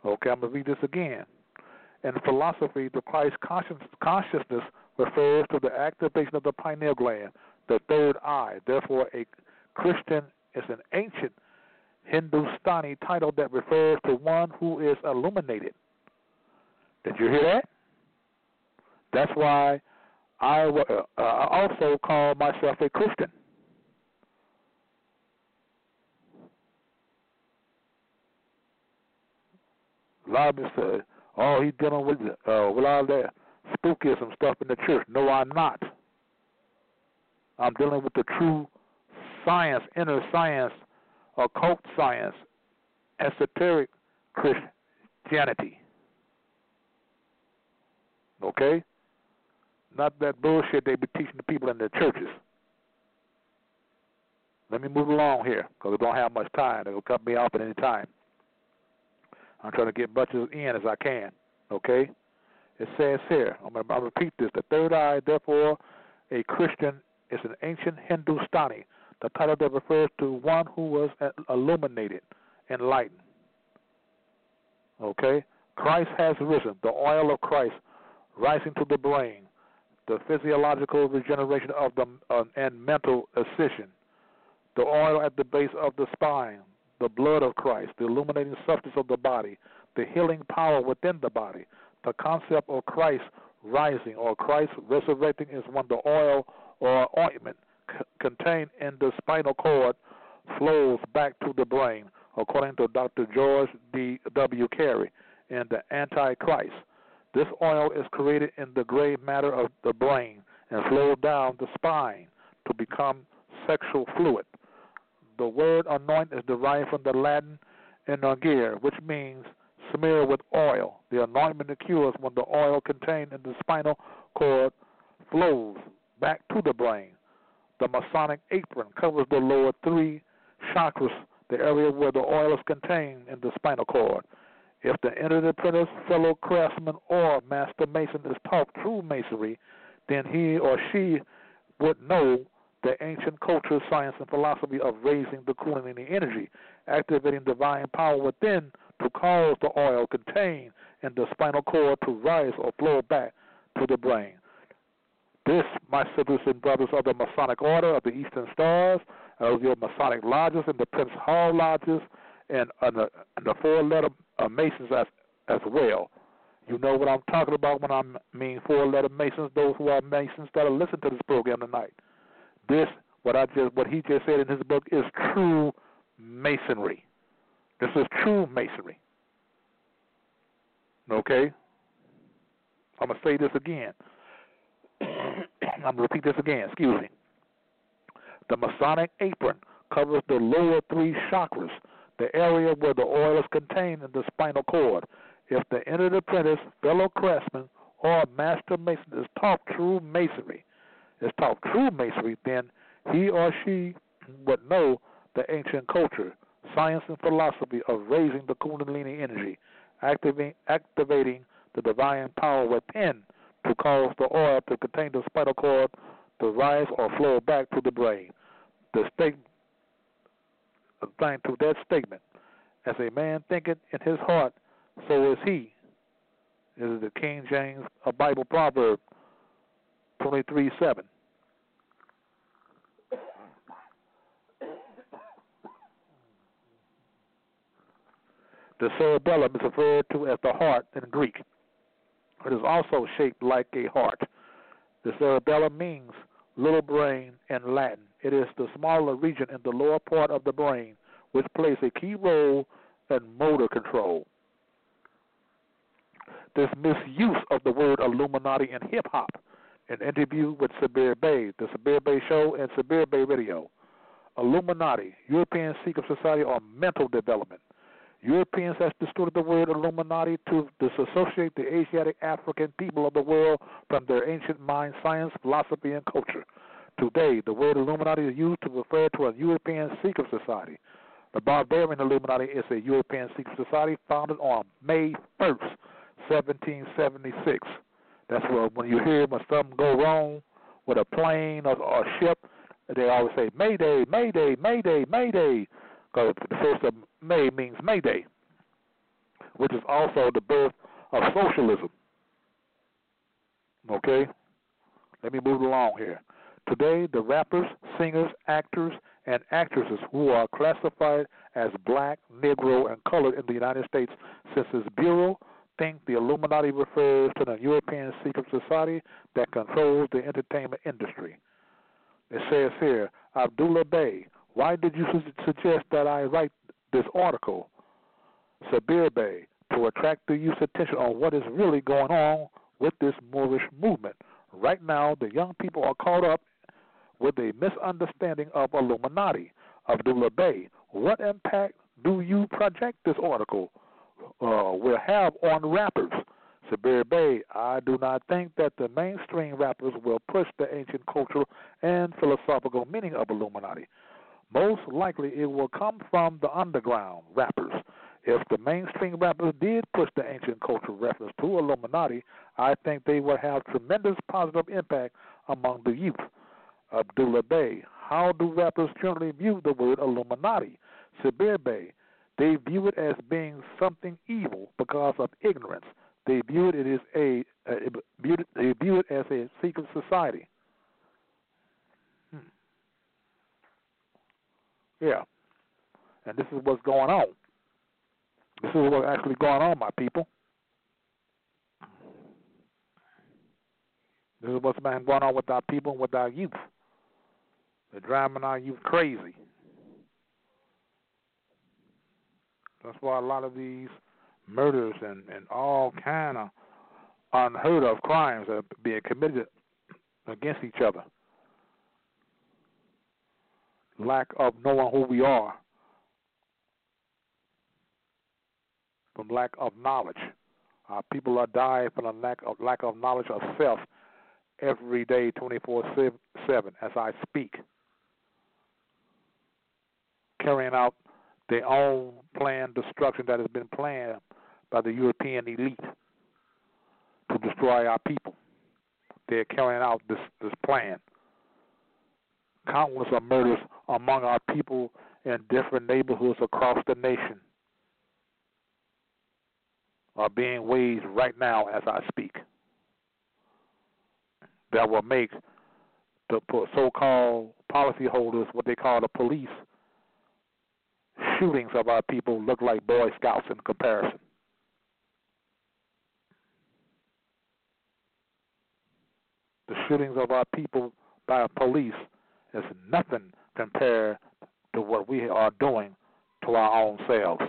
Okay, I'm going to read this again. In philosophy, the Christ consciousness refers to the activation of the pineal gland, the third eye. Therefore, a Christian is an ancient Hindustani title that refers to one who is illuminated. Did you hear that? That's why I uh, also call myself a Christian. A lot of them say, "Oh, he's dealing with uh, with all that spookism stuff in the church." No, I'm not. I'm dealing with the true science, inner science, occult science, esoteric Christianity. Okay? Not that bullshit they be teaching the people in their churches. Let me move along here because we don't have much time. They'll cut me off at any time. I'm trying to get much in as I can. Okay? It says here, I'm going to repeat this. The third eye, therefore, a Christian is an ancient Hindustani, the title that refers to one who was illuminated, enlightened. Okay? Christ has risen, the oil of Christ rising to the brain, the physiological regeneration of the uh, and mental ascension, the oil at the base of the spine, the blood of Christ, the illuminating substance of the body, the healing power within the body. The concept of Christ rising or Christ resurrecting is when the oil or ointment contained in the spinal cord flows back to the brain, according to Dr. George D. W. Carey in The Antichrist. This oil is created in the gray matter of the brain and flows down the spine to become sexual fluid. The word anoint is derived from the Latin unungere, which means smear with oil. The anointment occurs when the oil contained in the spinal cord flows back to the brain. The Masonic apron covers the lower three chakras, the area where the oil is contained in the spinal cord. If the entered apprentice, fellow craftsman, or master mason is taught true masonry, then he or she would know the ancient culture, science, and philosophy of raising the Kundalini energy, activating divine power within to cause the oil contained in the spinal cord to rise or flow back to the brain. This, my sisters and brothers of the Masonic Order of the Eastern Stars, of your Masonic lodges and the Prince Hall lodges, and, and the, the four-letter uh, Masons as as well. You know what I'm talking about when I mean four-letter Masons. Those who are Masons that are listening to this program tonight. This, what I just, what he just said in his book, is true Masonry. This is true Masonry. Okay. I'm gonna say this again. I'm gonna repeat this again. Excuse me. The Masonic apron covers the lower three chakras the area where the oil is contained in the spinal cord. If the entered apprentice, fellow craftsman, or master mason is taught true masonry, is taught true masonry, then he or she would know the ancient culture, science, and philosophy of raising the Kundalini energy, activating, activating the divine power within to cause the oil to contain the spinal cord to rise or flow back to the brain. The state thing to that statement. As a man thinketh in his heart, so is he. This is the King James a Bible proverb twenty three seven. The cerebellum is referred to as the heart in Greek. It is also shaped like a heart. The cerebellum means little brain in Latin. It is the smaller region in the lower part of the brain which plays a key role in motor control. This misuse of the word Illuminati in hip hop, an interview with Sabir Bey, the Sabir Bey Show, and Sabir Bey Radio. Illuminati, European Secret Society on Mental Development. Europeans have distorted the word Illuminati to disassociate the Asiatic African people of the world from their ancient mind, science, philosophy, and culture. Today, the word Illuminati is used to refer to a European secret society. The Bavarian Illuminati is a European secret society founded on May 1st, 1776. That's where when you hear when something go wrong with a plane or, or a ship, they always say Mayday, Mayday, Mayday, Mayday, because the first of May means Mayday, which is also the birth of socialism. Okay, let me move along here. Today, the rappers, singers, actors, and actresses who are classified as black, Negro, and colored in the United States Census Bureau think the Illuminati refers to the European secret society that controls the entertainment industry. It says here, Abdullah Bey, why did you su- suggest that I write this article? Sabir Bey, to attract the youth's attention on what is really going on with this Moorish movement. Right now, the young people are caught up with a misunderstanding of Illuminati. Abdullah Bey, what impact do you project this article uh, will have on rappers? Sabir Bey, I do not think that the mainstream rappers will push the ancient cultural and philosophical meaning of Illuminati. Most likely it will come from the underground rappers. If the mainstream rappers did push the ancient cultural reference to Illuminati, I think they would have tremendous positive impact among the youth. Abdullah Bey, how do rappers generally view the word Illuminati? Sabir Bey, they view it as being something evil because of ignorance. They view it as a uh, they view it as a secret society. Yeah, and this is what's going on. This is what's actually going on, my people. This is what's been going on with our people and with our youth. They're driving our youth crazy. That's why a lot of these murders and, and all kind of unheard of crimes are being committed against each other. Lack of knowing who we are, from lack of knowledge. Our people are dying from a lack of lack of knowledge of self every day, twenty four seven, as I speak, carrying out their own planned destruction that has been planned by the European elite to destroy our people. They're carrying out this, this plan. Countless of murders among our people in different neighborhoods across the nation are being waged right now as I speak. That will make the so-called policyholders, what they call the police, shootings of our people look like Boy Scouts in comparison. The shootings of our people by police is nothing compared to what we are doing to our own selves,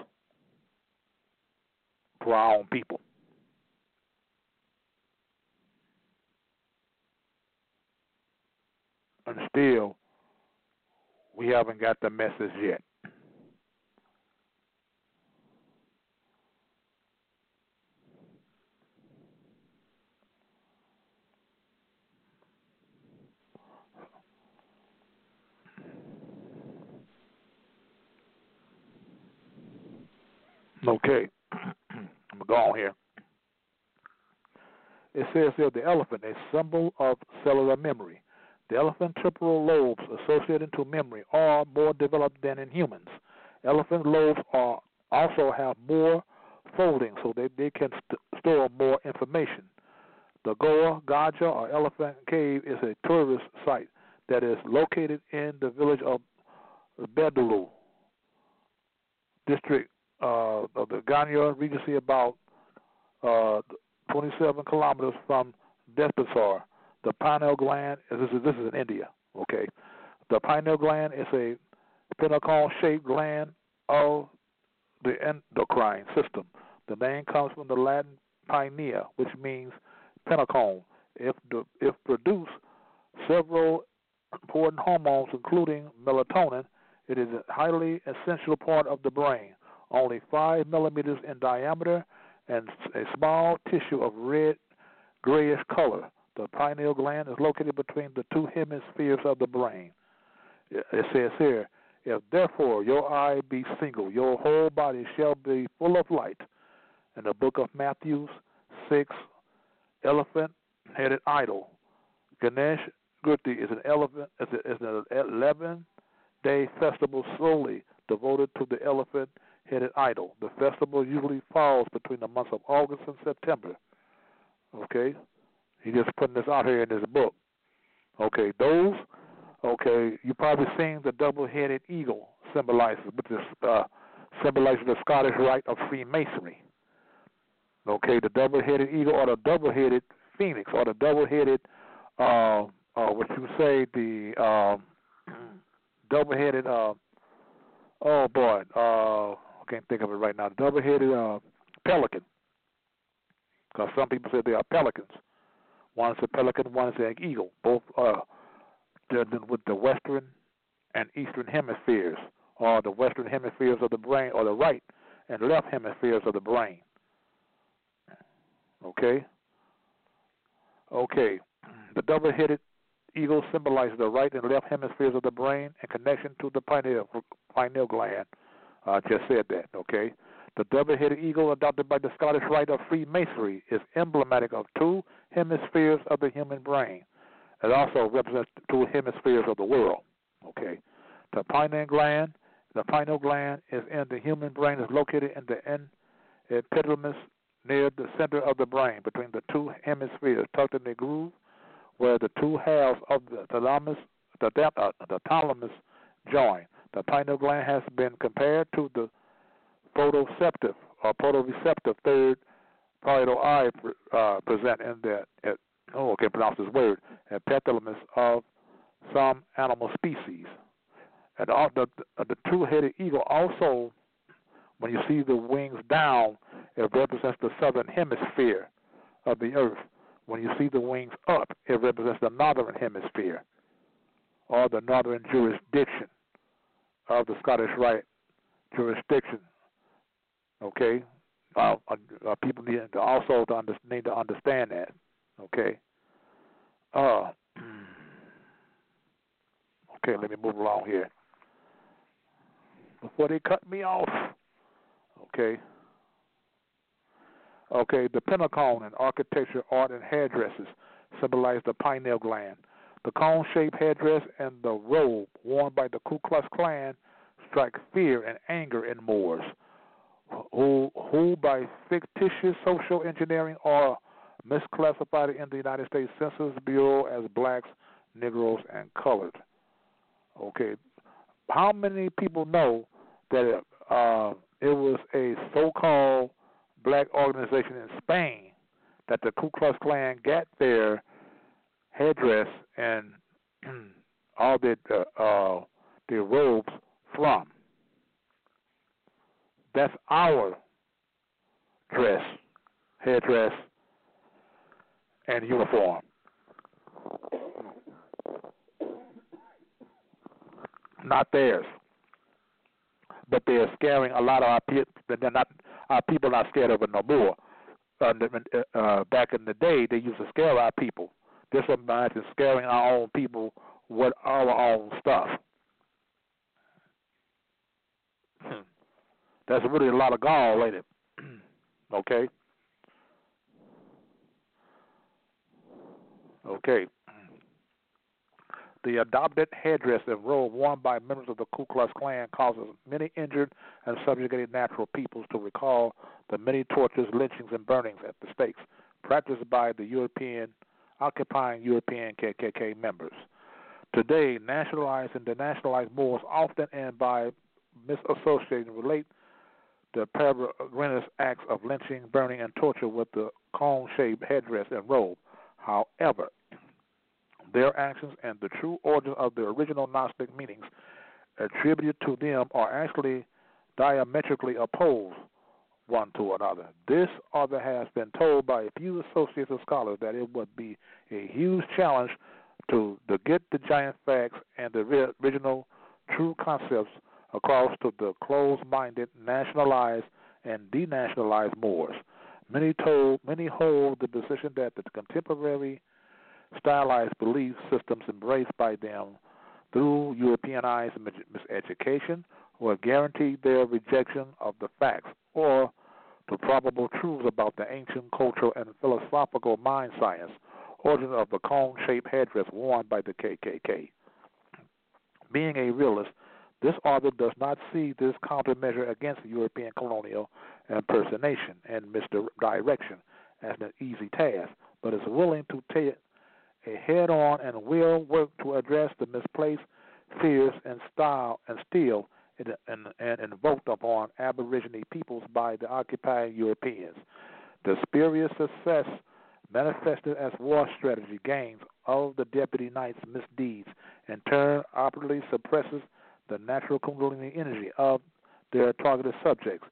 to our own people. And still, we haven't got the message yet. Okay, I'm gonna go on here. It says here the elephant, a symbol of cellular memory. The elephant temporal lobes associated to memory are more developed than in humans. Elephant lobes are also have more folding, so they, they can st- store more information. The Goa Gajah or Elephant Cave is a tourist site that is located in the village of Bedulu, district uh, of the Gianyar Regency, about uh, 27 kilometers from Denpasar. The pineal gland, this is, this is in India, okay? The pineal gland is a pentagon shaped gland of the endocrine system. The name comes from the Latin pinea, which means pentagon. If, the, if produce several important hormones, including melatonin, it is a highly essential part of the brain only 5 millimeters in diameter, and a small tissue of red grayish color. The pineal gland is located between the two hemispheres of the brain. It says here, if therefore your eye be single, your whole body shall be full of light. In the book of Matthew 6, elephant headed idol. Ganesh Gurti is an elephant is an 11 day festival solely devoted to the elephant headed idol. The festival usually falls between the months of August and September. Okay? He's just putting this out here in his book. Okay, those Okay, you probably seen the double-headed eagle symbolizes, which is uh, symbolizes the Scottish rite of Freemasonry. Okay, the double-headed eagle or the double-headed phoenix or the double-headed, uh, uh, what you say, the uh, double-headed. Uh, oh boy, uh, can't think of it right now. The double-headed uh, pelican. Because some people say they are pelicans. One is a pelican, one is an eagle. Both uh, dealing with the western and eastern hemispheres, or the western hemispheres of the brain, or the right and left hemispheres of the brain. Okay? Okay. The double headed eagle symbolizes the right and left hemispheres of the brain and connection to the pineal, pineal gland. I uh, just said that, okay? The double headed eagle, adopted by the Scottish Rite of Freemasonry, is emblematic of two hemispheres of the human brain. It also represents two hemispheres of the world. Okay. The pineal gland, the pineal gland is in the human brain, is located in the epidermis near the center of the brain, between the two hemispheres, tucked in the groove where the two halves of the thalamus, the, uh, the thalamus join. The pineal gland has been compared to the photoceptive or photoreceptive third parietal eye uh, present in the uh, oh, I can't pronounce this word epithalamus of some animal species. And all the the two-headed eagle also, when you see the wings down, it represents the southern hemisphere of the earth. When you see the wings up, it represents the northern hemisphere or the northern jurisdiction of the Scottish Rite jurisdiction Okay, uh, uh, uh, people need to also to under, need to understand that. Okay. Uh, okay, let me move along here. Before they cut me off. Okay. Okay, the pentacle in architecture, art, and hairdresses symbolize the pineal gland. The cone shaped headdress and the robe worn by the Ku Klux Klan strike fear and anger in Moors who who by fictitious social engineering are misclassified in the United States Census Bureau as blacks, Negroes, and colored. Okay, how many people know that uh, it was a so-called black organization in Spain that the Ku Klux Klan got their headdress and all their uh, uh, their robes from? That's our dress, hairdress, and uniform. Not theirs. But they're scaring a lot of our people. They're not our people not scared of it no more. Uh, uh, back in the day, they used to scare our people. This imagine scaring our own people with our own stuff. Hmm. That's really a lot of gall, ain't it? okay. Okay. The adopted headdress and robe worn by members of the Ku Klux Klan causes many injured and subjugated natural peoples to recall the many tortures, lynchings, and burnings at the stakes practiced by the European, occupying European KKK members. Today, nationalized and denationalized Moors often and by misassociating relate the peregrinous acts of lynching, burning, and torture with the cone shaped headdress and robe. However, their actions and the true origin of the original Gnostic meanings attributed to them are actually diametrically opposed one to another. This other has been told by a few associates of scholars that it would be a huge challenge to, to get the giant facts and the original true concepts across to the closed minded, nationalized, and denationalized Moors. Many told many hold the position that the contemporary stylized belief systems embraced by them through Europeanized miseducation will guarantee their rejection of the facts or the probable truths about the ancient cultural and philosophical mind science origin of the cone shaped headdress worn by the KKK. Being a realist, this author does not see this countermeasure against European colonial impersonation and misdirection as an easy task, but is willing to take a head on and will work to address the misplaced fears and style and steel and, and, and invoked upon Aborigine peoples by the occupying Europeans. The spurious success manifested as war strategy gains of the deputy knights' misdeeds, in turn operatively suppresses the natural kundalini energy of their targeted subjects.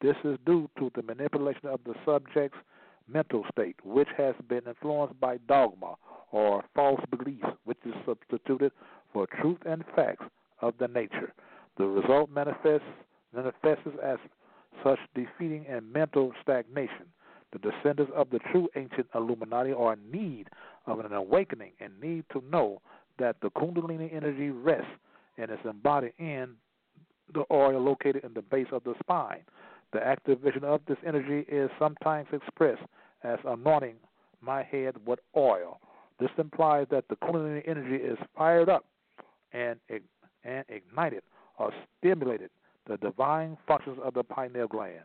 This is due to the manipulation of the subject's mental state, which has been influenced by dogma or false beliefs, which is substituted for truth and facts of the nature. The result manifests manifests as such defeating and mental stagnation. The descendants of the true ancient Illuminati are in need of an awakening and need to know that the Kundalini energy rests and is embodied in the oil located in the base of the spine. The activation of this energy is sometimes expressed as anointing my head with oil. This implies that the Kundalini energy is fired up and and ignited or stimulated the divine functions of the pineal gland.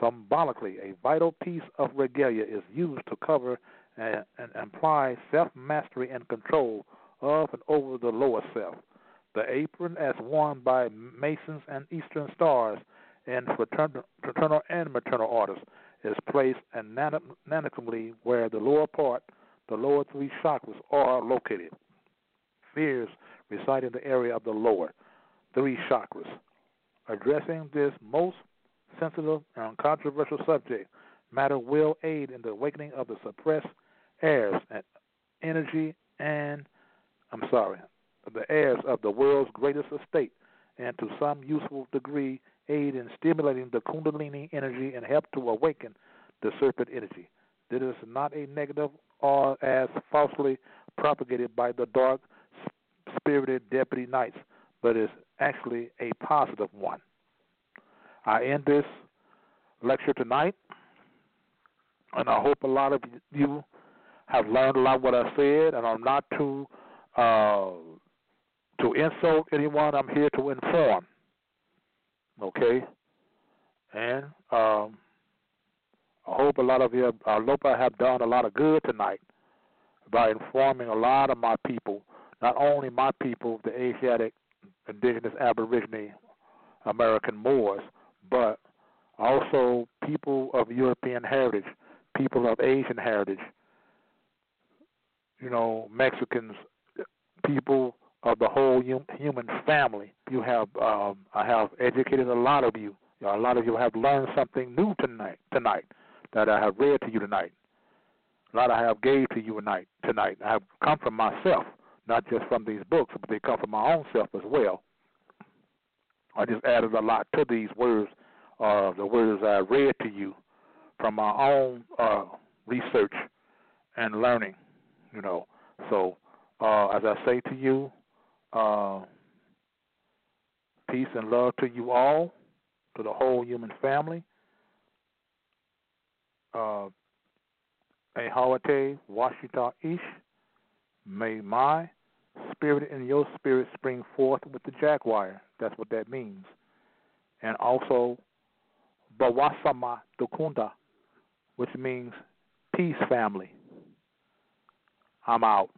Symbolically, a vital piece of regalia is used to cover and, and imply self mastery and control of and over the lower self. The apron, as worn by Masons and Eastern Stars in fraternal, fraternal and maternal orders, is placed anatomically where the lower part, the lower three chakras, are located. Fears reside in the area of the lower three chakras. Addressing this most sensitive and controversial subject matter will aid in the awakening of the suppressed heirs and energy and I'm sorry, the heirs of the world's greatest estate, and to some useful degree aid in stimulating the Kundalini energy and help to awaken the serpent energy. This is not a negative or as falsely propagated by the dark spirited deputy knights, but is actually a positive one. I end this lecture tonight, and I hope a lot of you have learned a lot of what I said, and I'm not too uh, to insult anyone. I'm here to inform. Okay, and um, I hope a lot of you, I hope I have done a lot of good tonight by informing a lot of my people, not only my people, the Asiatic, Indigenous, Aborigine, American Moors, but also people of European heritage, people of Asian heritage, you know, Mexicans, people of the whole human family. You have, um, I have educated a lot of you. A lot of you have learned something new tonight. Tonight, that I have read to you tonight. A lot I have gave to you tonight. Tonight, I have come from myself, not just from these books, but they come from my own self as well. I just added a lot to these words, uh, the words I read to you from my own uh, research and learning. You know, so uh, as I say to you, uh, peace and love to you all, to the whole human family. Uh, Ahawate Washita Ish, may my spirit and your spirit spring forth with the jaguar. That's what that means. And also, Bawasama Dukunda, which means peace family. I'm out.